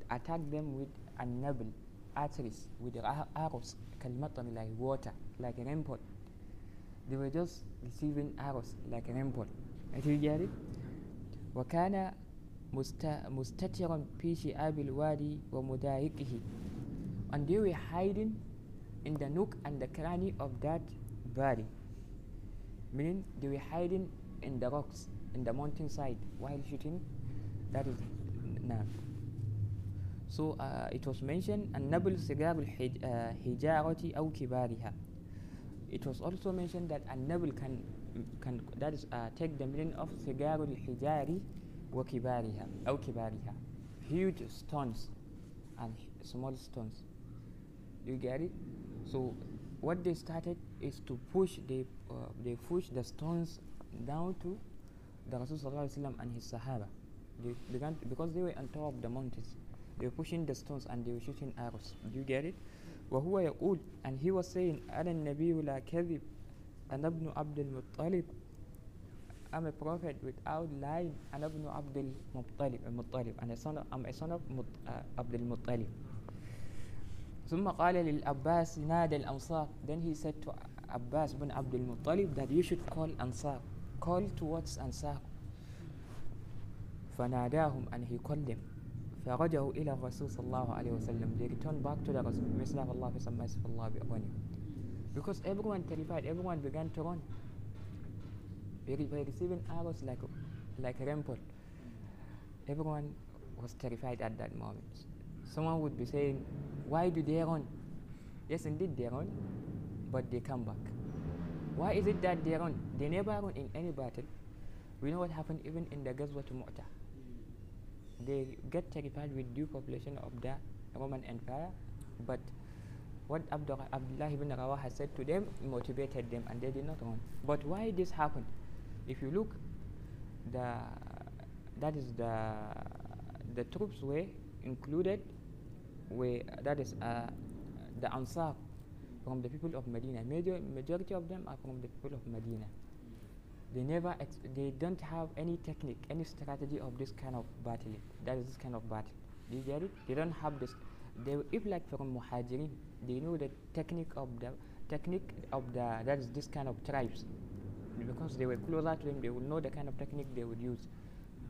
attacked them with a nabl arteries with ar- arrows كالمطر like water like a rainfall they were just receiving arrows like a rainfall did you get it وكان مست- مستترا في شعاب الوادي ومداركه and they were hiding in the nook and the cranny of that valley meaning they were hiding in the rocks in the mountainside while shooting that is now so uh, it was mentioned النبل صغار الحج- uh, الحجارة أو كبارها it was also mentioned that النبل can can that is uh, take the meaning of صغار الحجار وكبارها أو كبارها huge stones and h- small stones you get it so what they started is to push they uh, they push the stones down to the Rasul sallallahu alaihi wasallam and his Sahaba they began because they were on top of the mountains they were pushing the stones and they were shooting arrows do you get it وهو يقول and he was saying أنا النبي لا كذب أنا ابن عبد المطلب I'm a prophet without lying أنا ابن عبد المطلب المطلب a son of, I'm a son of uh, عبد المطلب ثم قال للعباس نادى الأنصار then he said to Abbas bin Abdul Muttalib that you should call Ansar call towards Ansar فناداهم and he called them فرجعوا إلى الرسول صلى الله عليه وسلم they returned back to the Rasul Messenger of Allah peace and mercy Allah be upon him because everyone terrified everyone began to run. Re- were receiving arrows like like a rainfall everyone was terrified at that moment. Someone would be saying why do they run? Yes indeed they run but they come back. Why is it that they run? They never run in any battle. We know what happened even in the Ghazwat Mu'tah. They get terrified with due population of the Roman Empire but what Abdullah ibn Rawaha said to them motivated them and they did not run. But why this happened? If you look the that is the the troops were included were that is uh, the Ansar from the people of Medina. Major majority of them are from the people of Medina. They never they don't have any technique any strategy of this kind of battle. That is this kind of battle. Do you get it? They don't have this. They if like from muhajirin they know the technique of the technique of the that is this kind of tribes because they were closer to them they would know the kind of technique they would use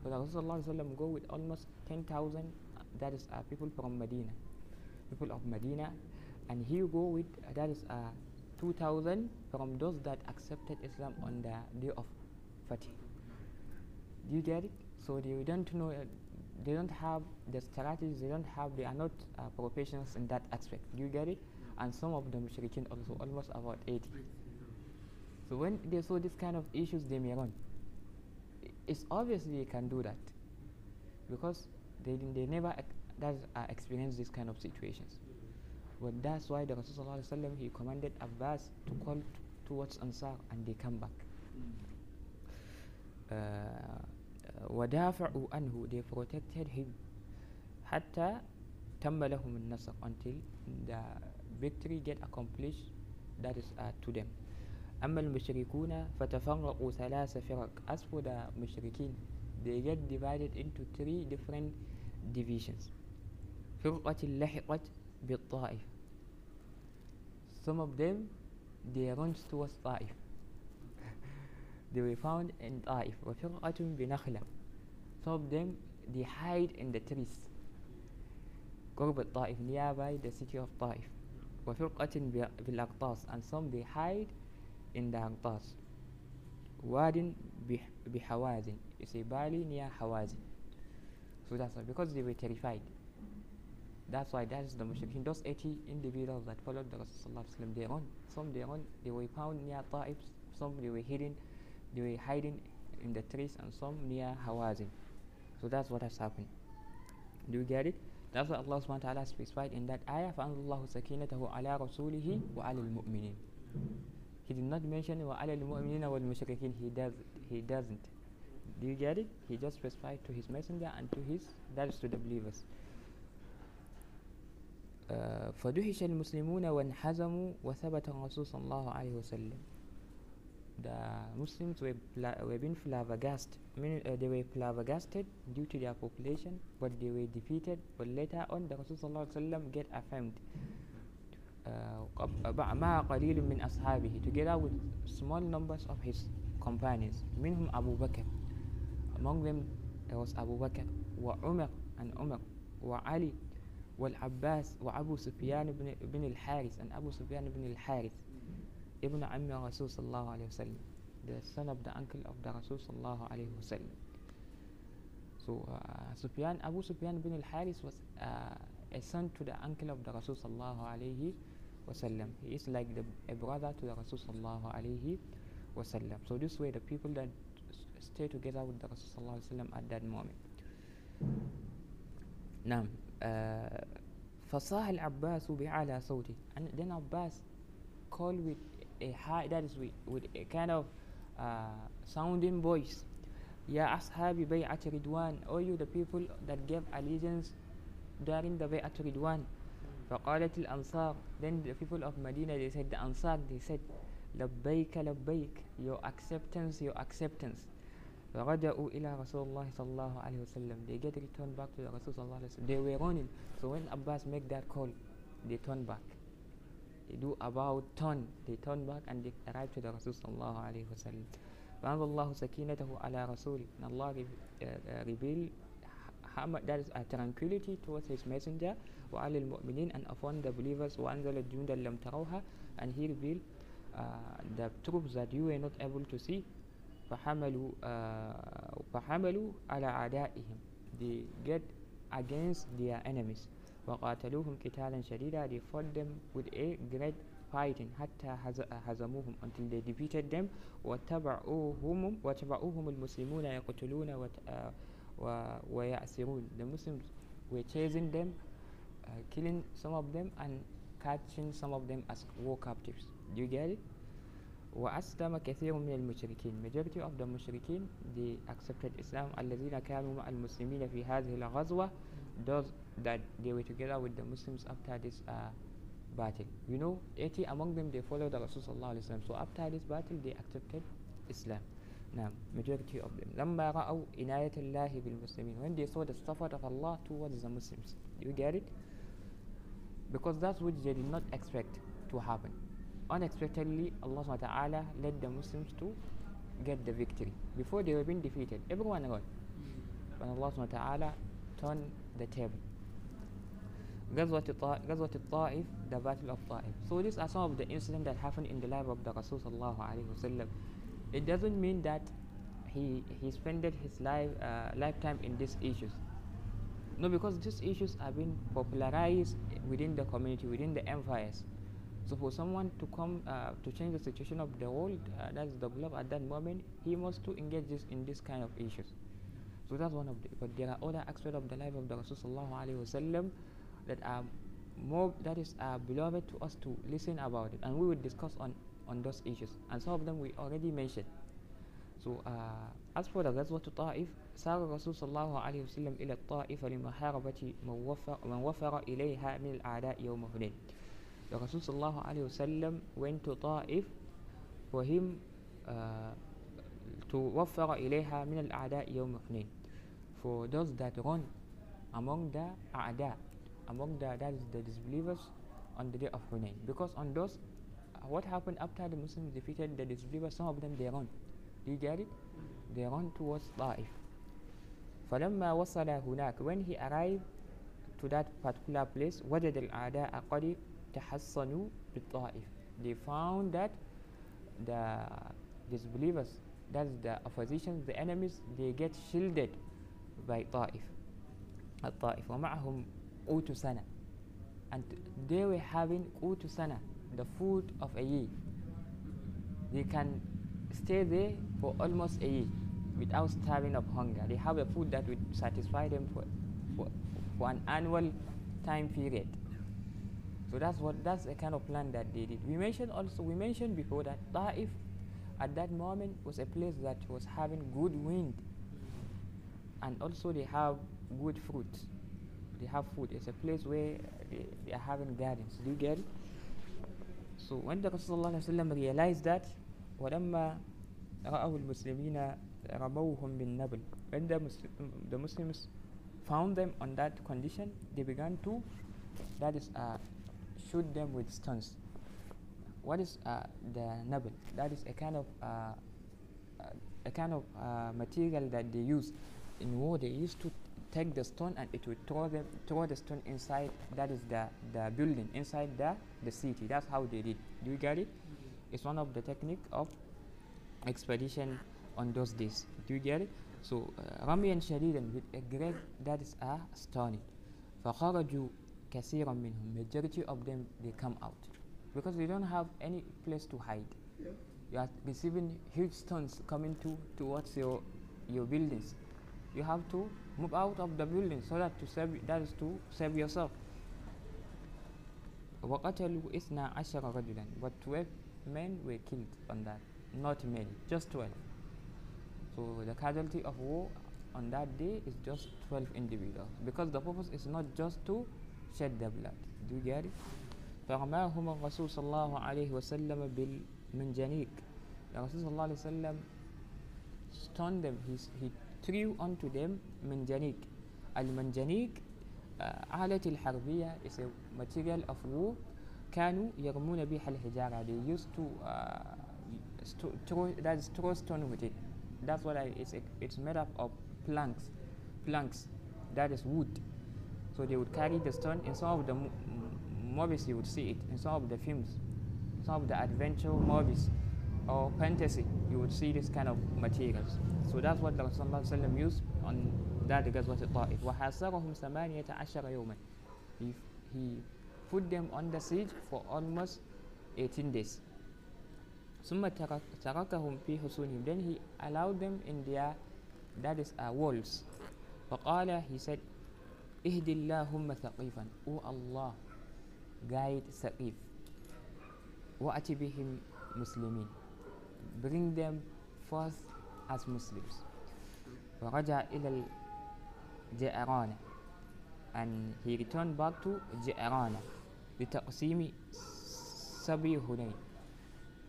but Rasulullah go with almost 10,000 uh, that is uh, people from Medina people of Medina, and he go with that is uh, 2,000 from those that accepted Islam on the day of Fatih. Do you get it? So they don't know, uh, they don't have the strategies, they don't have, they are not uh, professionals in that aspect. Do you get it? And some of the mushrikeen also, almost about 80. So when they saw this kind of issues, they may run. It's obviously they can do that because they, they never ex- uh, experience this kind of situations. But that's why the Rasul sallallahu alaihi wasallam he commanded Abbas to call towards Ansar and they come back. Uh, ودافعوا عنه they protected him حتى تم لهم النصر until the victory get accomplished that is uh, to them أما المشركون فتفرقوا ثلاث فرق as for the مشركين they get divided into three different divisions فرقة لحقت بالطائف some of them they run towards طائف they were found in Taif وفرقة بنخلة some of them they hide in the trees قرب الطائف nearby the city of Taif وفرقة ب- بالأقطاس and some they hide in the أقطاس واد بح- بحوازن it's a valley near Hawazin so that's why because they were terrified that's why that is the mushrikeen those 80 individuals that followed the Rasul sallallahu alaihi wasallam they run some they run they were found near Taif some they were hidden they were hiding in the trees and some near Hawazin so that's what has happened do you get it that's what Allah subhanahu wa ta'ala specified in that ayah فَأَنزَلَ اللَّهُ سَكِينَتَهُ عَلَى رَسُولِهِ وَعَلى الْمُؤْمِنِينَ he did not mention وَعَلَى الْمُؤْمِنِينَ وَالْمُشْرِكِينَ he does he doesn't do you get it he just specified to his messenger and to his that is to the believers آه، فدهش المسلمون وانحزموا وثبت الرسول صلى الله عليه وسلم the Muslims were, pla- were being flabbergasted meaning uh, they were flabbergasted due to their population but they were defeated but later on the Rasul صلى الله عليه وسلم get affirmed uh, قب- مع مع قليل من أصحابه together with small numbers of his companions منهم أبو بكر among them there was Abu Bakr وعمر and Umar وعلي والعباس وأبو سفيان بن, بن الحارث and Abu Sufyan بن الحارث ابن عم الرسول صلى الله عليه وسلم the son of the uncle of the Rasul صلى الله عليه وسلم so uh, Sufyan Abu Sufyan bin al-Haris was uh, a son to the uncle of the Rasul صلى الله عليه وسلم he is like the, a brother to the Rasul صلى الله عليه وسلم so this way the people that s- stay together with the Rasul صلى الله عليه وسلم at that moment نعم uh, فصاح العباس بأعلى صوته and then Abbas called with a high that is with, with a kind of uh, sounding voice يا أصحاب بيعة رضوان all you the people that gave allegiance during the بيعة رضوان فقالت الأنصار then the people of Medina they said the Ansar they said لبيك لبيك your acceptance your acceptance فرجعوا إلى رسول الله صلى الله عليه وسلم they get returned back to the Rasul صلى الله عليه وسلم they were running so when Abbas make that call they turn back they do about turn they turn back and they arrive to the Rasul صلى الله عليه وسلم فأنزل الله سكينته على رسوله and Allah re- uh, uh, reveal how much that is a tranquility towards his messenger وعلى المؤمنين and upon the believers وأنزل جندا لم تروها and he revealed uh, the troops that you were not able to see فحملوا uh, فحملوا على أعدائهم they get against their enemies وقاتلوهم قتالا شديدا they fought them with a great fighting حتى هز- هزموهم until they defeated them وتبعوهم وتبعوهم المسلمون يقتلون وت- uh, و- ويأسرون the Muslims were chasing them uh, killing some of them and catching some of them as war captives do you get it وأسلم كثير من المشركين majority of the مشركين they accepted Islam الذين كانوا مع المسلمين في هذه الغزوة those that they were together with the Muslims after this uh, battle you know 80 among them they followed the Rasul صلى الله عليه وسلم so after this battle they accepted Islam نعم majority of them لما رأوا عناية الله بالمسلمين when they saw the support of Allah towards the Muslims you get it because that's what they did not expect to happen unexpectedly Allah subhanahu wa ta'ala led the Muslims to get the victory before they were being defeated everyone ran but Allah subhanahu wa ta'ala turned the table Ghazwat al-Ta- Ghazwat al-Ta'if, the Battle of Ta'if. So these are some of the incidents that happened in the life of the Rasul sallallahu wasallam. It doesn't mean that he he spent his life uh, lifetime in these issues. No, because these issues have been popularized within the community, within the empires. So for someone to come uh, to change the situation of the world, uh, that's the globe at that moment, he must to engage this in this kind of issues. So that's one of the. But there are other aspects of the life of the Rasul sallallahu alaihi wasallam that are more that is uh, beloved to us to listen about it, and we will discuss on on those issues. And some of them we already mentioned. So uh, as for the غزوة الطائف سار الرسول صلى الله عليه وسلم إلى الطائف لمحاربة من وفر, من وفر إليها من الأعداء يوم هنين. The Rasul صلى الله عليه وسلم went to Ta'if for him uh, to وفر إليها من الأعداء يوم هنين. For those that run among the أعداء among the that is the disbelievers on the day of Hunain. Because on those uh, what happened after the Muslims defeated the disbelievers, some of them they run. Do you get it? They run towards Ta'if. فلما وصل هناك when he arrived to that particular place وجد الأعداء قد تحصنوا بالطائف they found that the disbelievers that's the opposition the enemies they get shielded by طائف الطائف ومعهم Utu Sana. And they were having Utu Sana, the food of a year. They can stay there for almost a year without starving of hunger. They have a food that would satisfy them for, for, for an annual time period. So that's what that's the kind of plan that they did. We mentioned also we mentioned before that Taif at that moment was a place that was having good wind and also they have good fruit They have food. It's a place where they, they are having gardens. Do you get it? So when the Rasulullah realized that ولما رأوا المسلمين رموهم بالنبل when the, Muslim, the Muslims found them on that condition they began to that is uh, shoot them with stones what is uh, the nabl that is a kind of uh, uh, a kind of uh, material that they use in war they used to take the stone and it would throw them throw the stone inside that is the the building inside the the city that's how they did do you get it it's one of the technique of expedition on those days. Do you get it? So رميا شديدا with a great that is a stone. فخرجوا كثيرا منهم majority of them they come out because they don't have any place to hide. Yeah. You are receiving huge stones coming to towards your your buildings. You have to move out of the building so that to save that is to save yourself. وقتلوا إثنى عشر رجلا but 12 men were killed on that not many just 12 so the casualty of war on that day is just 12 individuals because the purpose is not just to shed the blood do you get it فرماهم الرسول صلى الله عليه وسلم بالمنجنيق the Rasul صلى الله عليه وسلم stunned them he, s- he threw onto them منجنيق المنجنيق uh, آلة الحربية is a material of war كانوا يرمون بها الحجارة they used to uh, sto- throw that is throw stone with it that's what I, it's, a, it's made up of planks planks that is wood so they would carry the stone in some of the mo- m- movies you would see it in some of the films some of the adventure movies or fantasy you would see this kind of materials so that's what the Rasulullah ﷺ used on that غزوة الطائف وحاصرهم ثمانية عشر يوما he, f- he put them on the siege for almost 18 days ثم ترك تركهم في حصونهم then he allowed them in their that is uh, walls فقال he said اهد اللهم ثقيفا O Allah guide ثقيف وأت بهم مسلمين bring them forth as Muslims ورجع إلى الجعرانة and he returned back to جعرانة لتقسيم سبي هنين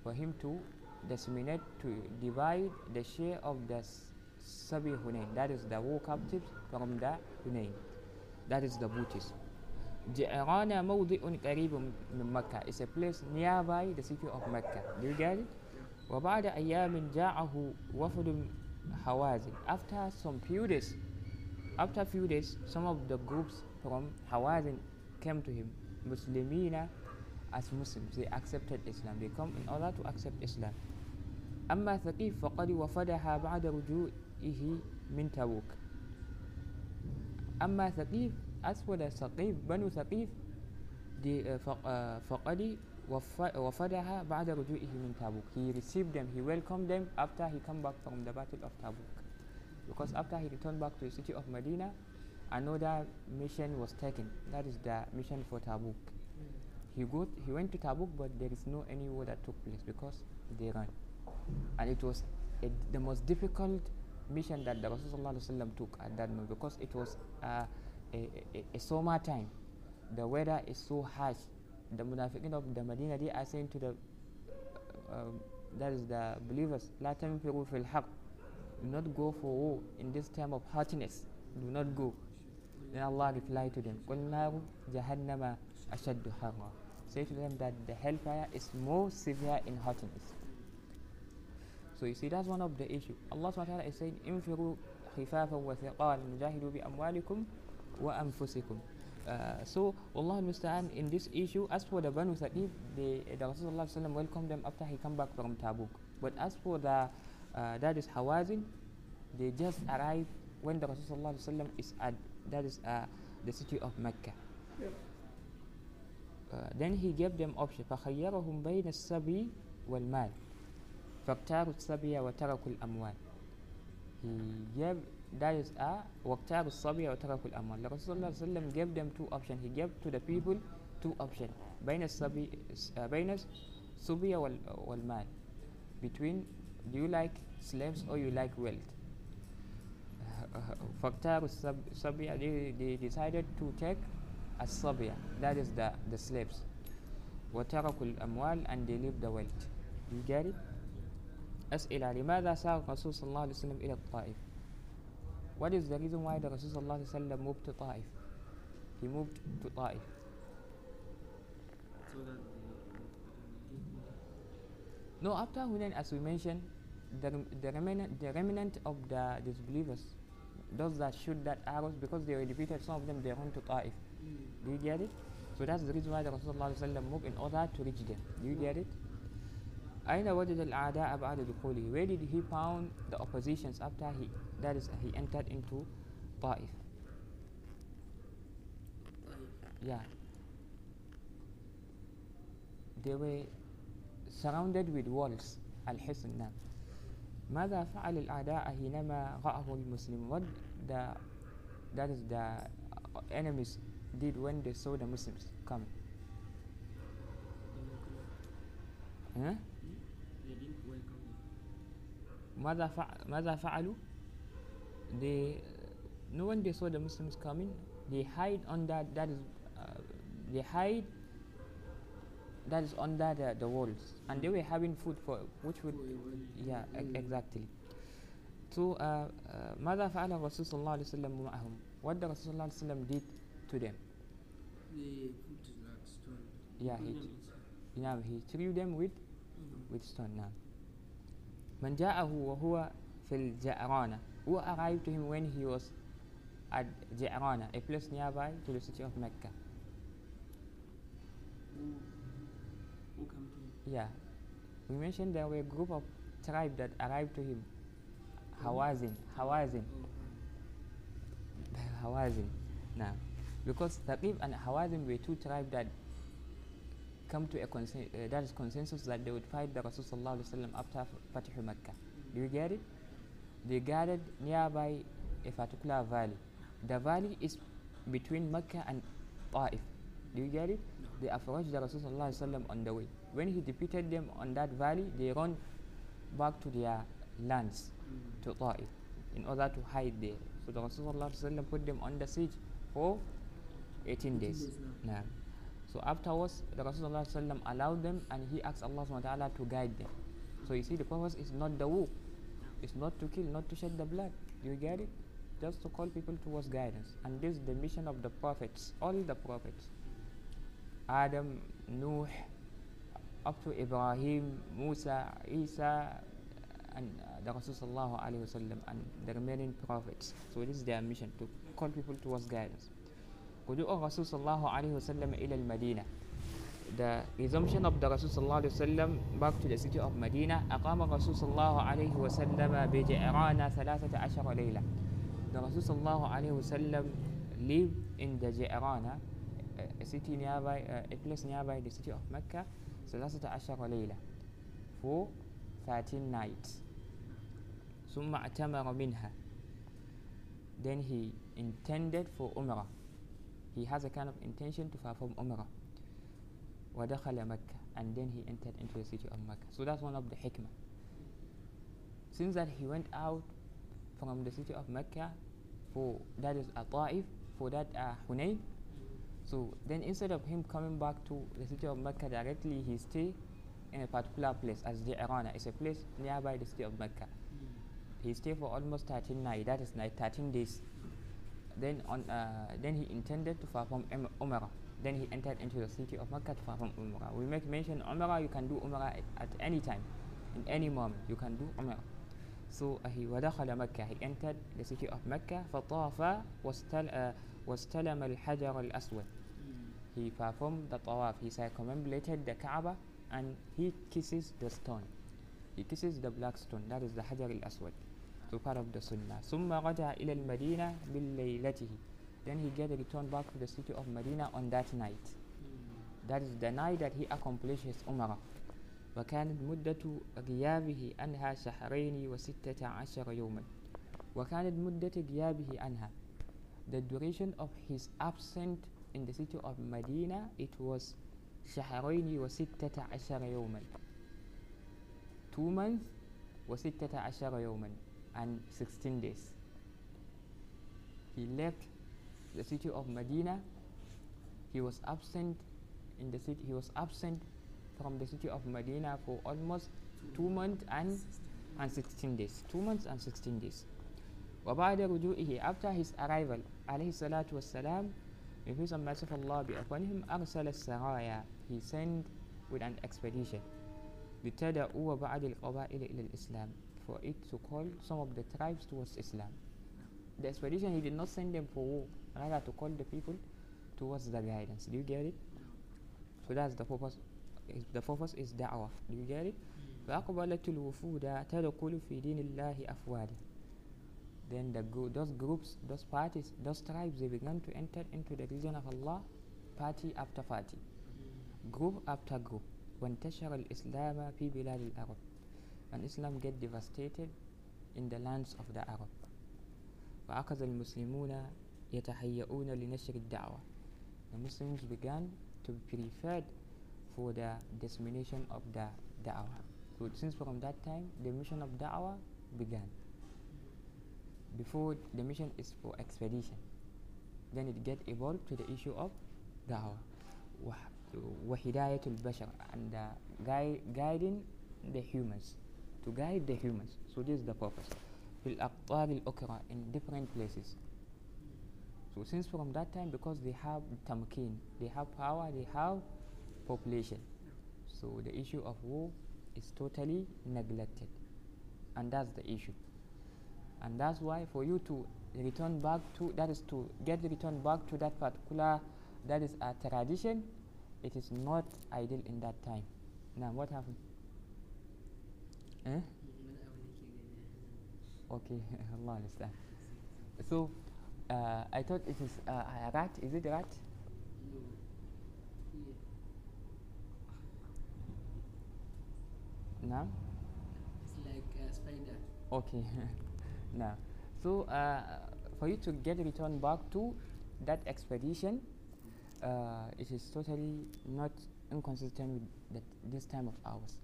for him to disseminate to divide the share of the s- Sabi Hunain that is the war captives from the Hunain that is the booties جعرانة موضع قريب من مكة is a place nearby the city of Mecca do you get it وبعد أيام جاءه وفد حوازن after some few days after few days some of the groups from Hawazin came to him muslimina as muslims they accepted islam they come in order to accept islam أما ثقيف فقد وفدها بعد رجوعه من تبوك أما ثقيف as for the ثقيف بنو ثقيف they, uh, ف- uh, فقد وف- وفدها بعد رجوعه من تبوك he received them he welcomed them after he come back from the battle of Tabuk because after he returned back to the city of Medina another mission was taken that is the mission for Tabuk he go he went to Tabuk but there is no any war that took place because they ran and it was a, the most difficult mission that the Rasulullah ﷺ took at that moment because it was uh, a, a, a summer time the weather is so harsh the munafiqin of the Medina they are saying to the uh, um, that is the believers لا تنفروا في الحق do not go for war in this time of hardness do not go then Allah replied to them قل نار جهنم أشد حرا say to them that the hellfire is more severe in hotness so you see that's one of the issue Allah subhanahu wa ta'ala is saying انفروا خفافا وثقالا نجاهدوا بأموالكم وأنفسكم uh, so Allah Musta'an in this issue as for the Banu Thaqib the, the Rasulullah sallam welcomed them after he come back from Tabuk but as for the uh, that is Hawazin they just arrived when the Rasulullah sallam is at that is uh, the city of Mecca uh, then he gave them option فخيرهم بين السبي والمال فاختاروا السبي وتركوا الأموال he gave is a واختاروا الصبي الأموال the Rasulullah صلى الله عليه وسلم gave them two options he gave to the people two options بين الصبي uh, بين الصبي وال, والمال between do you like slaves or you like wealth الصب- الصبي they, they decided to take الصبي that is the, the slaves وتركوا الأموال and they leave the wealth you get it أسئلة لماذا سار الرسول صلى الله عليه وسلم إلى الطائف What is the reason why the Rasul صلى الله عليه وسلم moved to Taif He moved to Taif so that they, No, after Hunain, as we mentioned, the, rem- the, remnant, the remnant of the disbelievers, those that shoot that arrows, because they were defeated, some of them they run to Taif. Do you get it? So that's the reason why the Rasulullah ﷺ moved in order to reach them. Do you get it? أين وجد الأعداء بعد دخوله? Where did he found the oppositions after he that is he entered into Taif? Yeah. They were surrounded with walls الحصن نعم ماذا فعل الأعداء حينما رأه المسلم what the that is the uh, enemies did when they saw the Muslims come huh? they didn't welcome them. ماذا فع ماذا فعلوا they no when they saw the Muslims coming they hide under that is uh, they hide that is under the, the walls and they were having food for which would yeah e- exactly so uh, uh, ماذا فعل الرسول صلى الله عليه وسلم معهم what the Rasul صلى الله عليه وسلم did to them They put like stone. yeah Put he, them inside. yeah, he threw them with with stone now من جاءه وهو في الجعرانة who arrived to him when he was at Ja'rana a place nearby to the city of Mecca? Who, who come to him? yeah. We mentioned there were a group of tribe that arrived to him. Hawazin Hawazin. Oh, Hawazin. Now because Thaqif and Hawazin were two tribes that come to a consen- uh, that is consensus that they would fight the Rasul after Fatih Mecca. Do you get it they gathered nearby a particular valley the valley is between Mecca and Taif do you get it they approached the Rasul sallallahu alaihi wasallam on the way when he defeated them on that valley they run back to their lands to Taif in order to hide there. So the Rasulullah put them under siege for 18 days. days now. So afterwards, the Rasulullah allowed them and he asked Allah subhanahu wa ta'ala to guide them. So you see, the purpose is not the war, it's not to kill, not to shed the blood. Do you get it? Just to call people towards guidance. And this is the mission of the prophets, all the prophets. Adam, Nuh, up to Ibrahim, Musa, Isa, and uh, the Rasul sallallahu alaihi wasallam and the remaining prophets. So this is their mission to call people towards guidance. رجوع الرسول صلى الله عليه وسلم إلى المدينة the resumption of the Rasul الله عليه وسلم back to the city of Medina أقام الرسول صلى الله عليه وسلم بجعران ثلاثة عشر ليلة the Rasul صلى الله عليه وسلم lived in the Ja'rana a city nearby uh, a place nearby the city of Mecca ثلاثة عشر ليلة for 13 nights ثم اعتمر منها then he intended for Umrah he has a kind of intention to perform Umrah ودخل Mecca and then he entered into the city of Mecca so that's one of the hikmah since that he went out from the city of Mecca for that is a Ta'if for that uh, Hunayn so then instead of him coming back to the city of Mecca directly he stay in a particular place as Ji'rana it's a place nearby the city of Mecca he stayed for almost 13 nights that is night 13 days then on uh, then he intended to perform um, umrah Then he entered into the city of Mecca to perform umrah we make mention umrah you can do umrah at, at any time in any moment you can do umrah so uh, he ودخل مكة he entered the city of Mecca فطاف واستل, uh, واستلم الحجر الأسود he performed the tawaf he circumambulated the Kaaba and he kisses the stone he kisses the black stone that is the حجر الأسود so part of the sunnah ثم رجع إلى المدينة بليلته then he get returned back to the city of Medina on that night that is the night that he accomplished his umrah وكانت مدة غيابه عنها شهرين وستة عشر يوما وكانت مدة غيابه عنها the duration of his absence in the city of Medina it was شهرين وستة عشر يوما two months وستة عشر يوما and 16 days he left the city of Medina he was absent in the city he was absent from the city of Medina for almost two months and and 16 days two months and 16 days وبعد رجوعه after his arrival عليه الصلاة والسلام may peace and mercy of Allah be upon him أرسل السرايا he sent with an expedition لتدعو بعض القبائل إلى الإسلام for it to call some of the tribes towards Islam the expedition he did not send them for war rather to call the people towards the guidance do you get it so that's the purpose is- the purpose is da'wah do you get it فأقبلت الوفود تدخل في دين الله أفواجا then the gro- those groups those parties those tribes they began to enter into the religion of Allah party after party group after group وانتشر الإسلام في بلاد العرب and Islam get devastated in the lands of the Arab وأخذ المسلمون يتهيئون لنشر الدعوة the Muslims began to be prepared for the dissemination of the da'wah so since from that time the mission of da'wah began before the mission is for expedition then it get evolved to the issue of da'wah وح- وهداية البشر and uh, gui- guiding the humans to guide the humans so this is the purpose في الأقطار الأخرى in different places so since from that time because they have tamkin they have power they have population. So the issue of war is totally neglected. And that's the issue. And that's why for you to return back to that is to get returned back to that particular that is a tradition it is not ideal in that time. Now what happened? Eh? okay Allah understand. So uh, I thought it is uh, a rat. Is it a rat? No. It's like a spider. okay. Now so uh, for you to get returned back to that expedition uh, it is totally not inconsistent with that this time of ours.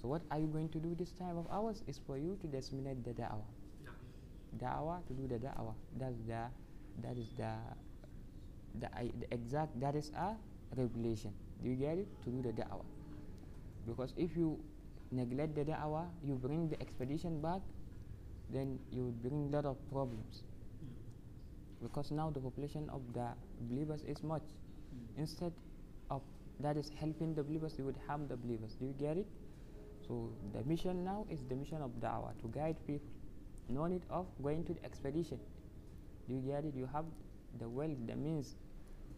So what are you going to do this time of ours is for you to disseminate the da'wah da'wah to do the da'wah. That's the that is the the, the exact that is a regulation. Do you get it? To do the da'wah. Because if you neglect the da'wah you bring the expedition back then you would bring a lot of problems. Because now the population of the believers is much. Hmm. Instead of that is helping the believers you would harm the believers. Do you get it? So the mission now is the mission of da'wah to guide people no need of going to the expedition. Do you get it? You have the wealth the means.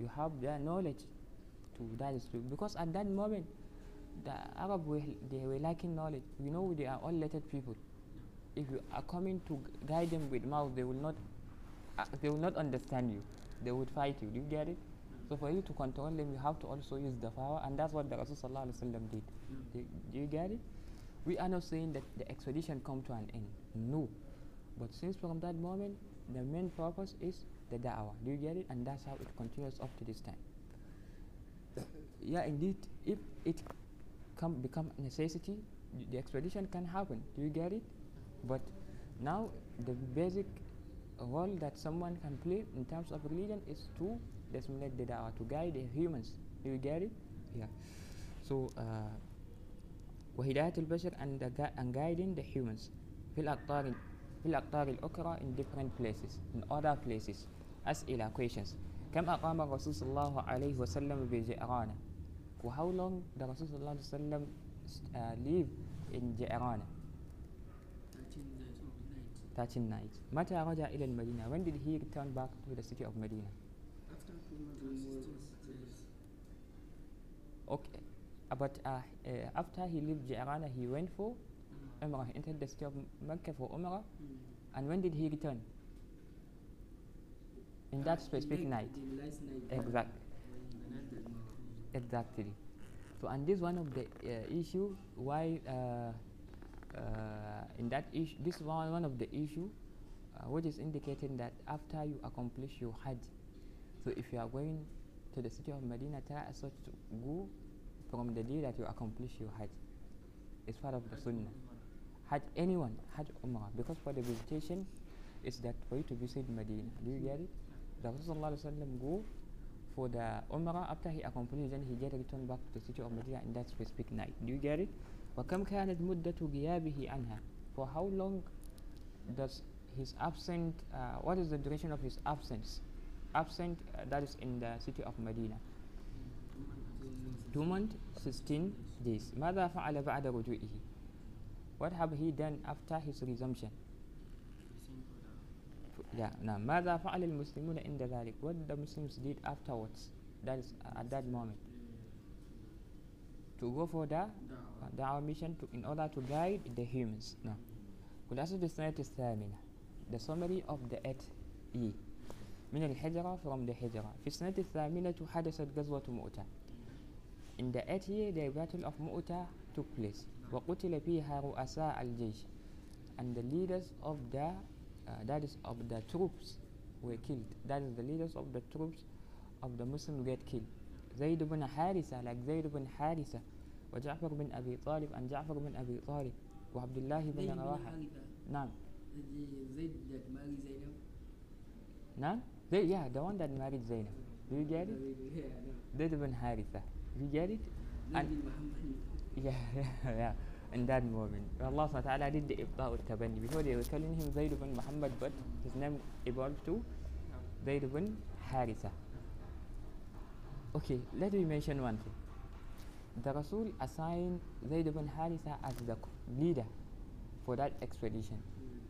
You have the knowledge to that is true. Because at that moment the arab were they were lacking knowledge. You know they are all lettered people. If you are coming to guide them with mouth they will not uh, they will not understand you. They would fight you. Do you get it? So for you to control them you have to also use the power and that's what the rasul sallallahu alaihi wasallam did. Do, do you get it? We are not saying that the expedition come to an end. No but since from that moment the main purpose is the da'wah do you get it and that's how it continues up to this time yeah indeed if it come become a necessity y- the expedition can happen do you get it but now the basic role that someone can play in terms of religion is to disseminate the da'wah to guide the humans do you get it yeah so uh, وهداية البشر and, the gui- and guiding the humans في الأقطار في الأقطار الأخرى in different places in other places أسئلة questions كم أقام الرسول صلى الله عليه وسلم بجعرانة و how long the Rasul صلى الله عليه وسلم uh, live in جعرانة 13 nights متى رجع إلى المدينة when did he return back to the city of Medina After two months or 16 days. okay uh, but uh, uh, after he left Ja'rana he went for Umrah entered the city of Mecca for Umrah and when did he return? In that specific night. exactly exactly. So and this one of the uh, issue why uh, uh, in that issue this one one of the issue uh, which is indicating that after you accomplish your hajj so if you are going to the city of medina try as such to go from the day that you accomplish your hajj. It's part of the sunnah hajj anyone hajj umrah because for the visitation is that for you to visit medina do you get it the Rasul sallallahu alaihi wasallam go for the Umrah after he accomplished then he get returned back to the city of Medina in that specific night. Do you get it? وكم كانت مدة غيابه عنها? For how long does his absent, uh, what is the duration of his absence? Absent, uh, that is in the city of Medina. Two months, 16 days. ماذا فعل بعد رجوعه? What have he done after his resumption? Yeah, now ماذا فعل المسلمون عند ذلك? What the Muslims did afterwards? That is uh, at that moment. To go for the uh, da'wah mission to, in order to guide the humans. Now, خلاصة السنة الثامنة The summary of the eighth year من الهجرة from the هجرة في السنة الثامنة حدثت غزوة مؤتة In the eighth year the battle of مؤتة took place وقتل فيها رؤساء الجيش and the leaders of the uh, that is of the troops were killed that is the leaders of the troops of the Muslims get killed زيد بن حارثة like زيد بن حارثة وجعفر بن أبي طالب and جعفر بن أبي طالب وعبد الله بن رواحة. نعم Zayd that married Zainab. نعم they, yeah the one that married Zainab do you get it Yeah, no. زيد بن حارثة you get it And-. Yeah, yeah, yeah. In that moment, Allah ta'ala did the ibta' al-tabanni. Before they were calling him Zayd ibn Muhammad, but his name evolved to Zayd ibn Haritha. Okay, let me mention one thing. The Rasul assigned Zayd ibn Haritha as the leader for that expedition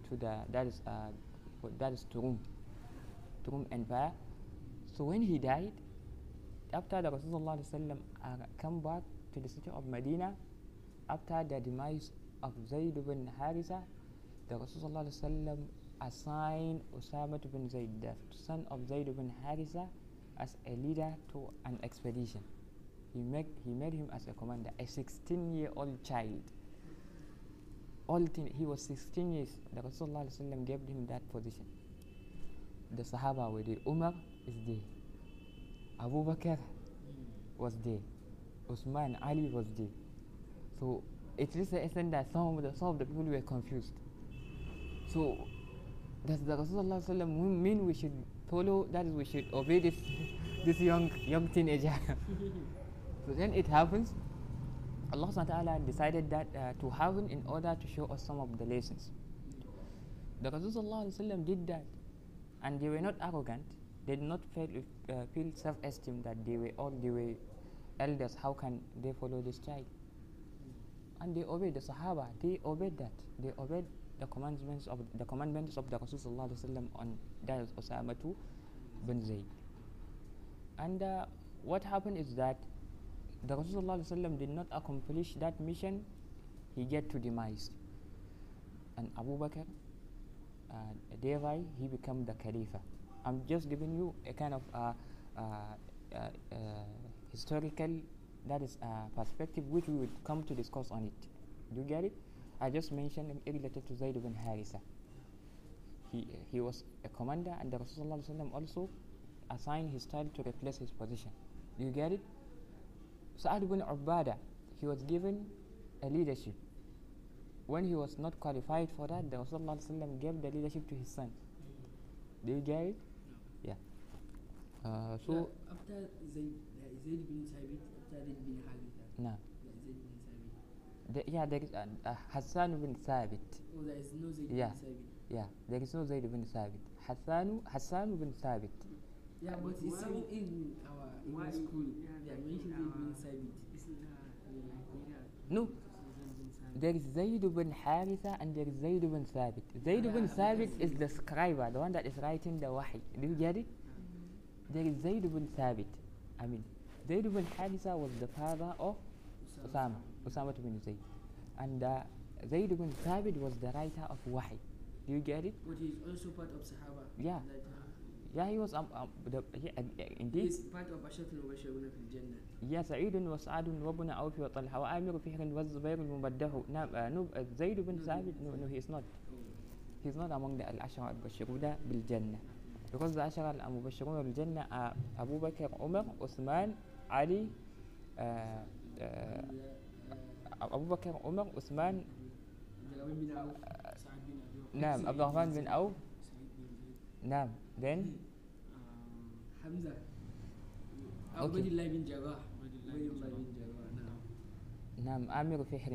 to the that is uh, that is to Rum, to Rum Empire. So when he died, after the Rasul sallallahu alaihi wasallam uh, come back to the city of Medina, after the demise of Zayd ibn Haritha, the Rasul sallallahu alaihi assigned Usama ibn Zayd, the son of Zayd ibn Haritha, as a leader to an expedition. He made, he made him as a commander, a 16 year old child. All he was 16 years. The Rasul sallallahu gave him that position. The Sahaba were there. Umar is there. Abu Bakr was there. Usman Ali was there. So it is the extent that some of the some of the people were confused. So does the Rasulullah mean we should follow that is we should obey this this young young teenager? so then it happens. Allah subhanahu decided that uh, to happen in order to show us some of the lessons. The Rasulullah did that and they were not arrogant. They did not feel, uh, feel self-esteem that they were all the were elders. How can they follow this child? And they obeyed the Sahaba. They obeyed that. They obeyed the commandments of the commandments of the Rasul sallallahu alaihi wasallam on that is Osama bin Zayd. And uh, what happened is that the Rasulullah did not accomplish that mission, he get to demise. And Abu Bakr, uh, thereby he become the Khalifa. I'm just giving you a kind of uh, uh, uh, uh historical that is a perspective which we will come to discuss on it. Do you get it? I just mentioned it related to Zayd ibn Harisa. He, he was a commander and the Rasulullah also assigned his child to replace his position. Do you get it? Sa'ad ibn Ubada, he was given a leadership. When he was not qualified for that, the Rasulullah gave the leadership to his son. Do you get it? Yeah. Uh, so. Yeah, after Zayd, Zayd bin Thabit, after Zayd bin Haritha. No. Yeah, Zayd bin Thabit. The, yeah, there is uh, uh, Hassan bin Thabit. Oh, there is no Zayd Yeah. bin Thabit. Yeah, there is no Zayd bin Thabit. Hassan, Hassan bin Thabit. Yeah, but it's Why- in, in our why- school. yeah, they like mentioned in Zayd bin our- Thabit. Isn't that No, there is Zayd bin Haritha and there is Zayd bin Thabit. Zayd bin Yeah, Thabit is the scriber, the one that is writing the wahi. Do you get it? There is Zayd bin Thabit. I mean, Zaid ibn Harisa was the father of Usama, Usama ibn Zaid. And uh, Zaid ibn Thabit was the writer of Wahi. Do you get it? But he is also part of Sahaba. Yeah. Uh, yeah, he was um, um the, yeah uh, indeed. He is part of Ashatul Mubashiruna fil Jannah. Yeah, Sa'id wa Sa'ad wa Ibn Awf wa Talha wa Amir Fihr wa Zubair al-Mubaddahu. Uh, no, uh, Zaid ibn Thabit, no, no, he is not. Oh. He is not among the Al-Ashara al-Bashiruna bil Jannah. Because the Ashara al-Mubashiruna bil Jannah are Abu Bakr, Umar, Uthman, علي آه، آه، أبو بكر عمر عثمان آه، نعم عبد الرحمن بن عوف. نعم بن حمزة. عبد الله بن جراح. نعم. نعم فحر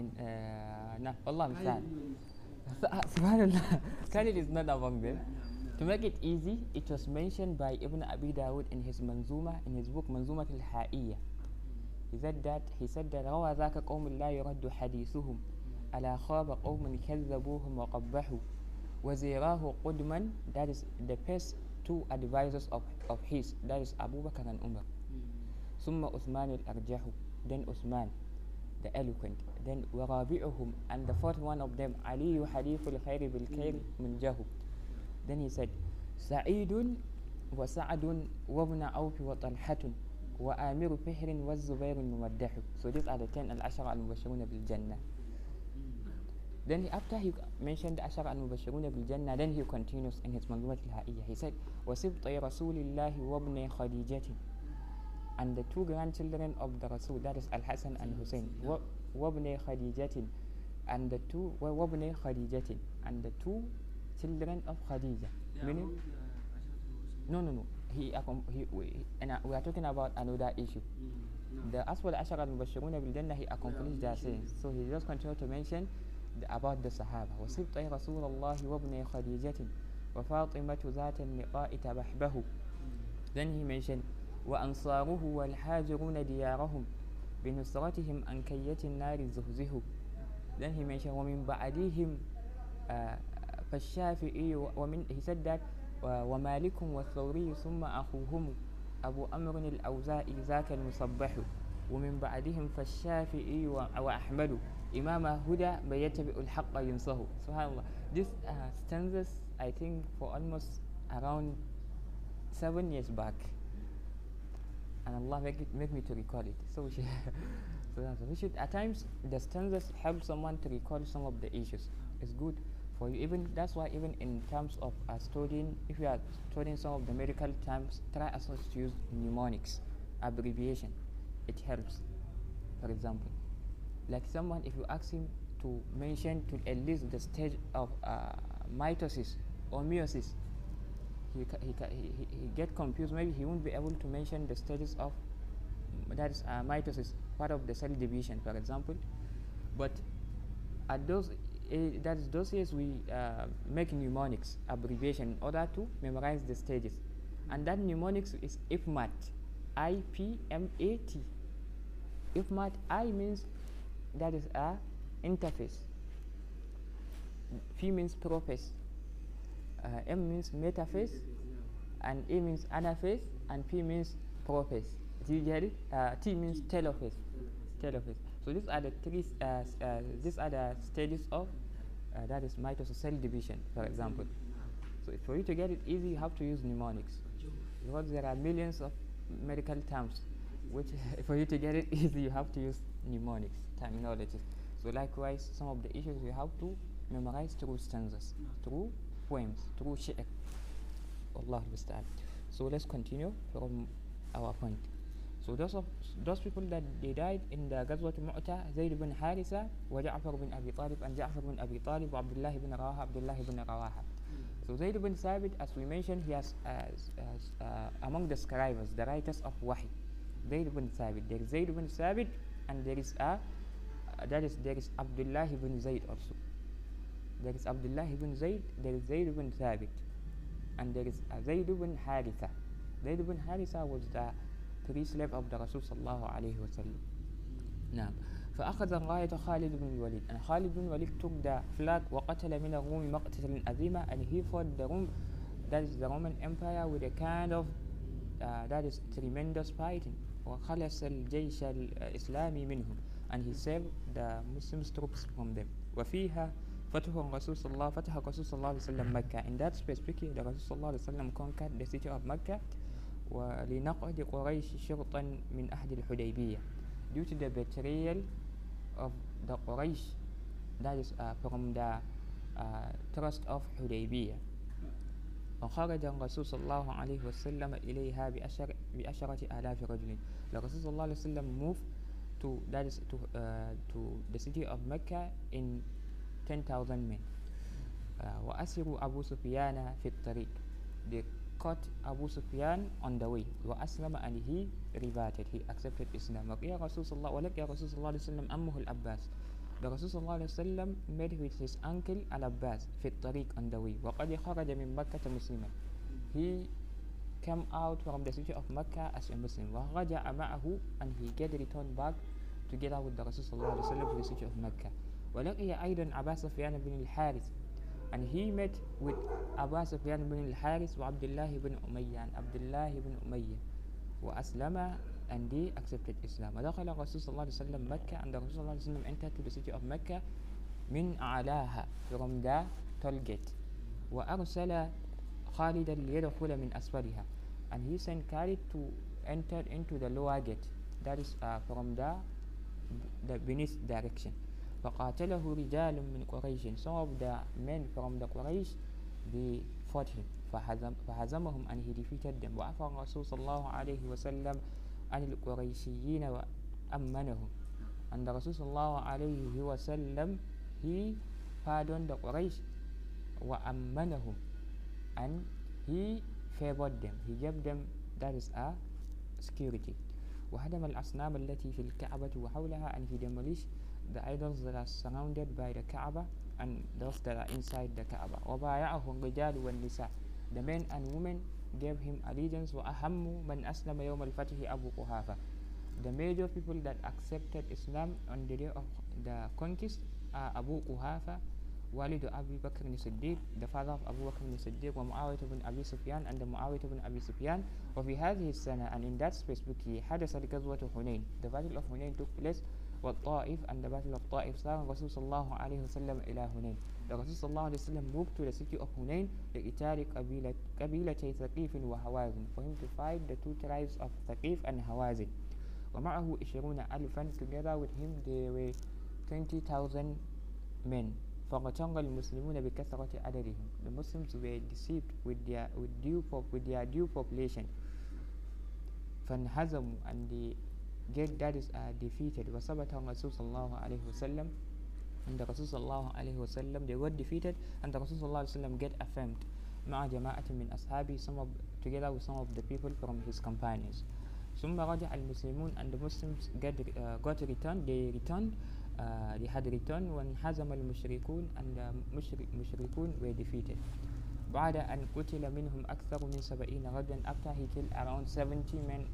نعم والله مثال سبحان الله. كان is not ابو To make it easy, it was mentioned by Ibn Abi Dawud in his Manzuma, in his book Manzumat al-Ha'iyya. He said that he said that روى ذاك قوم لا يرد حديثهم على خاب قوم كذبوهم وقبحوا وزيراه قدما that is the first two advisors of, of his that is Abu Bakr and Umar Mm. ثم عثمان الأرجح then Uthman the eloquent then ورابعهم and the fourth one of them علي حليف الخير بالخير من جهو Then he said, سعيد وسعد وابن wa ibn وآمر wa والزبير wa So these are the 10 العشرة المبشرون al-Mubashiruna bil Then after he mentioned عشرة المبشرون بالجنة then he continues in his منظومة الهائية He said, وسبط رَسُولِ اللَّهِ وابن خَدِيجَةٍ And the two grandchildren of the Rasul, that is Al-Hasan and Hussein, وابن خَدِيجَةٍ and the two وابن خَدِيجَةٍ and the two children of Khadija they are meaning among the Ashraf al-Mubashirun. no no no he, accom- he we, and uh, we are talking about another issue Mm. the as for the Ashara al-Mubashiruna bil Jannah he accomplished their mentioned sayings so he just continued to mention the, about the Sahaba وسبط رسول الله وابن خديجة وفاطمة ذات النقاء تبحبه then he mentioned وأنصاره والحاجرون ديارهم بنصرتهم عن كية النار زهزه then he mentioned ومن بعدهم آه، فالشافعي ومن و- ومالك والثوري ثم أخوهم أبو أمر الأوزائي ذاك المصبح ومن بعدهم فالشافعي وأحمد إمام هدى من يتبع الحق ينصه سبحان الله this uh, stanzas I think for almost around seven years back and Allah make, it, make me to recall it so we should, so we should at times the stanzas help someone to recall some of the issues it's good for you. Even that's why even in terms of uh, studying if you are studying some of the medical terms try as much to use mnemonics abbreviation. It helps. For example like someone if you ask him to mention to at least the stage of uh, mitosis or meiosis he, he, he, he get confused. Maybe he won't be able to mention the stages of mm, that is uh, mitosis part of the cell division for example. But at those uh, that is those years we uh, make mnemonics abbreviation in order to memorize the stages and that mnemonics is IPMAT I P M A T IPMAT I means that is a interphase P means prophase uh, M means metaphase and A means anaphase and P means prophase Do you get it? Uh, T means telophase. Telophase. So these are the three. Uh, uh, these are the stages of uh, that is mitosis cell division, for example. So for you to get it easy, you have to use mnemonics because there are millions of medical terms. Which for you to get it easy, you have to use mnemonics terminologies. So likewise, some of the issues you have to memorize through stanzas, through poems, through shi'r. Allah. So let's continue from our point. So those of those people that they died in the Ghazwat Mu'ta, Zayd bin Harisa, wa Ja'far bin Abi Talib, and Ja'far bin Abi Talib, Abdullah bin Rawaha, Abdullah bin Rawaha. So Zayd bin Thabit, as we mentioned, he has as, as, uh, among the scribes, the writers of Wahi. Zayd bin Thabit. There is Zayd bin Thabit, and there is a uh, that is there is Abdullah bin Zayd also. There is Abdullah bin Zayd, there is Zayd bin Thabit, and there is uh, Zayd bin Haritha. Zayd bin Haritha was the three slave of the Rasul sallallahu alayhi wa sallam. نعم فأخذ راية خالد بن الوليد and Khalid bin Walid took the flag وقتل من الروم مقتلا عظيما and he fought the Rome that is the Roman Empire with a kind of uh, that is tremendous fighting وخلص الجيش الإسلامي منهم and he saved the Muslim troops from them وفيها فتح الرسول صلى الله فتح الرسول صلى الله عليه وسلم مكة in that specific the Rasul صلى الله عليه وسلم conquered the city of Mecca ولنقعد قريش شرطا من أحد الحديبية. Due to the betrayal of the Quraysh that is uh, from the uh, trust of Hudaybiyah وخرج الرسول صلى الله عليه وسلم إليها بأشر بأشرة آلاف رجل. الرسول صلى الله عليه وسلم moved to, that is, to, uh, to the city of Mecca in 10,000 men. Uh, وأسروا أبو سفيان في الطريق. Caught Abu Sufyan on the way وأسلم and he reverted he accepted Islam وقيا رسول الله ولقي رسول صلى الله عليه وسلم أمه الأباس the Rasul صلى الله عليه وسلم met with his uncle Al-Abbas في الطريق on the way وقد خرج من مكة مسلما he came out from the city of Mecca as a Muslim ورجع معه and he get returned back together with the Rasul صلى الله عليه وسلم to the city of Mecca ولقي أيضا أبا سفيان بن الحارث and he met with Abu Sufyan bin al-Haris wa Abdullah ibn Umayyah and Abdullah ibn Umayyah وأسلم and they accepted Islam ودخل الرسول صلى الله عليه وسلم مكة and the Rasul صلى الله عليه وسلم entered to the city of Mecca من أعلاها from the toll gate وأرسل خالدا ليدخل من أسفلها and he sent Khalid to enter into the lower gate that is uh, from the the beneath direction فقاتله رجال من قريش some of the men from the Quraysh they fought him فهزم فهزمهم and he defeated them وعفى الرسول صلى الله عليه وسلم عن القريشيين وأمنهم and the Rasul صلى الله عليه وسلم he pardoned the Quraysh وأمنهم and he favored them he gave them that is a security وهدم الأصنام التي في الكعبة وحولها and he demolished the idols that are surrounded by the Kaaba and those that are inside the Kaaba وبايعه الرجال والنساء the men and women gave him allegiance وأهم من أسلم يوم الفتح أبو قحافة the major people that accepted Islam on the day of the conquest are Abu Quhafa والد أبي بكر الصديق the father of Abu Bakr الصديق ومعاوية بن أبي سفيان and معاوية بن أبي سفيان وفي هذه السنة and in that specific year حدثت غزوة حنين the battle of Hunain took place والطائف and the battle of طائف صار الرسول صلى الله عليه وسلم إلى هنين the Rasul صلى الله عليه وسلم moved to the city of Hunain لقتال قبيلة قبيلتي ثقيف وهوازن for him to fight the two tribes of ثقيف and هوازن ومعه عشرون ألفا together with him there were 20,000 men فاغتر المسلمون بكثرة عددهم the Muslims were deceived with their with due with their due population فانهزموا and they get that is uh, defeated وثبت الرسول صلى الله عليه وسلم and the Rasul صلى الله عليه وسلم they were defeated and the Rasul صلى الله عليه وسلم get affirmed مع جماعة من أصحابه some of together with some of the people from his companions ثم رجع المسلمون and the Muslims get uh, got returned they returned uh, they had returned وانهزم المشركون and the مشركون were defeated بعد أن قتل منهم أكثر من سبعين رجلا after he killed around 70 men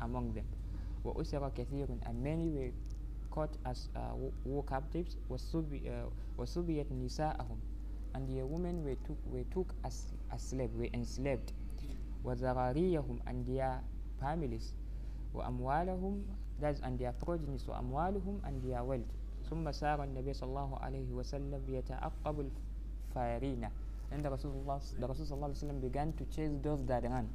among them وأسر كثير and many were caught as uh, war captives uh, وسبيت نساءهم and their women were took, were took as, as slave were enslaved وذراريهم and their families وأموالهم that's and their progenies وأموالهم and their wealth ثم سار النبي صلى الله عليه وسلم يتعقب الفارين and the Rasulullah the Rasul صلى الله عليه وسلم began to chase those that ran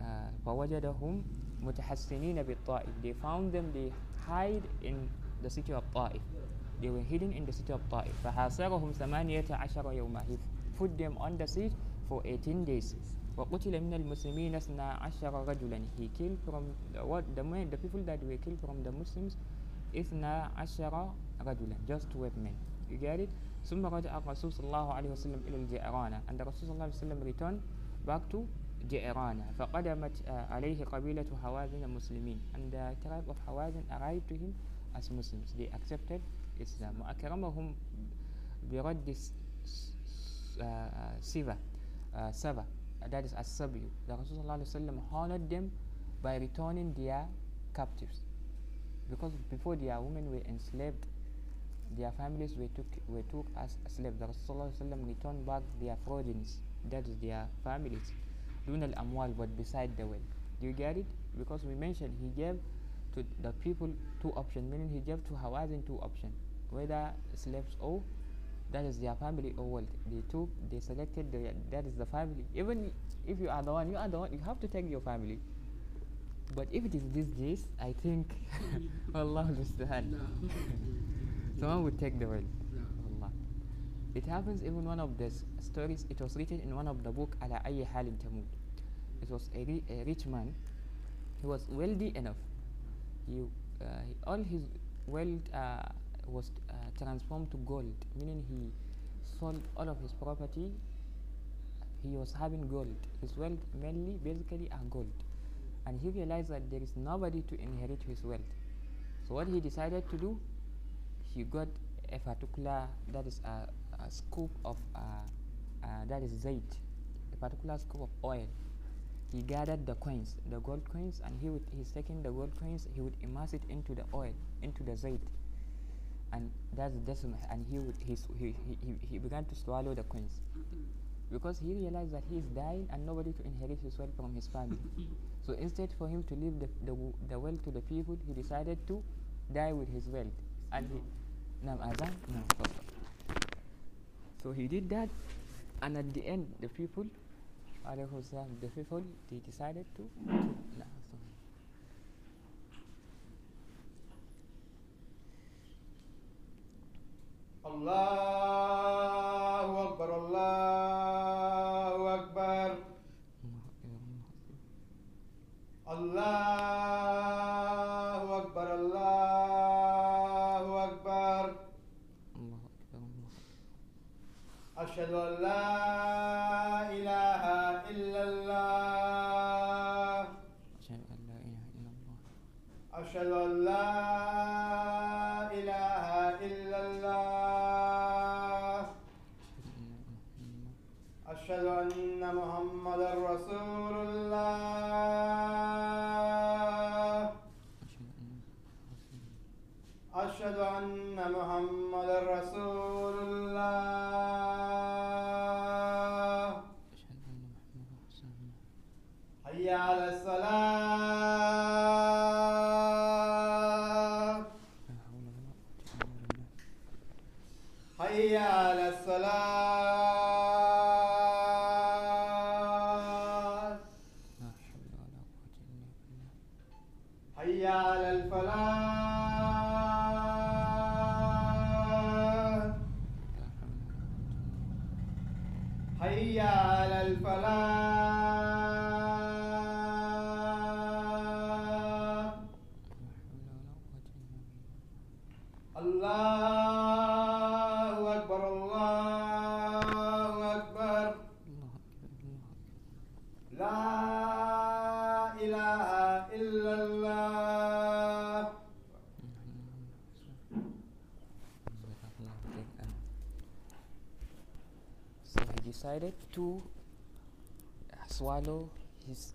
uh, فوجدهم متحسنين بالطائف they found them they hide in the city of Taif they were hidden in the city of Taif فحاصرهم ثمانية عشر يوما he put them on the siege for 18 days وقتل من المسلمين اثنا عشر رجلا he killed from the, what, the, men, the people that were killed from the Muslims اثنا عشر رجلا just 12 men you get it ثم رجع الرسول صلى الله عليه وسلم إلى الجيرانة and the Rasul صلى الله عليه وسلم returned back to جيرانة فقدمت uh, عليه قبيلة حوازن المسلمين and the tribe of Hawazin arrived to him as Muslims they accepted Islam وأكرمهم برد س- س- uh, siva uh, Saba that is as-sabi the Rasul صلى الله عليه وسلم honored them by returning their captives because before their women were enslaved their families were took were took as slaves the Rasul صلى الله عليه وسلم returned back their progenies that is their families دون الأموال but beside the wealth do you get it because we mentioned he gave to the people two options meaning he gave to Hawazin two options whether slaves or that is their family or wealth they took they selected the, that is the family even if you are the one you are the one you have to take your family but if it is these days I think Allah understand نعم someone would take the wealth نعم Allah. It happens even one of the stories, it was written in one of the book Ala Ayyi Halin Tamud. It was a, ri a, rich man, he was wealthy enough. He, uh, all his wealth uh, was uh, transformed to gold, meaning he sold all of his property. He was having gold. His wealth mainly, basically, are gold. And he realized that there is nobody to inherit his wealth. So what he decided to do, he got a particular, that is a a scoop of uh, uh, that is zait, a particular scoop of oil. He gathered the coins, the gold coins, and he would he's taking the gold coins. He would immerse it into the oil, into the zait, and that's decimal. And he would he's, he, he he he began to swallow the coins because he realized that he is dying and nobody to inherit his wealth from his family. so instead for him to leave the, the, the wealth to the people, he decided to die with his wealth. And he, Naam, Azan? No, tafadhal. So he did that, and at the end, the people, alayhi salam, the people, they decided to. to no, so- الله أكبر الله أكبر الله to swallow his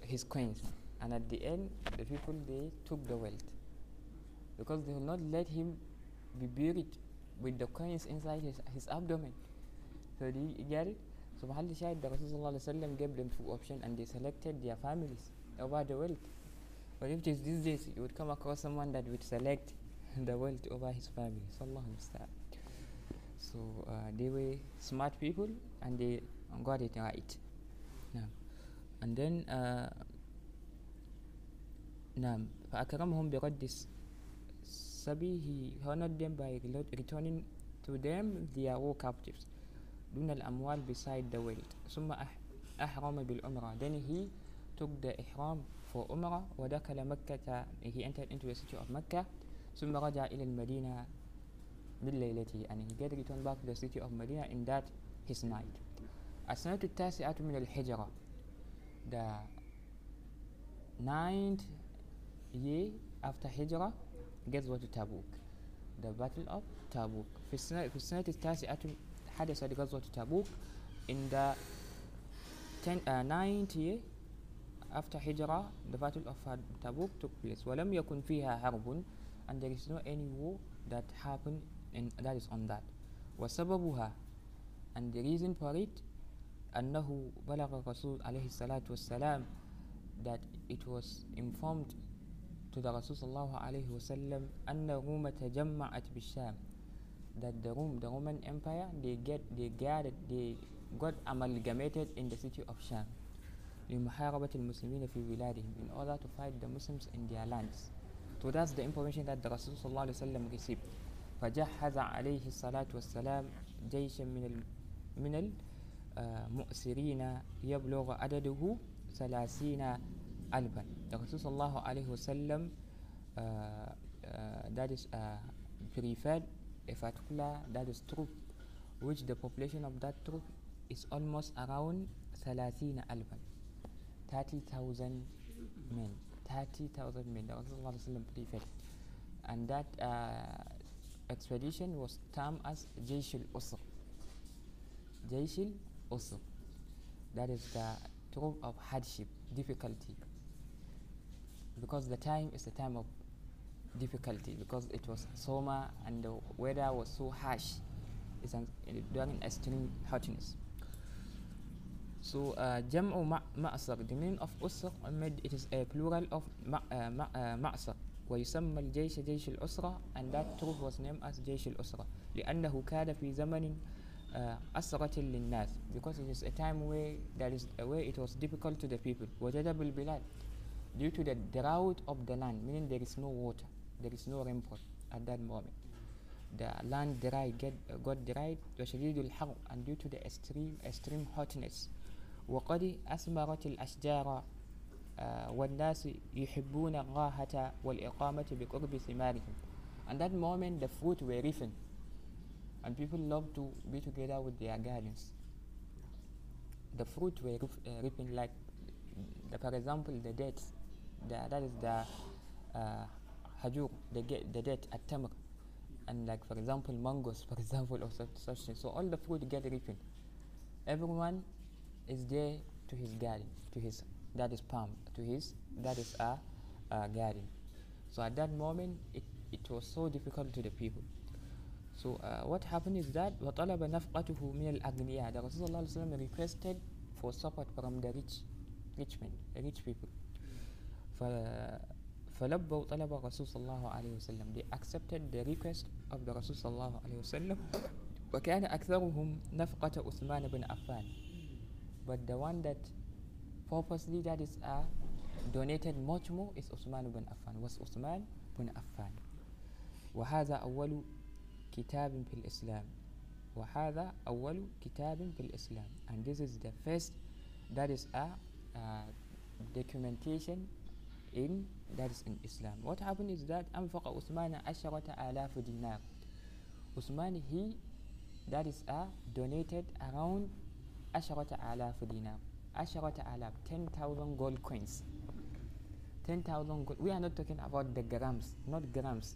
his coins, and at the end, the people they took the wealth because they will not let him be buried with the coins inside his, his abdomen. So do you get it? So Mahal Shahid, the Rasul Sallallahu gave them two options and they selected their families. over the wealth. But if it is these days, you would come across someone that would select the wealth over his family. Sallallahu musta'an. So uh, they were smart people and they got it right. نعم. And then uh, نعم فأكرمهم برد الس- السبي he honored them by returning to them their war captives دون الأموال beside the wealth ثم أح- أحرم بالعمرة then he took the إحرام for عمرة ودخل مكة he entered into the city of Mecca ثم رجع إلى المدينة بالليلة and he did return back to the city of Medina in that his night. السنة التاسعة من الحجرة the ninth year after Hijrah Ghazwat to Tabuk? The battle of Tabuk. في السنة, في السنة التاسعة حدثت غزوة تبوك in the 9th uh, year after Hijrah the battle of Tabuk took place. ولم يكن فيها حرب and there is no any war that happened and that is on that وسببها and the reason for it أنه بلغ الرسول عليه الصلاة والسلام that it was informed to the Rasul صلى الله عليه وسلم أن الروم تجمعت بالشام that the Rome, the Roman Empire, they get they gathered, they got amalgamated in the city of Sham. لمحاربة المسلمين في بلادهم in order to fight the Muslims in their lands. So that's the information that the Rasul صلى الله عليه وسلم received. فجهز عليه الصلاة والسلام جيشا من من المؤسرين آه، يبلغ عدده ثلاثين ألبا الرسول صلى الله عليه وسلم دادس بريفال إفاتكلا دادس تروب which the population of that troop is almost around 30 ألبا 30,000 من 30,000 من الرسول صلى الله عليه وسلم بريفال and that آه، expedition was termed as Jaysh al-Usr Jaysh al-Usr that is the troop of hardship difficulty. Because the time is a time of difficulty. Because it was summer and the weather was so harsh it's an, during extreme hotness. So uh, jam'u ma- ma'sar the meaning of usr it is a plural of ma- uh, ma- uh, ma'sar ويسمى الجيش جيش الأسرة and that troop was named as جيش الأسرة لأنه كان في زمن uh, أسرة للناس because it is a time where there is where it was difficult to the people وجد بالبلاد due to the drought of the land meaning there is no water there is no rainfall at that moment the land dry get uh, got dried وشديد الحر and due to the extreme extreme hotness وقد أثمرت الأشجار uh, والناس يحبون الراحة والإقامة بقرب ثمارهم and that moment the fruit were ripened and people love to be together with their gardens the fruit were rip- uh, ripened like the, for example the dates the, that is the uh, hajur the, ge- the date at tamr and like for example mangoes for example or such, such things so all the fruit get ripened everyone is there to his garden to his that is palm to his that is a, a garden so at that moment it, it was so difficult to the people so uh, what happened is that وطلب نفقته من الأغنياء the Rasul صلى الله عليه وسلم requested for support from the rich rich men rich people ف فلبوا طلب الرسول صلى الله عليه وسلم they accepted the request of the رسول صلى الله عليه وسلم وكان أكثرهم نفقة عثمان بن عفان but the one that purposely that is uh, donated much more is Uthman bin Affan was Uthman bin Affan وهذا أول كتاب في الإسلام وهذا أول كتاب في الإسلام and this is the first that is a uh, documentation in that is in Islam what happened is that أنفق عثمان عشرة آلاف دينار Uthman he that is a donated around عشرة آلاف دينار عشرة آلاف 10,000 gold coins 10,000 gold we are not talking about the grams not grams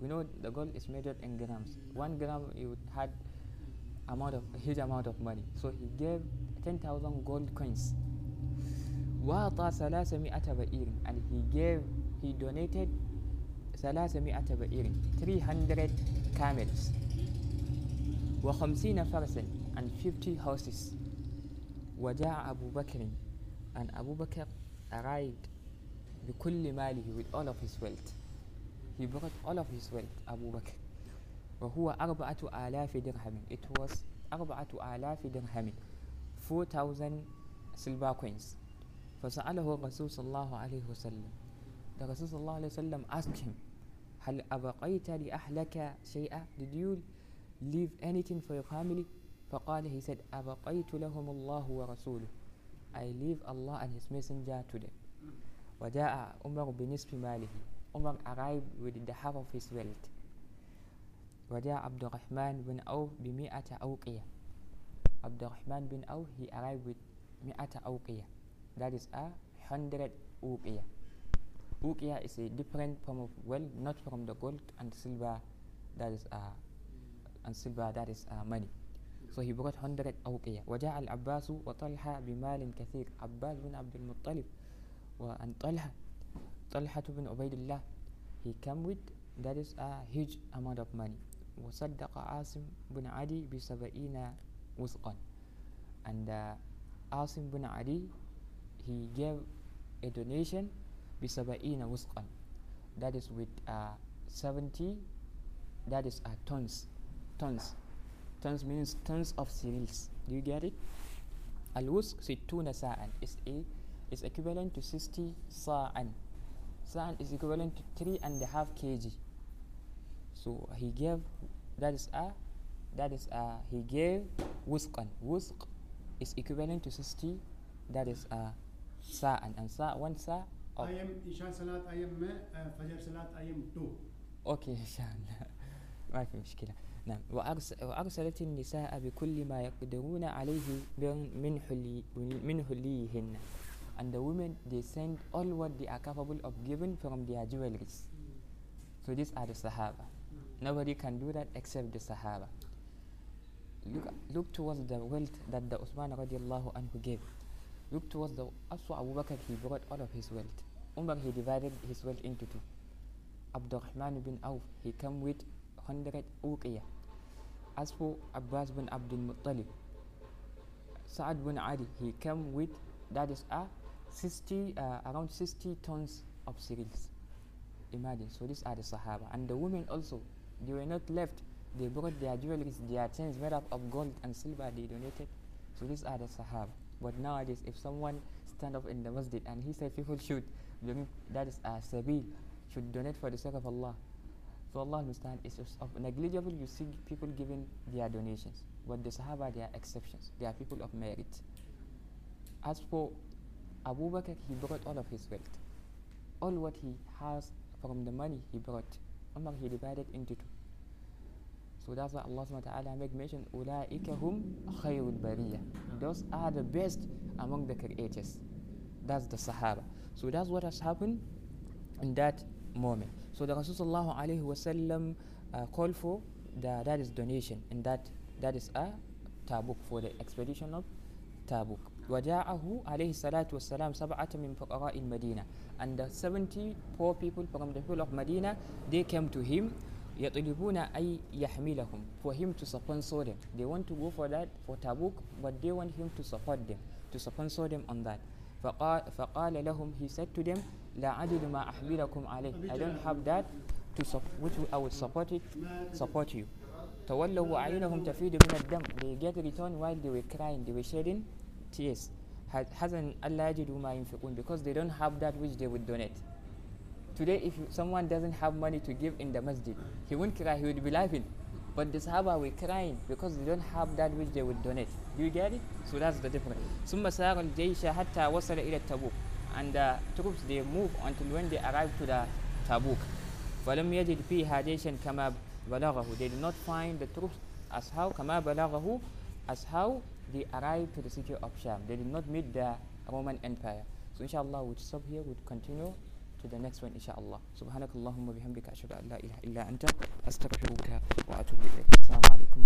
we know the gold is measured in grams one gram you had amount of a huge amount of money so he gave 10,000 gold coins وأعطى ثلاثمائة بئير and he gave he donated ثلاثمائة بئير 300 camels وخمسين فرسا and 50 horses وجاء أبو بكر and Abu Bakr arrived بكل ماله with all of his wealth he brought all of his wealth أبو بكر وهو أربعة آلاف درهم it was أربعة آلاف درهم 4000 silver coins فسأله الرسول صلى الله عليه وسلم the Rasul صلى الله عليه وسلم asked him هل أبقيت لأهلك شيئا did you leave anything for your family فقال he said أبقيت لهم الله ورسوله I leave Allah and his messenger to them وجاء عمر بنصف ماله Umar arrived with the half of his wealth وجاء عبد الرحمن بن عوف بمئة أوقية عبد الرحمن بن عوف he arrived with مئة أوقية that is a hundred أوقية أوقية is a different form of wealth not from the gold and silver that is uh, and silver that is uh, money so he brought hundred أوقية. وجاء العباس وطلحة بمال كثير. عباس بن عبد المطلب وأن طلحة طلحة بن عبيد الله. He came with that is a huge amount of money. وصدق عاصم بن عدي بسبعين وثقا. And uh, عاصم بن عدي he gave a donation بسبعين وثقا. That is with uh, 70 that is uh, tons. Tons. tons means tons of cereals do you get it الوثق ستون ساعا is a is equivalent to 60 sa'an sa'an is equivalent to three and a half kg so he gave that is a that is a he gave wusqan wusq is equivalent to 60 that is a sa'an and sa one sa of I am Isha Salat, I am uh, Fajr Salat, I am two. اوكي ان شاء الله ما في مشكله نعم وأرس وارسلت النساء بكل ما يقدرون عليه من من حلي من حليهن and the women they send all what they are capable of giving from their jewelries so these are the sahaba nobody can do that except the sahaba look look towards the wealth that the Uthman radiallahu anhu gave look towards the also Abu Bakr he brought all of his wealth Umar he divided his wealth into two Abdurrahman bin Auf he came with 100 uqiyah as for Abbas bin Abdul Muttalib Sa'ad bin Ali he came with that is a 60 uh, around 60 tons of cereals. Imagine so these are the Sahaba. And the women also they were not left. They brought their jewelry their chains made up of gold and silver they donated. So these are the Sahaba. But nowadays if someone stand up in the masjid and he said people should that is a sabil should donate for the sake of Allah so Allah understand it's of negligible you see people giving their donations. But the Sahaba they are exceptions. They are people of merit. As for Abu Bakr, he brought all of his wealth. All what he has from the money he brought, Umar he divided into two. So that's why Allah subhanahu wa ta'ala make mention hum khayrul. Those are the best among the creators. That's the Sahaba. So that's what has happened in that moment. so the Rasulullah alayhi wasallam uh, called for the that is donation and that that is a tabuk for the expedition of tabuk وجاءه عليه الصلاة والسلام سبعة من فقراء المدينة and the 70 poor people from the people of Medina they came to him يطلبون أي يحملهم for him to sponsor them they want to go for that for Tabuk but they want him to support them to sponsor them on that فقال, فقال لهم he said to them لا أجد ما أحملكم عليه I don't have that to sup- which I will support it support you تولوا وأعينهم تفيض من الدم they get returned while they were crying they were shedding tears حزن ألا يجدوا ما ينفقون because they don't have that which they would donate today if someone doesn't have money to give in the masjid he won't cry he would be laughing but the sahaba were crying because they don't have that which they would donate do you get it so that's the difference ثم سار الجيش حتى وصل إلى التبوك and the troops they move until when they arrive to the Tabuk فلم يجد فيها جيشا كما بلغه they did not find the troops as how كما بلغه as how they arrived to the city of Sham they did not meet the Roman Empire so inshallah we'll stop here we'll continue to the next one inshallah سبحانك اللهم وبحمدك أشهد أن لا إله إلا أنت أستغفرك وأتوب إليك السلام عليكم